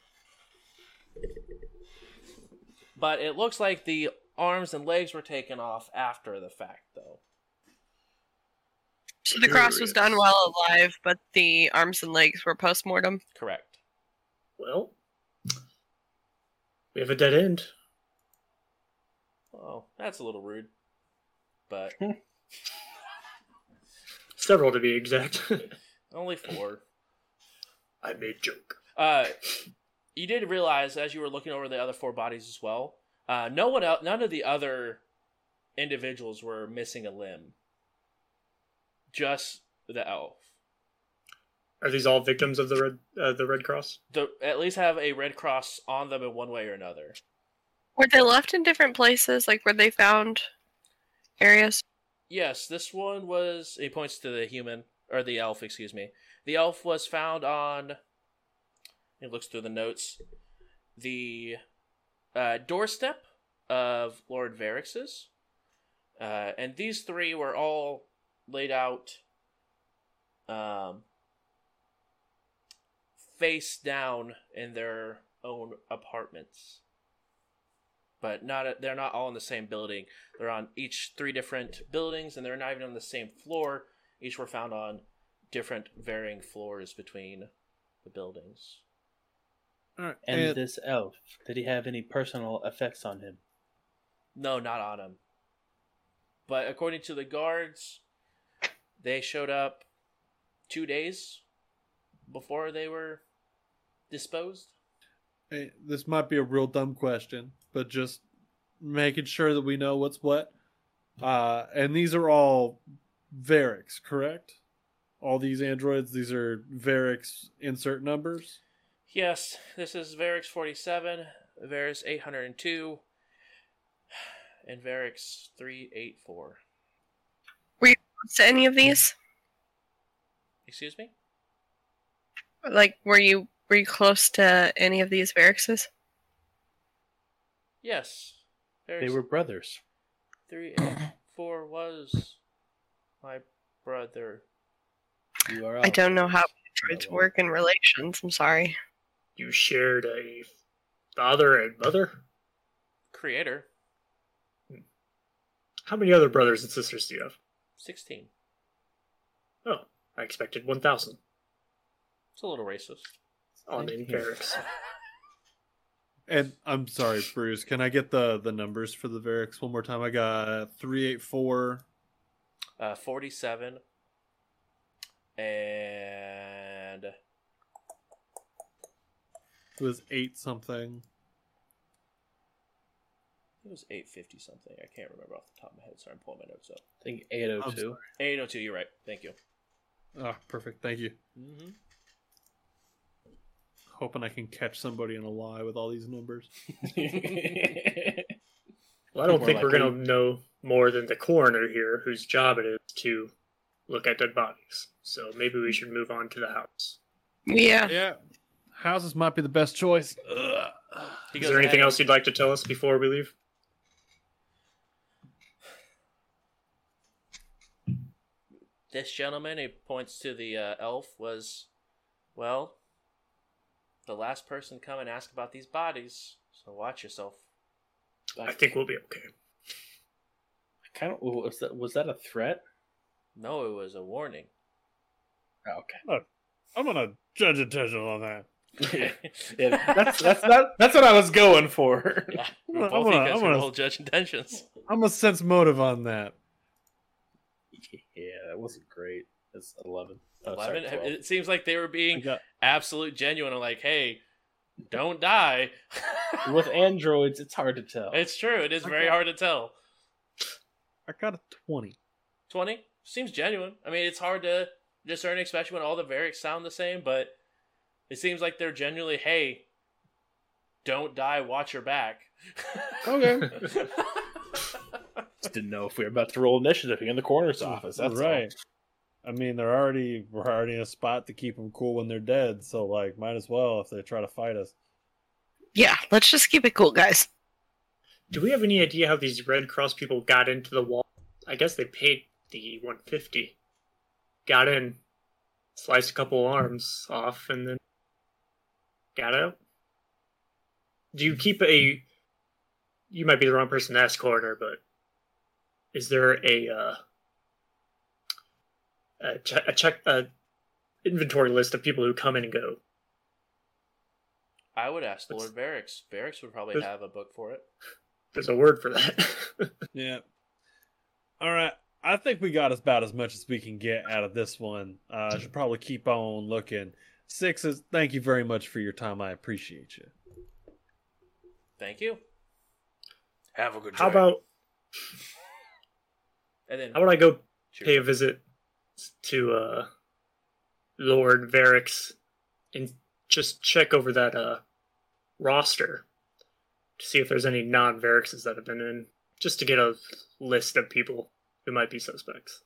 But it looks like the arms and legs were taken off after the fact, though. so the cross was done while alive, but the arms and legs were post mortem. Correct. Well, we have a dead end. Oh, that's a little rude. But [laughs] Several to be exact. [laughs] only four. I made joke. Uh, you did realize as you were looking over the other four bodies as well. Uh, no one else, none of the other individuals were missing a limb. Just the elf. Are these all victims of the red uh, the Red Cross? The, at least have a red cross on them in one way or another. Were they left in different places? Like where they found areas? Yes, this one was. He points to the human or the elf. Excuse me. The elf was found on. He looks through the notes. The uh, doorstep of Lord Varix's, uh, and these three were all laid out, um, face down in their own apartments. But not they're not all in the same building. They're on each three different buildings, and they're not even on the same floor. Each were found on different varying floors between the buildings. All right. And, And, this elf, did he have any personal effects on him? No, not on him. But according to the guards, they showed up two days before they were disposed. hey, this might be a real dumb question, but just making sure that we know what's what. Uh, and these are all Varix, correct? All these androids, these are Varix insert numbers. Yes, this is Varix 47, Varix 802, and Varix 384. Were you close To any of these? Excuse me? Like were you were you close to any of these Varixes? Yes. They were brothers. 384 was my brother. You are I don't know how brother. androids work in relations. I'm sorry. You shared a father and mother. Creator, How many other brothers and sisters do you have? 16. Oh, I expected one thousand. It's a little racist. On in barracks. [laughs] And I'm sorry, Bruce. Can I get the the numbers for the Varix one more time? I got three eight four. Uh, 47. And It was eight something. it was 850 something. I can't remember off the top of my head, sorry I'm pulling my notes up. I think 802. 802, you're right. Thank you. Oh, perfect. Thank you. Mm-hmm. Hoping I can catch somebody in a lie with all these numbers. [laughs] [laughs] Well, I don't think we're going to know more than the coroner here, whose job it is to look at dead bodies. So maybe we should move on to the house. Yeah. Yeah, houses might be the best choice. Ugh. Is there anything else you'd like to tell us before we leave? This gentleman, he points to the uh, elf, was, well, the last person to come and ask about these bodies. So watch yourself. I think we'll be okay. I kind of was that was that a threat? No, it was a warning. Oh, okay. I'm gonna judge attention on that. [laughs] yeah, that's that's not that's what I was going for. Yeah, [laughs] I'm we're gonna- both I'm gonna- equals I'm for gonna- judge intentions. I'm gonna sense motive on that. Yeah, that wasn't great. It's eleven. Oh, Eleven. 12. It seems like they were being got, absolute genuine. and like, hey, don't die. [laughs] With androids, it's hard to tell. it's true. It is very Okay. hard to tell. I got a twenty. Twenty seems genuine. I mean, it's hard to discern, especially when all the variants sound the same. But it seems like they're genuinely, hey, don't die. Watch your back. [laughs] Okay. [laughs] Just didn't know if we were about to roll initiative in the coroner's office. That's all. Right. I mean, they're already we're already in a spot to keep them cool when they're dead. So like, might as well if they try to fight us. Yeah, let's just keep it cool, guys. Do we have any idea how these Red Cross people got into the wall? I guess they paid the 150. Got in, sliced a couple arms off, and then got out. Do you keep a? You might be the wrong person to ask coroner, but is there a uh, a, che- a check a inventory list of people who come in and go? I would ask What's- Lord Varix. Varix would probably have a book for it. There's a word for that. [laughs] Yeah. All right. I think we got about as much as we can get out of this one. Uh, I should probably keep on looking. Sixes, thank you very much for your time. I appreciate you. Thank you. Have a good how about [laughs] And then how about I go Sure. pay a visit to uh Lord Varix and just check over that uh roster to see if there's any non Varixes that have been in, just to get a list of people who might be suspects.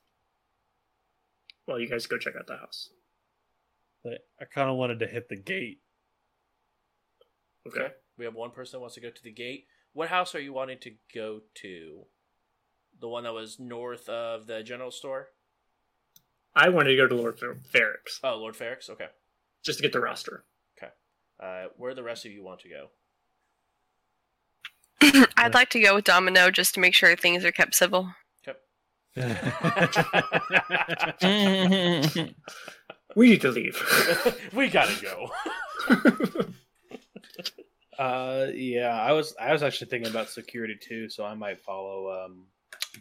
While you guys go check out the house. But I kind of wanted to hit the gate. Okay. Okay. We have one person that wants to go to the gate. What house are you wanting to go to? The one that was north of the general store? I wanted to go to Lord Var- Varix Oh, Lord Varix? Okay. just to get the roster. Okay. Uh, where the rest of you want to go? [clears throat] I'd like to go with Domino just to make sure things are kept civil. Yep. [laughs] we need to leave. [laughs] we gotta go. [laughs] Uh, yeah, I was I was actually thinking about security too, so I might follow um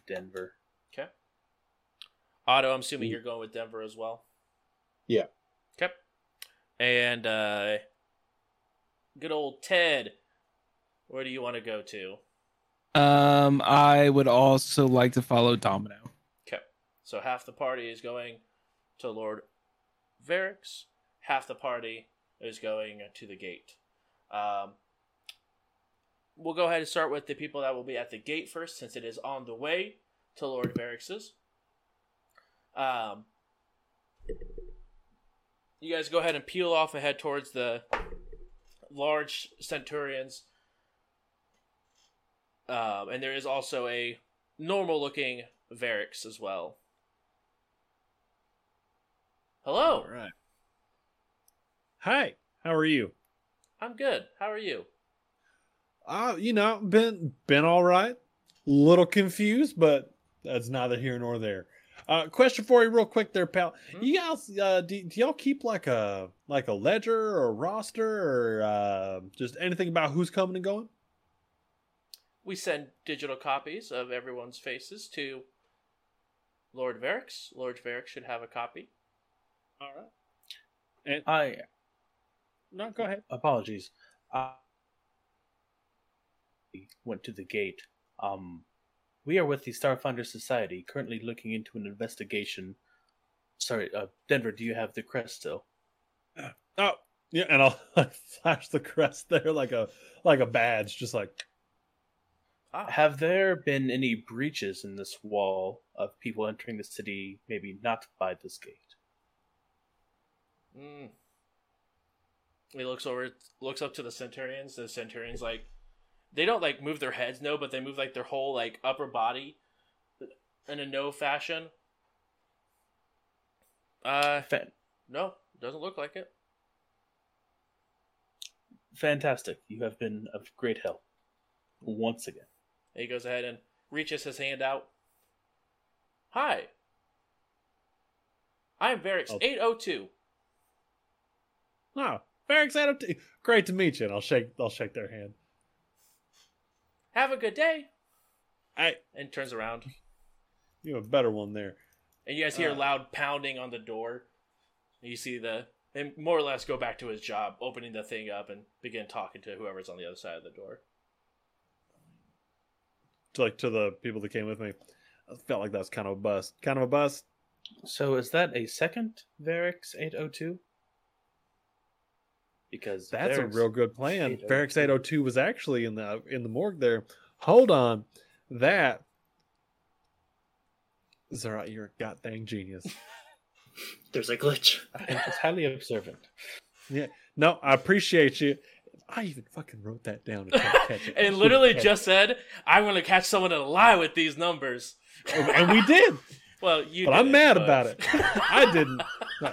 Denver. Okay. Otto, I'm assuming you're going with Denver as well. Yeah. Okay. And uh good old Ted. Where do you want to go to? Um, I would also like to follow Domino. Okay. So half the party is going to Lord Varix, half the party is going to the gate. Um, we'll go ahead and start with the people that will be at the gate first, since it is on the way to Lord Varix's. Um, you guys go ahead and peel off and head towards the large centurions. Um, and there is also a normal looking Varix as well. Hello, All right. Hi. How are you? I'm good. How are you? Uh, you know, been been all right. Little confused, but that's neither here nor there. Uh, question for you, real quick, there, pal. Hmm? You guys, uh, do, do y'all keep like a like a ledger or a roster or uh, just anything about who's coming and going? We send digital copies of everyone's faces to Lord Varix. Lord Varix should have a copy. All right. And I no, go ahead. apologies. I went to the gate. Um, we are with the Starfinder Society, currently looking into an investigation. Sorry, uh, Denver, do you have the crest still? Oh, yeah, and I'll [laughs] like, flash the crest there like a like a badge, just like Ah, Have there been any breaches in this wall of people entering the city, maybe not by this gate? mm. He looks over, looks up to the Centurions. The Centurions like, they don't like move their heads, no, but they move like their whole like upper body in a no fashion. Uh, Fan- no, doesn't look like it. fantastic. You have been of great help. Once again. He goes ahead and reaches his hand out. Hi. I'm Varix Oh. 802. Oh, Barracks out of Great to meet you. And I'll shake. I'll shake their hand. Have a good day. I. And turns around. You have a better one there. And you guys hear Uh. loud pounding on the door. You see the and more or less go back to his job, opening the thing up and begin talking to whoever's on the other side of the door. To like to the people that came with me. I felt like that was kind of a bust. Kind of a bust. So is that a second Varix 802? Because That's a real good plan. 802. Varix 802 was actually in the in the morgue there. Hold on. That Zara, you're a goddamn genius. [laughs] There's a glitch. I think it's highly observant. Yeah, no, I appreciate you. I even fucking wrote that down to catch it. [laughs] and literally just said, I'm going to catch someone in a lie with these numbers. and we did. [laughs] Well, you but I'm didn't, mad but- about it. I didn't.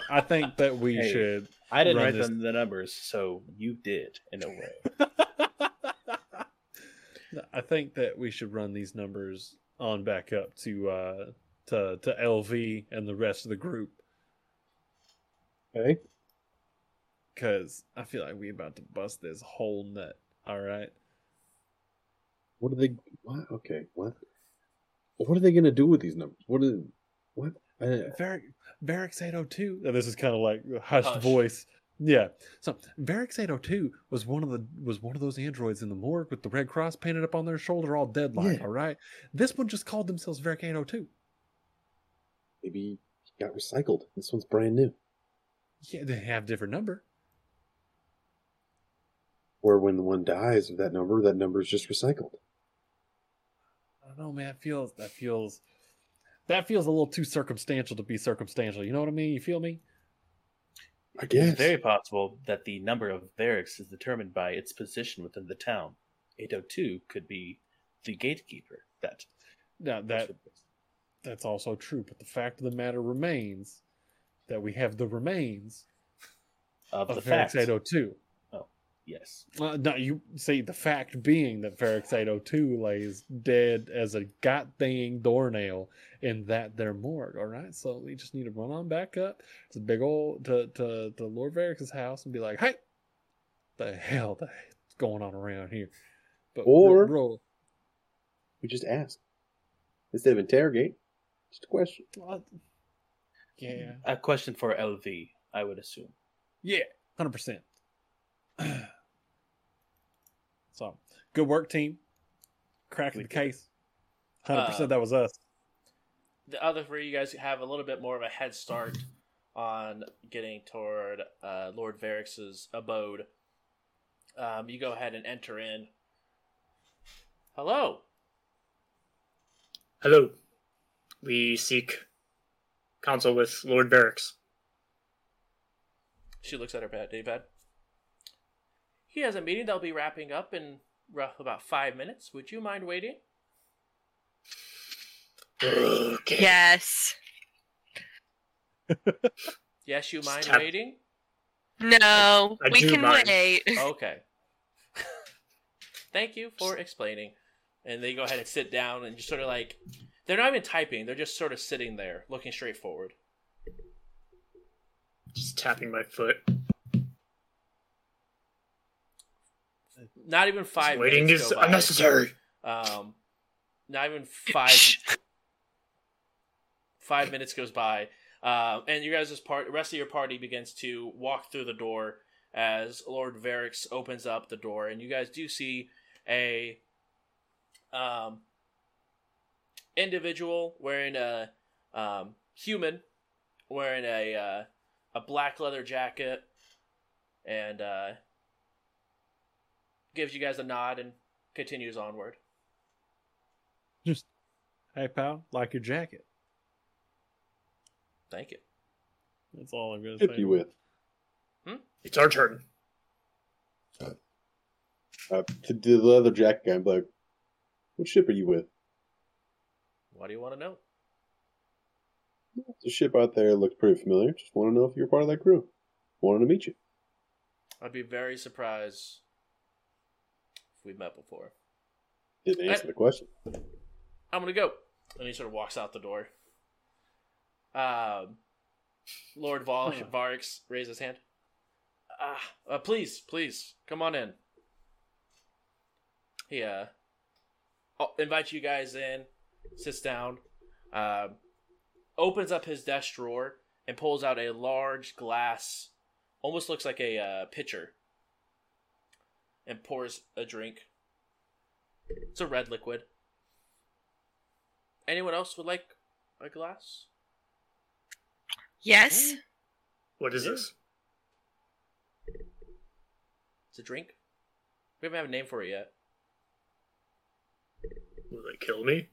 I think that we Hey. should. I didn't write this- them the numbers, so you did in a way. [laughs] I think that we should run these numbers on back up to uh to to LV and the rest of the group Okay. because I feel like we're about to bust this whole nut. All right. What are they? What? Okay. What? What are they gonna do with these numbers? What are? What? I, Varix, Varix 802. And this is kind of like a hushed Hush. voice. Yeah. So Varix 802 was one of the was one of those androids in the morgue with the red cross painted up on their shoulder, all dead like. Yeah. All right. This one just called themselves Varix 802. maybe he got recycled. This one's brand new. Yeah, they have different number. Or when the one dies of that number, that number is just recycled. I don't know, man. That feels that feels that feels a little too circumstantial to be circumstantial. You know what I mean? You feel me? I guess. It's very possible that the number of Varix is determined by its position within the town. 802 could be the gatekeeper. That Now that that's also true, but the fact of the matter remains that we have the remains of of the Varix fact. 802. Yes. Well, no, you see the fact being that Varix 802 lays dead as a goddamn doornail in that their morgue. All right, so we just need to run on back up to big old to to, to Lord Varix's house and be like, "Hey, the hell the hell's going on around here?" But Or- roll, We just ask instead of interrogate. Just a question. roll- yeah, A question for LV, I would assume. yeah, hundred percent. [clears throat] So good work, team. Cracking We the did case. Hundred Uh, percent, that was us. the other three, you guys have a little bit more of a head start on getting toward uh, Lord Varix's abode. Um, you go ahead and enter in. Hello. Hello. We seek counsel with Lord Varix. She looks at her pad, D-pad. He has a meeting that'll be wrapping up in rough about five minutes. Would you mind waiting? Okay. Yes. [laughs] Yes, you mind Tap- waiting? No, I we can mind. wait. [laughs] Okay. Thank you for explaining. And they go ahead and sit down and just sort of like they're not even typing, they're just sort of sitting there, looking straight forward. Just tapping my foot. Not even five Waiting minutes is unnecessary. Um, not even [laughs] five five minutes goes by, um, and you guys' part, rest of your party begins to walk through the door as Lord Varix opens up the door, and you guys do see a um, individual wearing a um, human wearing a uh, a black leather jacket, and uh, gives you guys a nod and continues onward. Just, hey pal, like your jacket. Thank you. That's all I'm gonna say. Ship you with? It's our turn. Uh, to, to the other jacket guy, I'm like, what ship are you with? What do you want to know? The ship out there looks pretty familiar. Just want to know if you're part of that crew. Wanted to meet you. I'd be very surprised if we met before. Didn't answer I- the question. I'm gonna go. And he sort of walks out the door. Um, Lord Vol- Huh. Varix raises his hand. Ah, uh, please, please, come on in. He uh, oh, invites you guys in, sits down, um, opens up his desk drawer, and pulls out a large glass, almost looks like a uh, pitcher, and pours a drink. It's a red liquid. Anyone else would like a glass? Yes. Hmm. What is this? It's a drink. We haven't have a name for it yet. Will they kill me?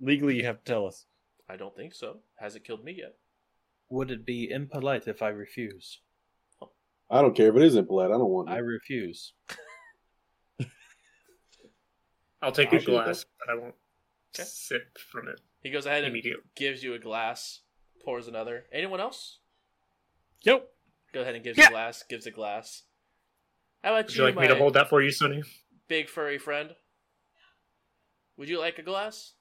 Legally, you have to tell us. I don't think so. Hasn't killed me yet. Would it be impolite if I refuse? I don't care if it isn't blood. I don't want It. I refuse. I'll take I'll a glass, but I won't Okay. sip from it He goes ahead and gives you a glass, pours another. Anyone else? Yep. Go ahead and gives Yeah. a glass, gives a glass. How about Would you, you like my me to uh, hold that for you, Sunny? big furry friend? Would you like a glass?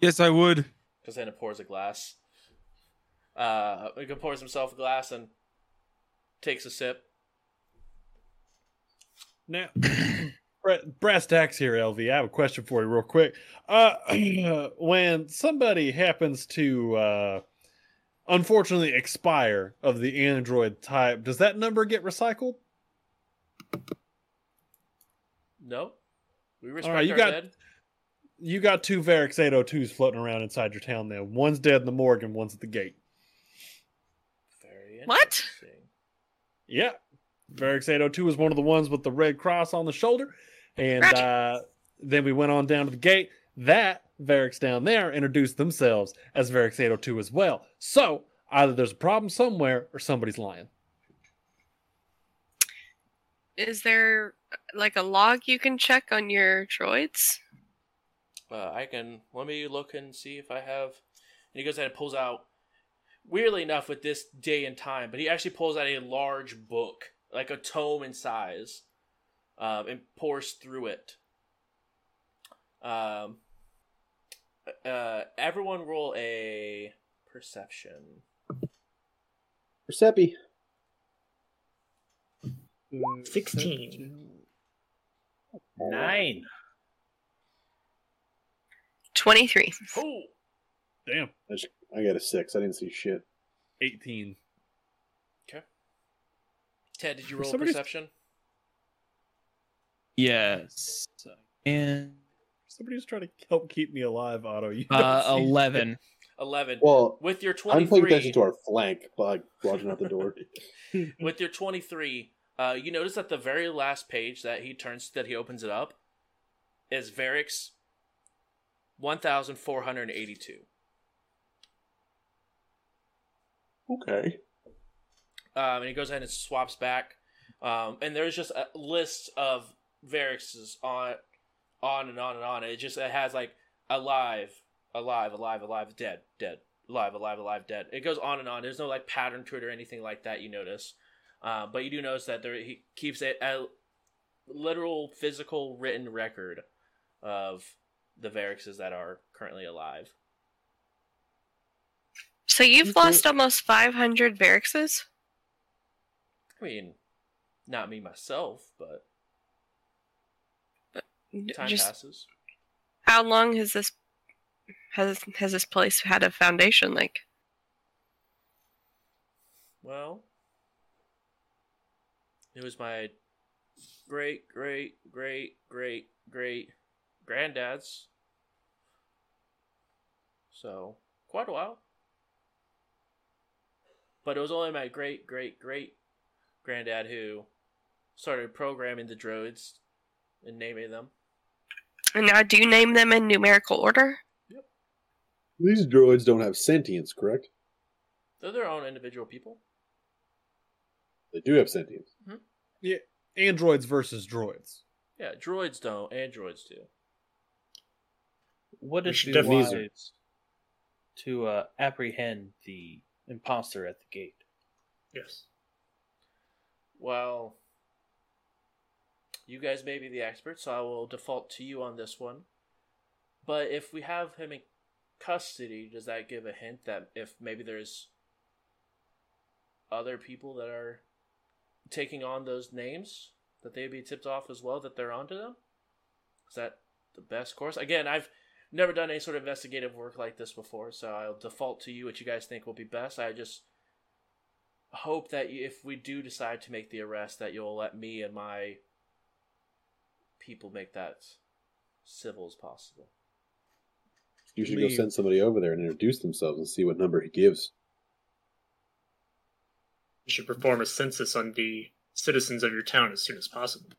Yes, I would. Goes ahead and pours a glass. Uh, he pours himself a glass and takes a sip. Now, [clears throat] bra- brass tacks here, LV. I have a question for you, real quick. Uh, [clears throat] when somebody happens to uh, unfortunately expire of the android type, does that number get recycled? No, we respect right, you our got- dead. You got two Varix 802s floating around inside your town now. One's dead in the morgue and one's at the gate. Very What? Yeah. Varix 802 was one of the ones with the red cross on the shoulder. And uh, then we went on down to the gate. That Varix down there introduced themselves as Varix 802 as well. So either there's a problem somewhere or somebody's lying. Is there like a log you can check on your droids? Uh, I can let me look and see if I have. And he goes ahead and pulls out. Weirdly enough, with this day and time, but he actually pulls out a large book, like a tome in size, um, and pours through it. Um, uh, everyone roll a perception. Persepi. 16. Nine. 23. Oh, Damn. I, just, I got a six. I didn't see shit. 18. Okay. Ted, did you roll Somebody's- perception? Yes. And Somebody's trying to help keep me alive, Otto. You uh, don't see shit. eleven. [laughs] Eleven. Well, with your I'm paying attention twenty-three, to our flank, like watching out the door. [laughs] [laughs] with your twenty-three, uh, you notice that the very last page that he turns that he opens it up is Varix one thousand four hundred eighty-two. Okay. Um, and he goes ahead and swaps back, um, and there's just a list of Varixes on, on and on and on. It just it has like alive, alive, alive, alive, dead, dead, alive, alive, alive, dead. It goes on and on. There's no like pattern to it or anything like that. You notice, uh, but you do notice that there he keeps a, a literal physical written record of the Varixes that are currently alive. So you've Okay. lost almost 500 Varixes? I mean, not me myself, but time Just passes. how long has this has has this place had a foundation like? Well, it was my great, great, great, great, great granddad's. So, quite a while. But it was only my great, great, great granddad who started programming the droids and naming them. And now, do you name them in numerical order? Yep. These droids don't have sentience, correct? They're their own individual people. They do have sentience. Yeah. Androids versus droids. Yeah, droids don't, androids do. Would We it should be definitely- wise to uh, apprehend the imposter at the gate? Yes. Well, you guys may be the experts, so I will default to you on this one. But if we have him in custody, does that give a hint that if maybe there's other people that are taking on those names, that they'd be tipped off as well that they're onto them? Is that the best course? Again, I've never done any sort of investigative work like this before, so I'll default to you what you guys think will be best. I just hope that if we do decide to make the arrest, that you'll let me and my people make that civil as possible. You should Leave. go send somebody over there and introduce themselves and see what number he gives. You should perform a census on the citizens of your town as soon as possible.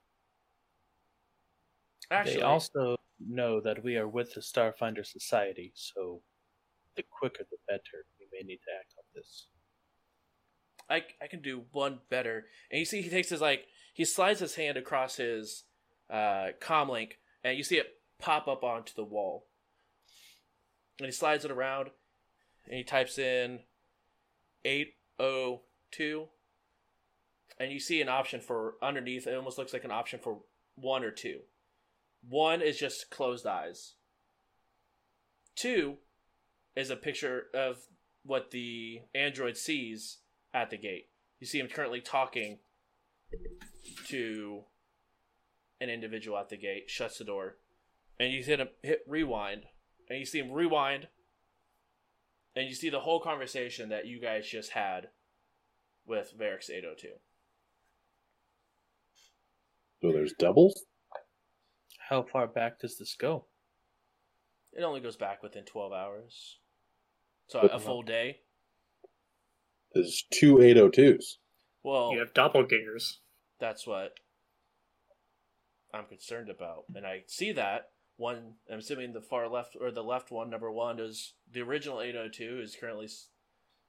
Actually, they also know that we are with the Starfinder Society, so the quicker the better. We may need to act on this. I, I can do one better. And you see, he takes his like he slides his hand across his uh, comm link, and you see it pop up onto the wall. And he slides it around, and he types in eight oh two, and you see an option for underneath. It almost looks like an option for one or two. One is just closed eyes. Two is a picture of what the android sees at the gate. You see him currently talking to an individual at the gate, shuts the door, and you hit him hit rewind, and you see him rewind, and you see the whole conversation that you guys just had with Varix 802. So there's doubles? How far back does this go? It only goes back within 12 hours. So But- a full day. There's two 802s. Well, You have doppelgangers. that's what I'm concerned about. And I see that one. I'm assuming the far left or the left one, number one, is the original 802 is currently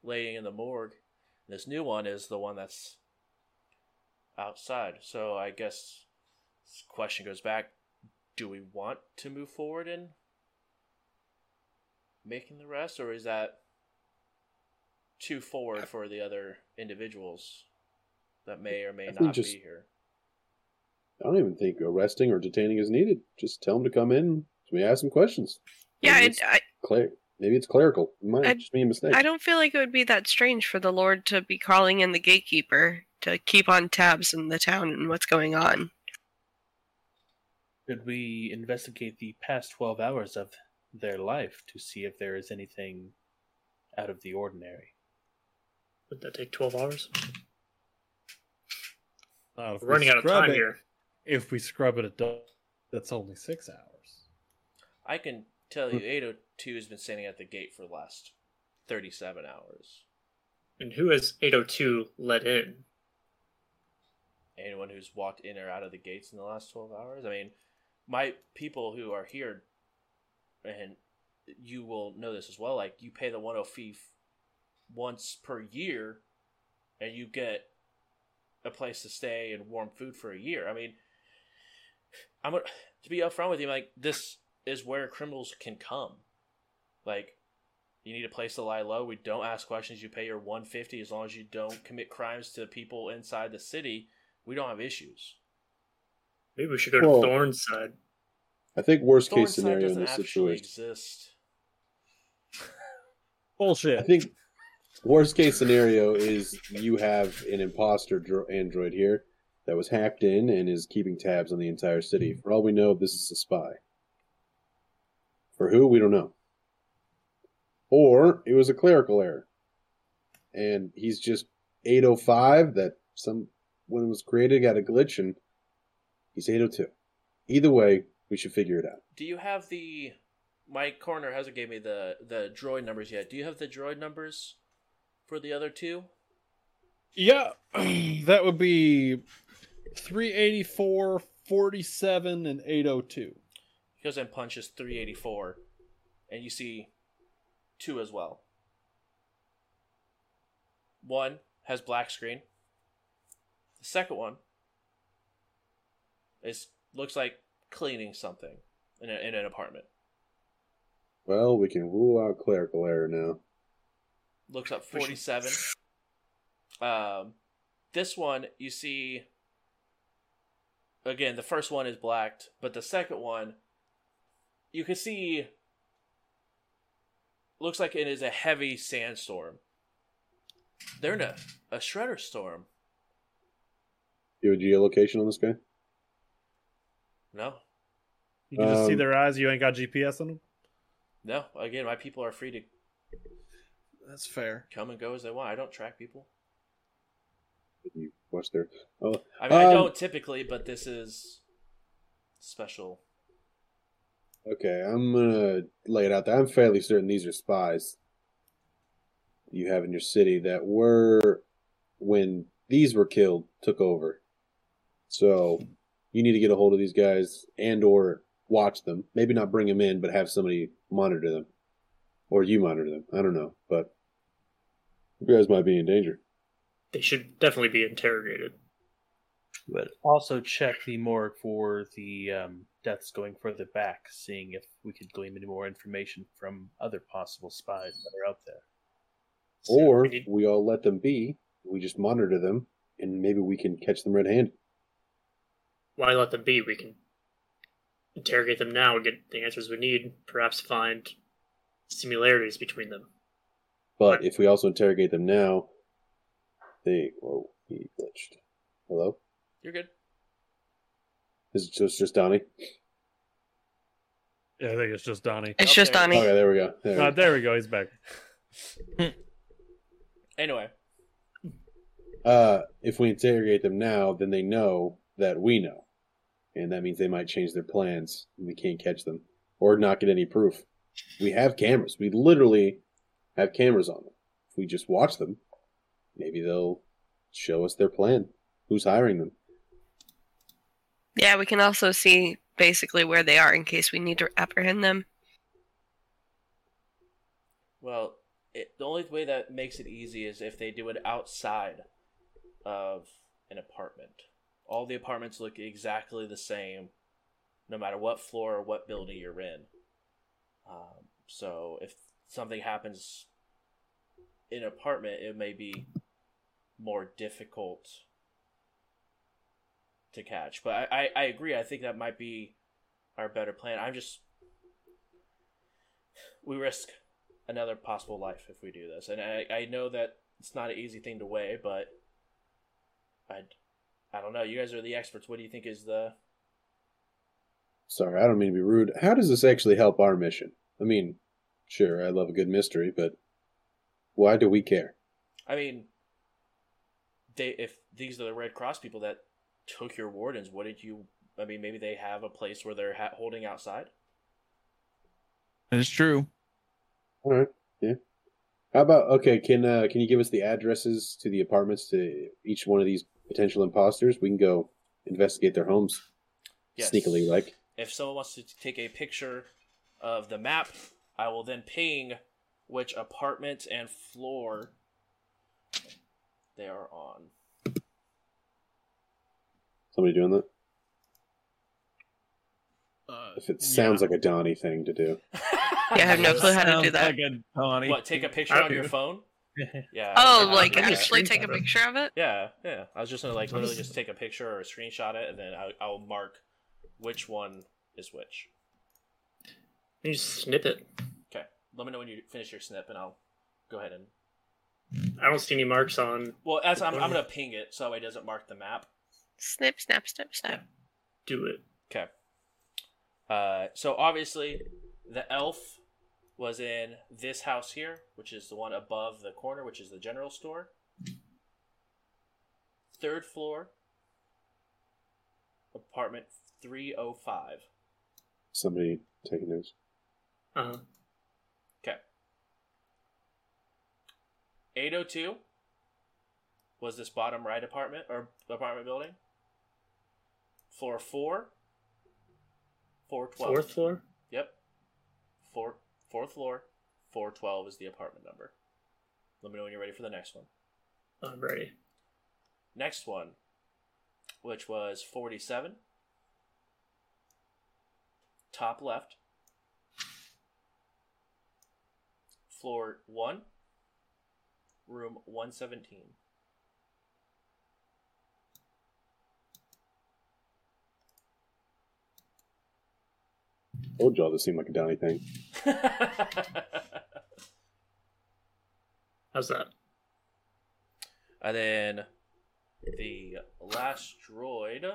laying in the morgue. This new one is the one that's outside. So I guess this question goes back: Do we want to move forward in making the rest, or is that too forward for the other individuals that may or may I not just- be here? I don't even think arresting or detaining is needed. Just tell them to come in. So we ask them questions. Yeah, Maybe I, it's, I, cler- maybe it's clerical. It might I- just be a mistake. I don't feel like it would be that strange for the Lord to be calling in the gatekeeper to keep on tabs in the town and what's going on. Should we investigate the past 12 hours of their life to see if there is anything out of the ordinary? Would that take 12 hours? Uh, if We're we running out of scrub time it- here. If we scrub it, at dawn, that's only six hours. I can tell you, 802 has been standing at the gate for the last 37 hours. And who has 802 let in? Anyone who's walked in or out of the gates in the last 12 hours? I mean, my people who are here, and you will know this as well, like, you pay the 10 fee f- once per year, and you get a place to stay and warm food for a year. I mean, I'm to be upfront with you, like, this is where criminals can come. Like, you need a place to lie low. We don't ask questions. You pay your 150 as long as you don't commit crimes to people inside the city. We don't have issues. Maybe we should go to Well- Thorn's side. I think worst case scenario in this situation. exist. [laughs] Bullshit. I think worst case scenario is you have an imposter dro- android here that was hacked in and is keeping tabs on the entire city. Hmm. For all we know, this is a spy. For who, we don't know. Or it was a clerical error. And he's just 805 that some when it was created got a glitch and he's 802. Either way, we should figure it out. Do you have the? My coroner hasn't gave me the the droid numbers yet. Do you have the droid numbers for the other two? Yeah, [clears throat] that would be 384, 47, and 802. He goes and punches 384, and you see two as well. One has black screen. The second one is looks like cleaning something in, a, in an apartment. Well, we can rule out clerical error now. looks up 47 um this one you see again the first one is blacked but the second one you can see looks like it is a heavy sandstorm they're in a, a shredder storm You have a geolocation on this guy? No You can just see Um, their eyes. You ain't got GPS on them. no again my people are free to That's fair. come and go as they want i don't track people You watch their. Oh, i mean i Um, don't typically but this is special okay. I'm gonna lay it out there. I'm fairly certain these are spies you have in your city that were when these were killed took over. So you need to get a hold of these guys and or watch them. Maybe not bring them in, but have somebody monitor them, or you monitor them. I don't know, but you guys might be in danger. They should definitely be interrogated. But also check the morgue for the um, deaths going further back, seeing if we could glean any more information from other possible spies that are out there. Or we need- we all let them be. We just monitor them, and maybe we can catch them red-handed. Why let them be? We can interrogate them now and get the answers we need. Perhaps find similarities between them. But if we also interrogate them now, they whoa, he glitched. Hello, you're good is it just just Donnie? Yeah, I think it's just Donnie. It's Up just there. Donnie. Okay, there we go. There we Uh, go. there we go. He's back. anyway Uh, if we interrogate them now, then they know that we know, and that means they might change their plans. and We can't catch them or not get any proof. We have cameras. We literally have cameras on them. If we just watch them, maybe they'll show us their plan. Who's hiring them? Yeah, we can also see basically where they are in case we need to apprehend them. Well, it, the only way that makes it easy is if they do it outside of an apartment. All the apartments look exactly the same, no matter what floor or what building you're in. Um, so if something happens in an apartment, it may be more difficult to catch. But I, I, I agree. I think that might be our better plan. I'm just we risk another possible life if we do this. And I, I know that it's not an easy thing to weigh, but I, I don't know. You guys are the experts. What do you think is the? Sorry, I don't mean to be rude. How does this actually help our mission? I mean, sure, I love a good mystery, but why do we care? I mean, they if these are the Red Cross people that took your wardens, what did you? I mean, maybe they have a place where they're ha- holding outside. That's true. All right, yeah. How about okay? Can uh, can you give us the addresses to the apartments to each one of these potential imposters? We can go investigate their homes Yes. sneakily, like. If someone wants to take a picture of the map, I will then ping which apartment and floor they are on. Somebody doing that? Uh, If it sounds like a Donnie thing to do. Yeah, I have no clue how to do that. Like a Donnie. What? Take a picture on your phone? [laughs] Yeah. Oh, I- like I- I- actually I- take a picture of it? Yeah, yeah. I was just gonna like literally [laughs] just take a picture or a screenshot it, and then I, I'll mark which one is which. You just snip it. Okay. Let me know when you finish your snip, and I'll go ahead and. I don't see any marks on. Well, as I'm, I'm gonna ping it so it doesn't mark the map. Snip, snap, snip, snap. Do it. Okay. Uh, so obviously, the elf was in this house here, which is the one above the corner, which is the general store. Third floor, apartment 305. Somebody taking notes. Uh, huh. Okay. 802 was this bottom right apartment or apartment building. Floor 4, Four twelve. Fourth floor? Yep. Four, Fourth floor, 412 is the apartment number. Let me know when you're ready for the next one. I'm ready. Next one, which was 47. Top left. Floor 1. Room 117. Old jaw doesn't like a Donnie thing. [laughs] How's that? And then the last droid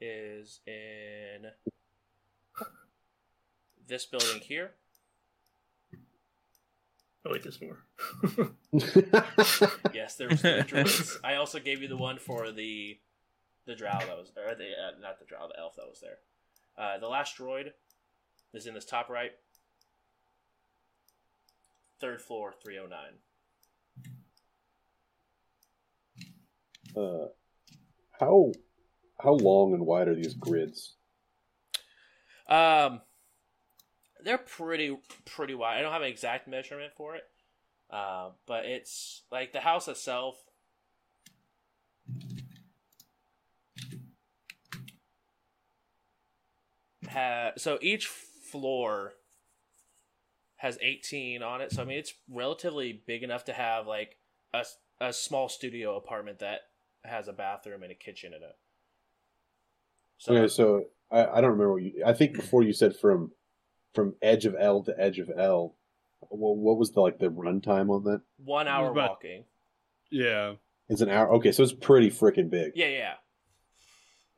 is in this building here. I like this more. [laughs] yes, there's the droids. [laughs] I also gave you the one for the the drow that was or the uh, not the drow, the elf that was there. Uh, the last droid is in this top right. Third floor, three oh nine. uh, how how long and wide are these grids? Um, they're pretty pretty wide. I don't have an exact measurement for it, uh, but it's like the house itself. Ha- so each floor has 18 on it. So I mean, it's relatively big enough to have like a a small studio apartment that has a bathroom and a kitchen in it. So okay, so I, I don't remember what you. I think before you said from from edge of L to edge of L. Well, what was the like the run time on that? one hour about- walking. Yeah. It's an hour. Okay, so it's pretty freaking big. Yeah, yeah.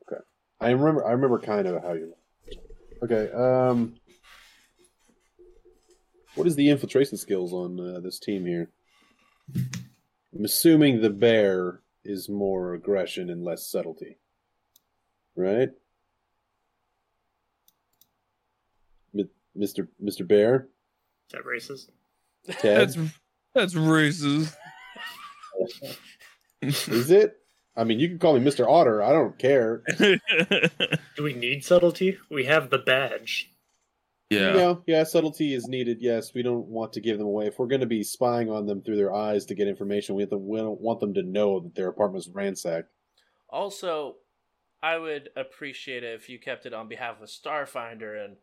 Okay, I remember. I remember kind of how you. Okay. Um. What is the infiltration skills on uh, this team here? I'm assuming the bear is more aggression and less subtlety, right? Mi- Mr. Mr. Bear, Is that racist? Ted, That's that's racist. is it? I mean, you can call me Mr. Otter. I don't care. [laughs] Do we need subtlety? We have the badge. yeah. You know, yeah, subtlety is needed. Yes, we don't want to give them away. If we're going to be spying on them through their eyes to get information, we, have to, we don't want them to know that their apartment's ransacked. Also, I would appreciate it if you kept it on behalf of Starfinder and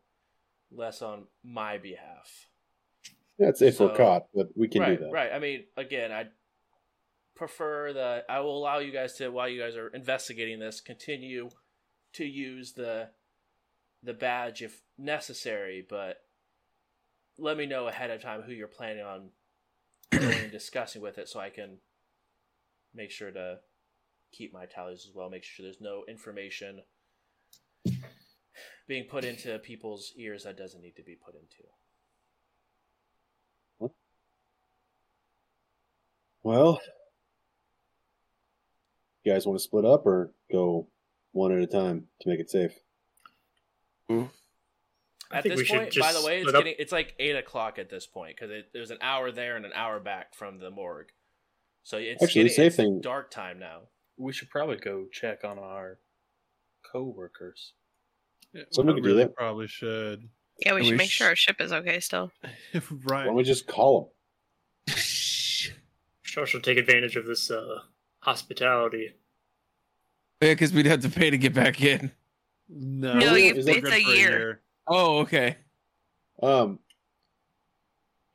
less on my behalf. That's if So- we're caught, but we can right, do that. right. I mean, again, I prefer that I will allow you guys to, while you guys are investigating this, continue to use the the badge if necessary, but let me know ahead of time who you're planning on [clears throat] discussing with it so I can make sure to keep my tallies as well, make sure there's no information being put into people's ears that doesn't need to be put into. Well, you guys want to split up or go one at a time to make it safe? I At this point, by the way, it's split up. getting it's like eight o'clock at this point because it, there's an hour there and an hour back from the morgue. So it's Actually, the getting safe it's thing- dark time now. We should probably go check on our co-workers. Yeah, Somebody we do really that. probably should. Yeah, we We should make sh- sure our ship is okay still. Why right. don't we just call them? Should take advantage of this uh, hospitality. Yeah, because we'd have to pay to get back in. No, No, you- we're it's good a for year. Oh, okay. Um,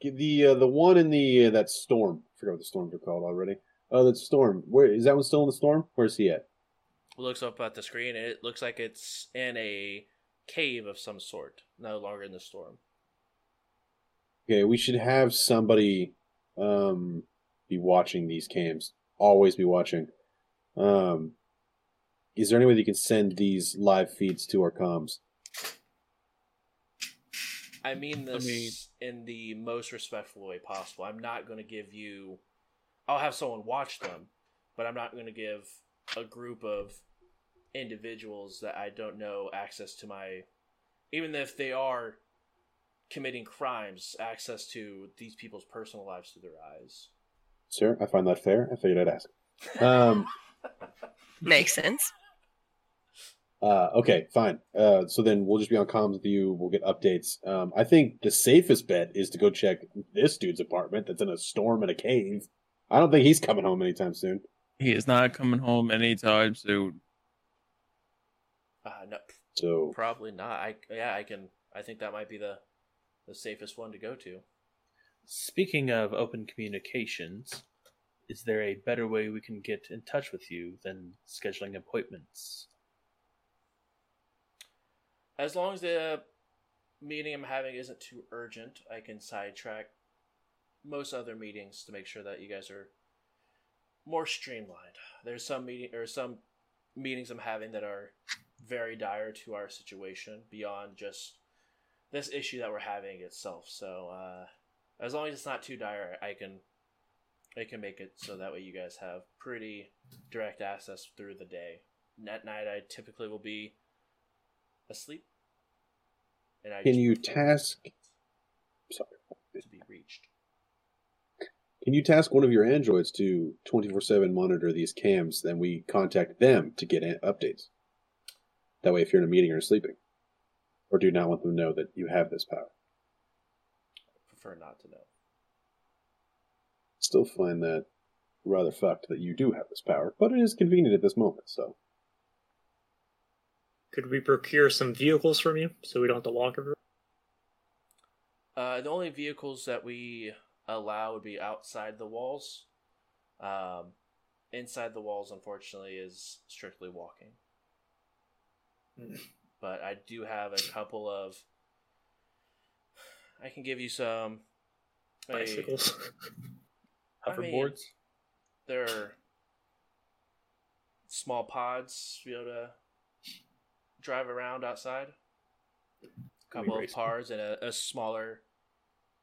the uh, the one in the uh, that storm. I forgot what the storms are called already. Oh, that storm. Where is that one still in the storm? Where's he at? Looks up at the screen it looks like it's in a cave of some sort, no longer in the storm. Okay, we should have somebody um be watching these cams. Always be watching. Um is there any way that you can send these live feeds to our comms? I mean this mean- in the most respectful way possible. I'm not going to give you. I'll have someone watch them, but I'm not going to give a group of individuals that I don't know access to my. Even if they are committing crimes, access to these people's personal lives through their eyes. Sir, I find that fair. I figured I'd ask. Um [laughs] Makes sense. Uh, okay, fine. Uh, so then we'll just be on comms with you. We'll get updates. Um, I think the safest bet is to go check this dude's apartment that's in a storm in a cave. I don't think he's coming home anytime soon. He is not coming home anytime soon. Uh, no, So probably not. I yeah, I can. I think that might be the the safest one to go to. Speaking of open communications, is there a better way we can get in touch with you than scheduling appointments? As long as the meeting I'm having isn't too urgent, I can sidetrack most other meetings to make sure that you guys are more streamlined. There's some meeting or some meetings I'm having that are very dire to our situation beyond just this issue that we're having itself. So uh, as long as it's not too dire, I can I can make it so that way you guys have pretty direct access through the day. At night, I typically will be asleep, and I can you task? Sorry. to be reached. Can you task one of your androids to twenty four seven monitor these cams? Then we contact them to get updates. That way, if you're in a meeting or sleeping, or do not want them to know that you have this power? Prefer not to know. Still find that rather fucked that you do have this power, but it is convenient at this moment. So Could we procure some vehicles from you so we don't have to walk everywhere? Uh, the only vehicles that we allow would be outside the walls. Um, inside the walls, unfortunately, is strictly walking. Hmm. But I do have a couple of. I can give you some. a- Bicycles. [laughs] I mean- Hoverboards? there are small pods to be able to drive around outside. A couple of cars and a, a smaller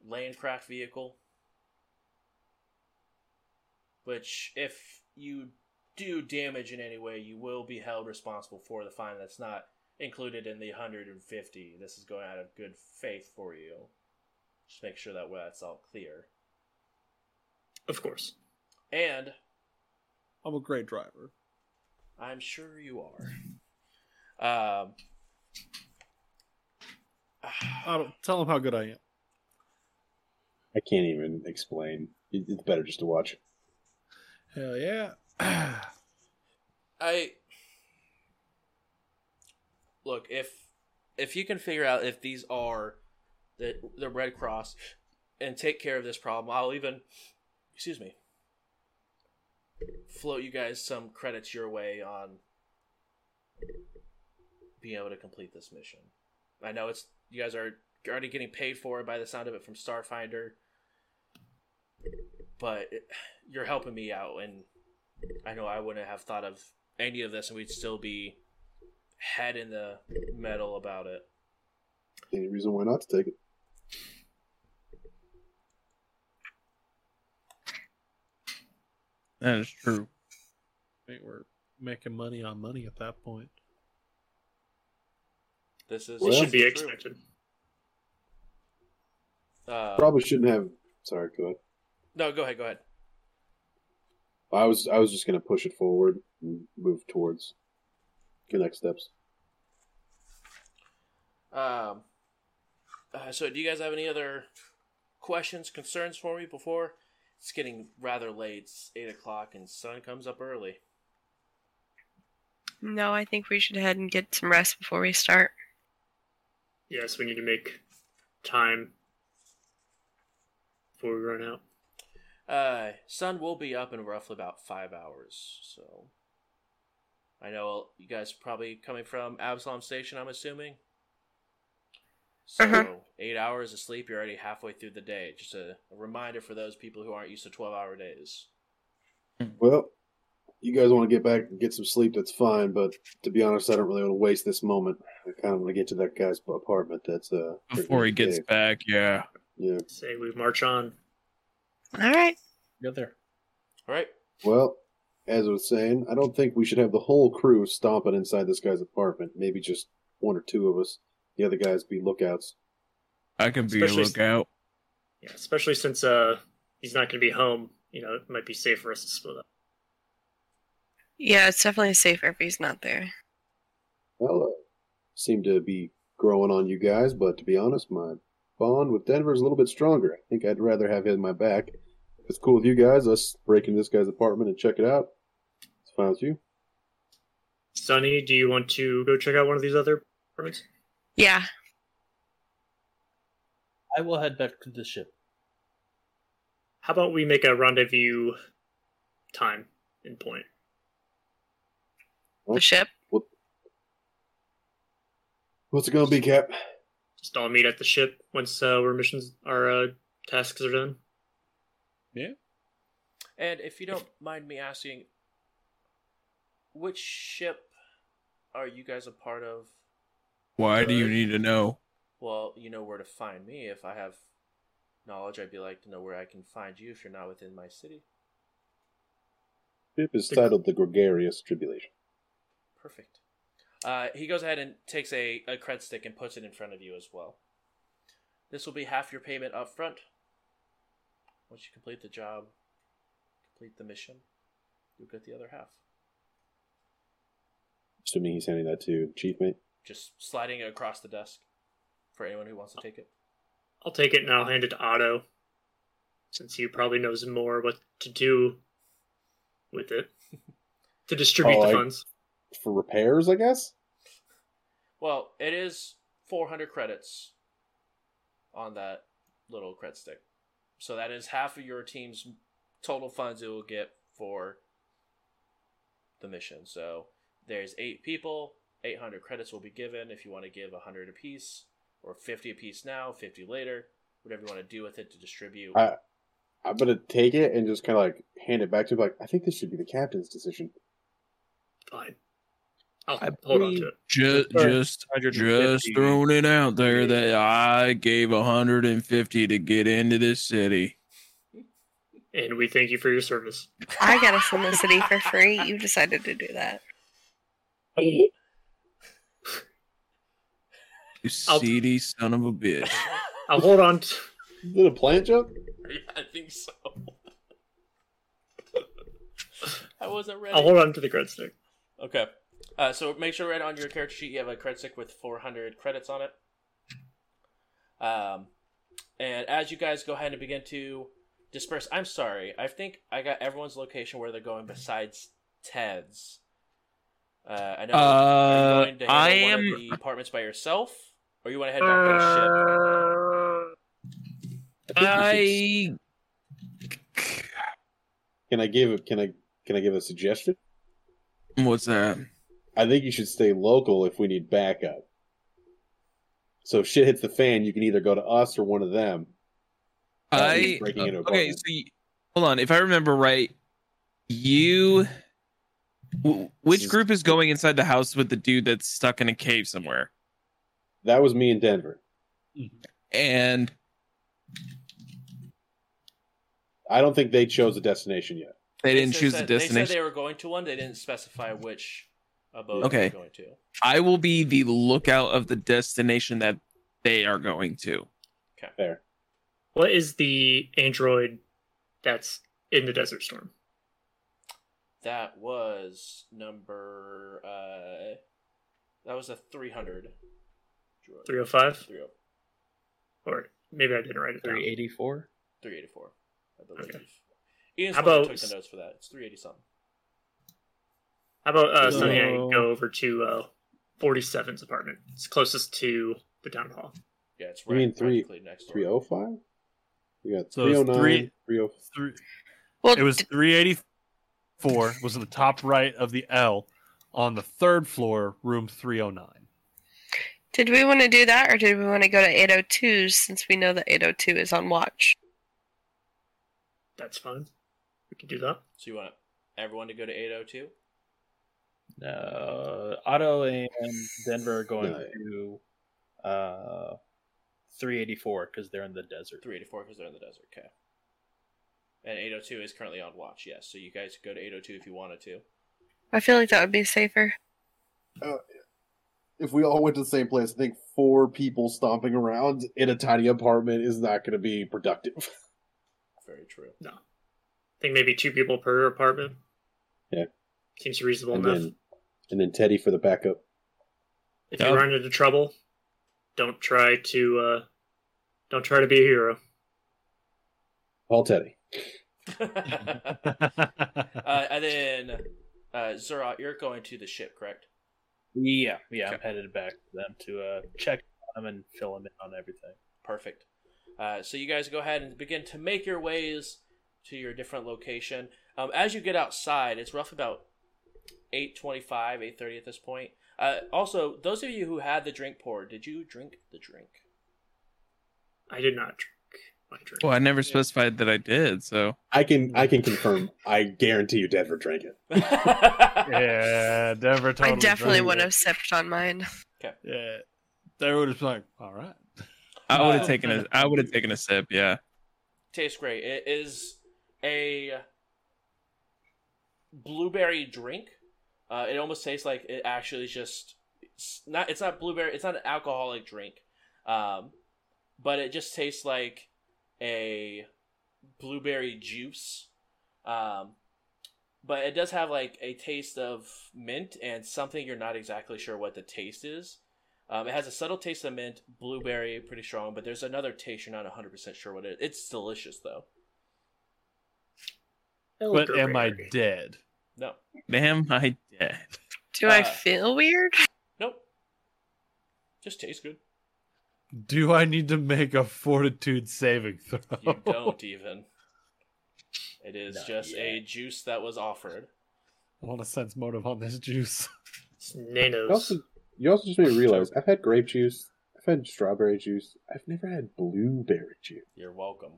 landcraft vehicle. Which, if you do damage in any way, you will be held responsible for the fine. That's not included in the 150. This is going out of good faith for you. Just make sure that way that's all clear. of course. And I'm a great driver. I'm sure you are. [laughs] Um, I don't tell them how good I am. I can't even explain. It's better just to watch. Hell yeah. I look if if you can figure out if these are the the Red Cross and take care of this problem, I'll even excuse me float you guys some credits your way on being able to complete this mission. I know it's you guys are already getting paid for it by the sound of it from Starfinder, but you're helping me out, and I know I wouldn't have thought of any of this, and we'd still be head in the metal about it. Any reason why not to take it? That is true. I think we're making money on money at that point. This is It should be true. expected. Uh, Probably shouldn't have. Sorry, go ahead. no, go ahead. Go ahead. I was I was just gonna push it forward and move towards the next steps. Um, uh, so, do you guys have any other questions, concerns for me before it's getting rather late? It's eight o'clock, and sun comes up early. No, I think we should head and get some rest before we start. Yes, we need to make time before we run out. Uh, sun will be up in roughly about five hours. So, I know you guys probably coming from Absalom Station. I'm assuming. So Uh-huh. eight hours of sleep, you're already halfway through the day. Just a, a reminder for those people who aren't used to twelve hour days. Well, you guys want to get back and get some sleep? That's fine. But to be honest, I don't really want to waste this moment. I kind of want to get to that guy's apartment. That's uh Before he gets cave. back, yeah. Yeah. Say we march on. All right. Go there. All right. Well, as I was saying, I don't think we should have the whole crew stomping inside this guy's apartment. Maybe just one or two of us. The other guys be lookouts. I can be Especially- a lookout. Yeah, especially since uh he's not going to be home. You know, it might be safe for us to split up. Yeah, it's definitely safer if he's not there. Well, uh, seem to be growing on you guys, but to be honest, my bond with Denver is a little bit stronger. I think I'd rather have him in my back. If it's cool with you guys, us break into this guy's apartment and check it out. It's fine with you. Sunny, do you want to go check out one of these other apartments? Yeah. I will head back to the ship. How about we make a rendezvous time in point? The ship. What's it gonna be, Cap? Just all meet at the ship once uh, our missions, our uh, tasks are done. Yeah. And if you don't mind me asking, which ship are you guys a part of? Why do you need to know? Well, you know where to find me. If I have knowledge, I'd be like to know where I can find you if you're not within my city. Ship is titled the Gregarious Tribulation. Perfect. Uh, he goes ahead and takes a, a cred stick and puts it in front of you as well. This will be half your payment up front. Once you complete the job, complete the mission, you'll get the other half. Assuming he's handing that to Chief Mate. Just sliding it across the desk for anyone who wants to take it. I'll take it and I'll hand it to Otto, since he probably knows more what to do with it [laughs] to distribute Oh, the I- funds. For repairs, I guess? Well, it is 400 credits on that little cred stick. So that is half of your team's total funds it will get for the mission. So there's eight people, 800 credits will be given if you want to give 100 apiece, or 50 apiece now, 50 later, whatever you want to do with it to distribute. I- I'm gonna take it and just kind of like hand it back to him. Like, I think this should be the captain's decision. Fine. I'll I hold on to it. Just, Sorry, just, just throwing it out there that I gave 150 to get into this city. And we thank you for your service. I got us in the city for free. You decided to do that. [laughs] You I'll- seedy son of a bitch. [laughs] I'll hold on. To, Is it a plant joke? yeah, I think so. [laughs] I wasn't ready. I'll hold on to the cred stick. Okay. Uh, so make sure right on your character sheet you have a cred stick with 400 credits on it. Um, and as you guys go ahead and begin to disperse, I'm sorry. I think I got everyone's location where they're going besides Ted's. Uh, I know. are you Uh, going to handle I one am- of the apartments by yourself, or you want to head back to the ship? I think you should- I. Can I give? Can I? Can I give a suggestion? What's that? I think you should stay local if we need backup. So if shit hits the fan, you can either go to us or one of them. Uh, he's I breaking into okay. So you, hold on. If I remember right, you. W- Which is- group is going inside the house with the dude that's stuck in a cave somewhere? That was me in Denver. And I don't think they chose a destination yet. they didn't said choose the that- They said destination. they were going to one. They didn't specify which abode Okay. they were going to. I will be the lookout of the destination that they are going to. Okay. Fair. What is the android that's in the Desert Storm? That was number. Uh, that was a 300 305? Or maybe I didn't write it 384? down. 384. 384, I believe. Okay. Ian's How about, took the notes for that. It's 380 something. How about uh, so... something go over to uh, 47's apartment? It's closest to the town hall. Yeah, it's right. You mean three, next 305? We got so 309, 3, Well, it was 380, four was in the top right of the L on the third floor, room 309. Did we want to do that or did we want to go to 802 since we know that 802 is on watch? That's fine. We can do that. So you want everyone to go to 802? No. Otto and Denver are going to uh, 384 because they're in the desert. 384 because they're in the desert, okay. And 802 is currently on watch, yes. So you guys could go to 802 if you wanted to. I feel like that would be safer. If we all went to the same place, I think four people stomping around in a tiny apartment is not going to be productive. [laughs] Very true. No, I think maybe two people per apartment. Yeah. Seems reasonable and enough. then, and then Teddy for the backup. If you run into trouble, don't try to uh, don't try to be a hero. Paul Teddy. [laughs] uh, and then, uh, Zura, you're going to the ship, correct? Yeah, yeah, I'm headed back to them to uh, check them and fill them in on everything. Perfect. Uh, so you guys go ahead and begin to make your ways to your different location. Um, as you get outside, it's roughly about eight twenty-five, eight thirty at this point. Uh, also, those of you who had the drink poured, did you drink the drink? I did not drink. Well, I never specified that I did, so I can I can confirm. I guarantee you, Denver drank it. [laughs] yeah, Denver totally. I definitely would it. have sipped on mine. Okay. Yeah, they would have been like, all right. I would Uh, have taken a I would have taken a sip. Yeah. Tastes great. It is a blueberry drink. Uh, it almost tastes like it actually is just it's not. It's not blueberry. It's not an alcoholic drink, um, but it just tastes like a blueberry juice. Um, but it does have like a taste of mint and something you're not exactly sure what the taste is. Um, it has a subtle taste of mint, blueberry, pretty strong, but there's another taste you're not 100% sure what it is. It's delicious though. But am I dead? No. Damn, I did. Do I Uh, feel weird? Nope. Just tastes good. Do I need to make a fortitude saving throw? You don't [laughs] even. It is Not just a juice that was offered. I want to sense motive on this juice. It's You also, you also just made me realize I've had grape juice, I've had strawberry juice, I've never had blueberry juice. You're welcome.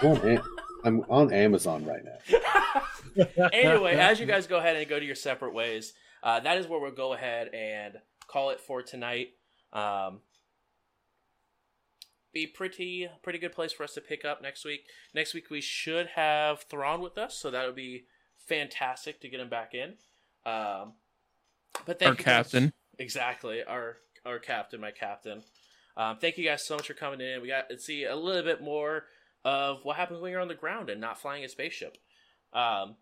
I'm on, Am- I'm on Amazon right now. [laughs] anyway, as you [laughs] guys go ahead and go to your separate ways, uh, that is where we'll go ahead and call it for tonight. Um, be pretty pretty good place for us to pick up next week. Next week we should have Thrawn with us, so that would be fantastic to get him back in. Um, but thank Our you guys- captain. exactly our our captain, my captain. Um, thank you guys so much for coming in. We got to see a little bit more of what happens when you're on the ground and not flying a spaceship. Um,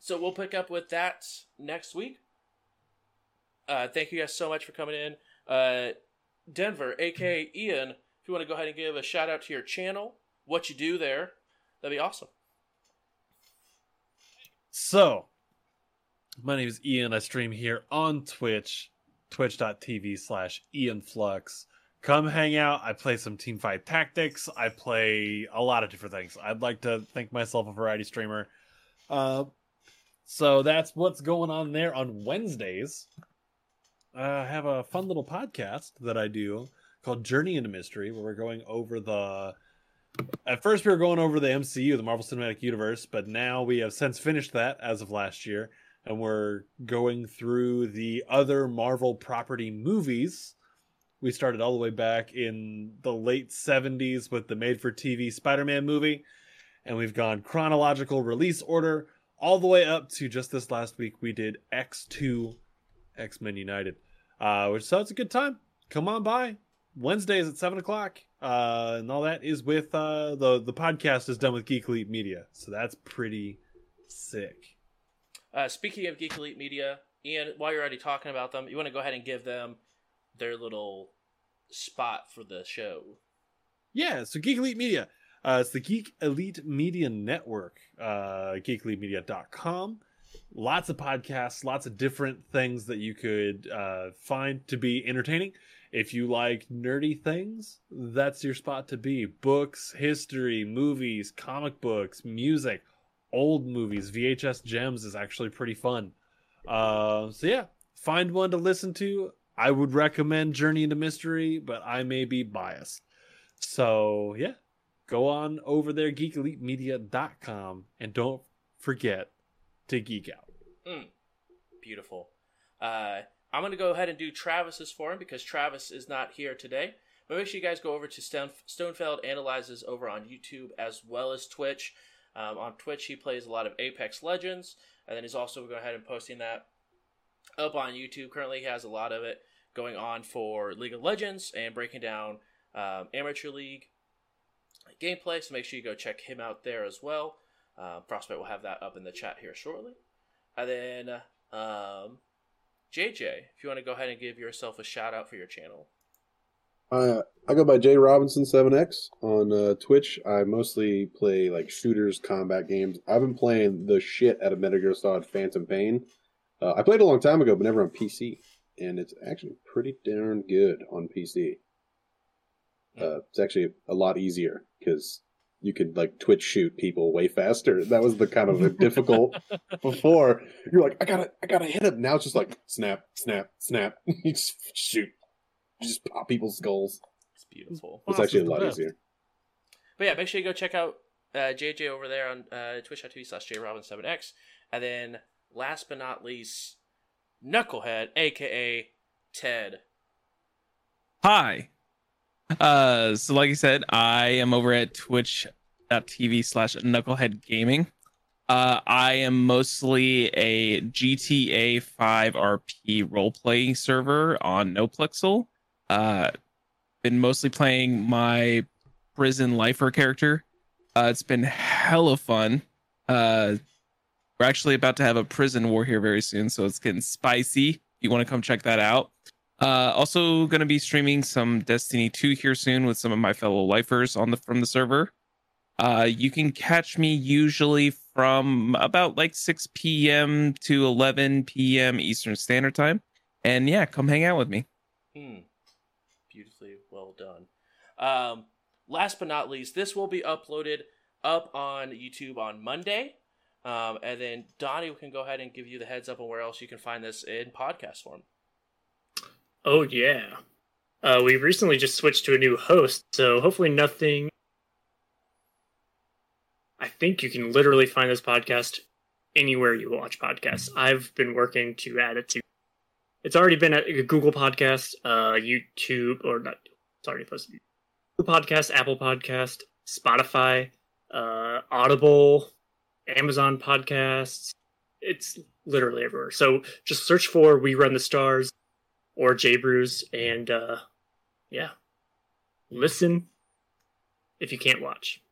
so we'll pick up with that next week. Uh, thank you guys so much for coming in. Uh, Denver, aka Ian, if you want to go ahead and give a shout out to your channel, what you do there, that'd be awesome. So, my name is Ian. I stream here on Twitch, twitch.tv slash IanFlux. Come hang out. I play some Teamfight Tactics. I play a lot of different things. I'd like to think myself a variety streamer. Uh, so that's what's going on there on Wednesdays. I have a fun little podcast that I do called Journey into Mystery, where we're going over the at first we were going over the MCU, the Marvel Cinematic Universe, but now we have since finished that as of last year, and we're going through the other Marvel property movies. We started all the way back in the late 70s with the made for TV Spider Man movie, and we've gone chronological release order all the way up to just this last week. We did X2 X Men United, uh, which so it's a good time. Come on by. Wednesdays at seven o'clock, uh, and all that is with uh, the the podcast is done with Geek Elite Media, so that's pretty sick. Uh, speaking of Geek Elite Media, Ian, while you're already talking about them, you want to go ahead and give them their little spot for the show. Yeah, so Geek Elite Media, uh, it's the Geek Elite Media Network, uh, geekelitemedia.com. Lots of podcasts, lots of different things that you could uh, find to be entertaining. If you like nerdy things, that's your spot to be. Books, history, movies, comic books, music, old movies, VHS gems is actually pretty fun. Uh, so yeah, find one to listen to. I would recommend Journey into Mystery, but I may be biased. So yeah, go on over there, geekelitemedia.com, and don't forget to geek out. Mm, beautiful. Uh, I'm going to go ahead and do Travis's for him because Travis is not here today. But make sure you guys go over to Stone- Stonefeld Analyzes over on YouTube as well as Twitch. Um, on Twitch, he plays a lot of Apex Legends, and then he's also going ahead and posting that up on YouTube. Currently, he has a lot of it going on for League of Legends and breaking down um, Amateur League gameplay. So make sure you go check him out there as well. Uh, Prospect will have that up in the chat here shortly. And then um, JJ, if you want to go ahead and give yourself a shout out for your channel. Uh, I go by J Robinson Seven X on uh, Twitch. I mostly play like shooters, combat games. I've been playing the shit out of Metal Gear Solid Phantom Pain. Uh, I played a long time ago, but never on PC, and it's actually pretty darn good on PC. Uh, it's actually a lot easier because you could like Twitch shoot people way faster. That was the kind of the difficult [laughs] before. You're like, I gotta, I gotta hit him. Now it's just like snap, snap, snap. [laughs] you just shoot, you just pop people's skulls. It's beautiful. It's Boss actually a lot best. easier. But yeah, make sure you go check out uh, JJ over there on uh, twitch.tv slash jrobin7x. And then last but not least, Knucklehead, aka Ted. Hi. Uh, so like I said, I am over at twitch.tv slash knucklehead gaming. Uh, I am mostly a GTA 5 RP role playing server on NoPixel. Uh, been mostly playing my prison lifer character. Uh, it's been hella fun. Uh, we're actually about to have a prison war here very soon, so it's getting spicy. You want to come check that out. Uh, also going to be streaming some Destiny 2 here soon with some of my fellow lifers on the from the server. Uh, you can catch me usually from about like 6 p.m. to 11 p.m. Eastern Standard Time. And yeah, come hang out with me. Hmm. Beautifully well done. Um, last but not least, this will be uploaded up on YouTube on Monday. Um, and then Donnie can go ahead and give you the heads up on where else you can find this in podcast form. Oh yeah. Uh, we recently just switched to a new host, so hopefully nothing. I think you can literally find this podcast anywhere you watch podcasts. I've been working to add it to. It's already been at Google Podcast, uh, YouTube, or not. It's already. Google Podcast, Apple Podcast, Spotify, uh, Audible, Amazon Podcasts. It's literally everywhere. So just search for "We Run the Stars" or J Brews, and uh, yeah, listen if you can't watch.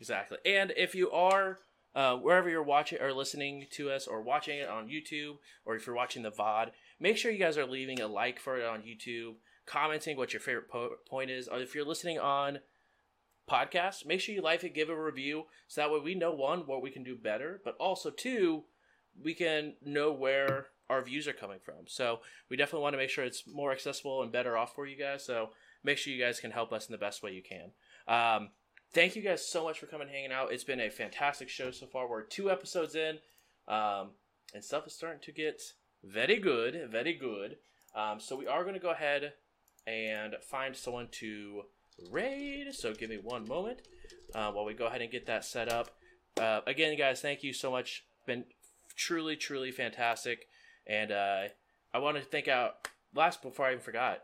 Exactly. And if you are uh, wherever you're watching or listening to us or watching it on YouTube or if you're watching the VOD, make sure you guys are leaving a like for it on YouTube, commenting what your favorite po- point is. Or if you're listening on podcast, make sure you like it, give a review so that way we know one, what we can do better, but also two, we can know where our views are coming from. So we definitely want to make sure it's more accessible and better off for you guys. So make sure you guys can help us in the best way you can. Um, thank you guys so much for coming hanging out. It's been a fantastic show so far. We're two episodes in, um, and stuff is starting to get very good, very good. Um, so we are going to go ahead and find someone to raid. So give me one moment uh, while we go ahead and get that set up. Uh, again, guys, thank you so much. Been truly, truly fantastic. And uh, I want to thank out last before I even forgot.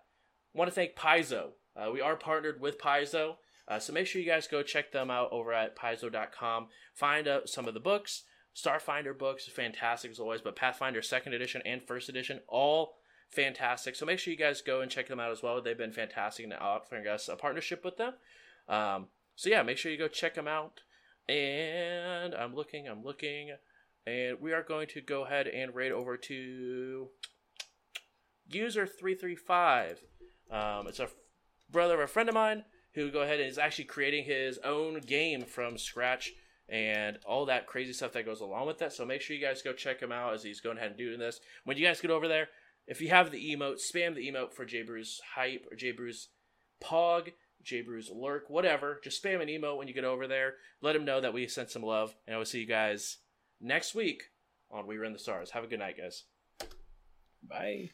I want to thank Paizo. Uh, we are partnered with Paizo. Uh, so make sure you guys go check them out over at paizo.com. Find out some of the books. Starfinder books, fantastic as always, but Pathfinder second edition and first edition, all fantastic. So make sure you guys go and check them out as well. They've been fantastic in offering us a partnership with them. Um, so yeah, make sure you go check them out. And I'm looking, I'm looking, and we are going to go ahead and raid over to user three three five. Um, it's a brother of a friend of mine who go ahead and is actually creating his own game from scratch and all that crazy stuff that goes along with that. So make sure you guys go check him out as he's going ahead and doing this. When you guys get over there, if you have the emote, spam the emote for JBrews hype or JBrews pog, JBrews lurk, whatever. Just spam an emote when you get over there. Let him know that we sent some love, and I will see you guys next week on We Run the Stars. Have a good night, guys. Bye.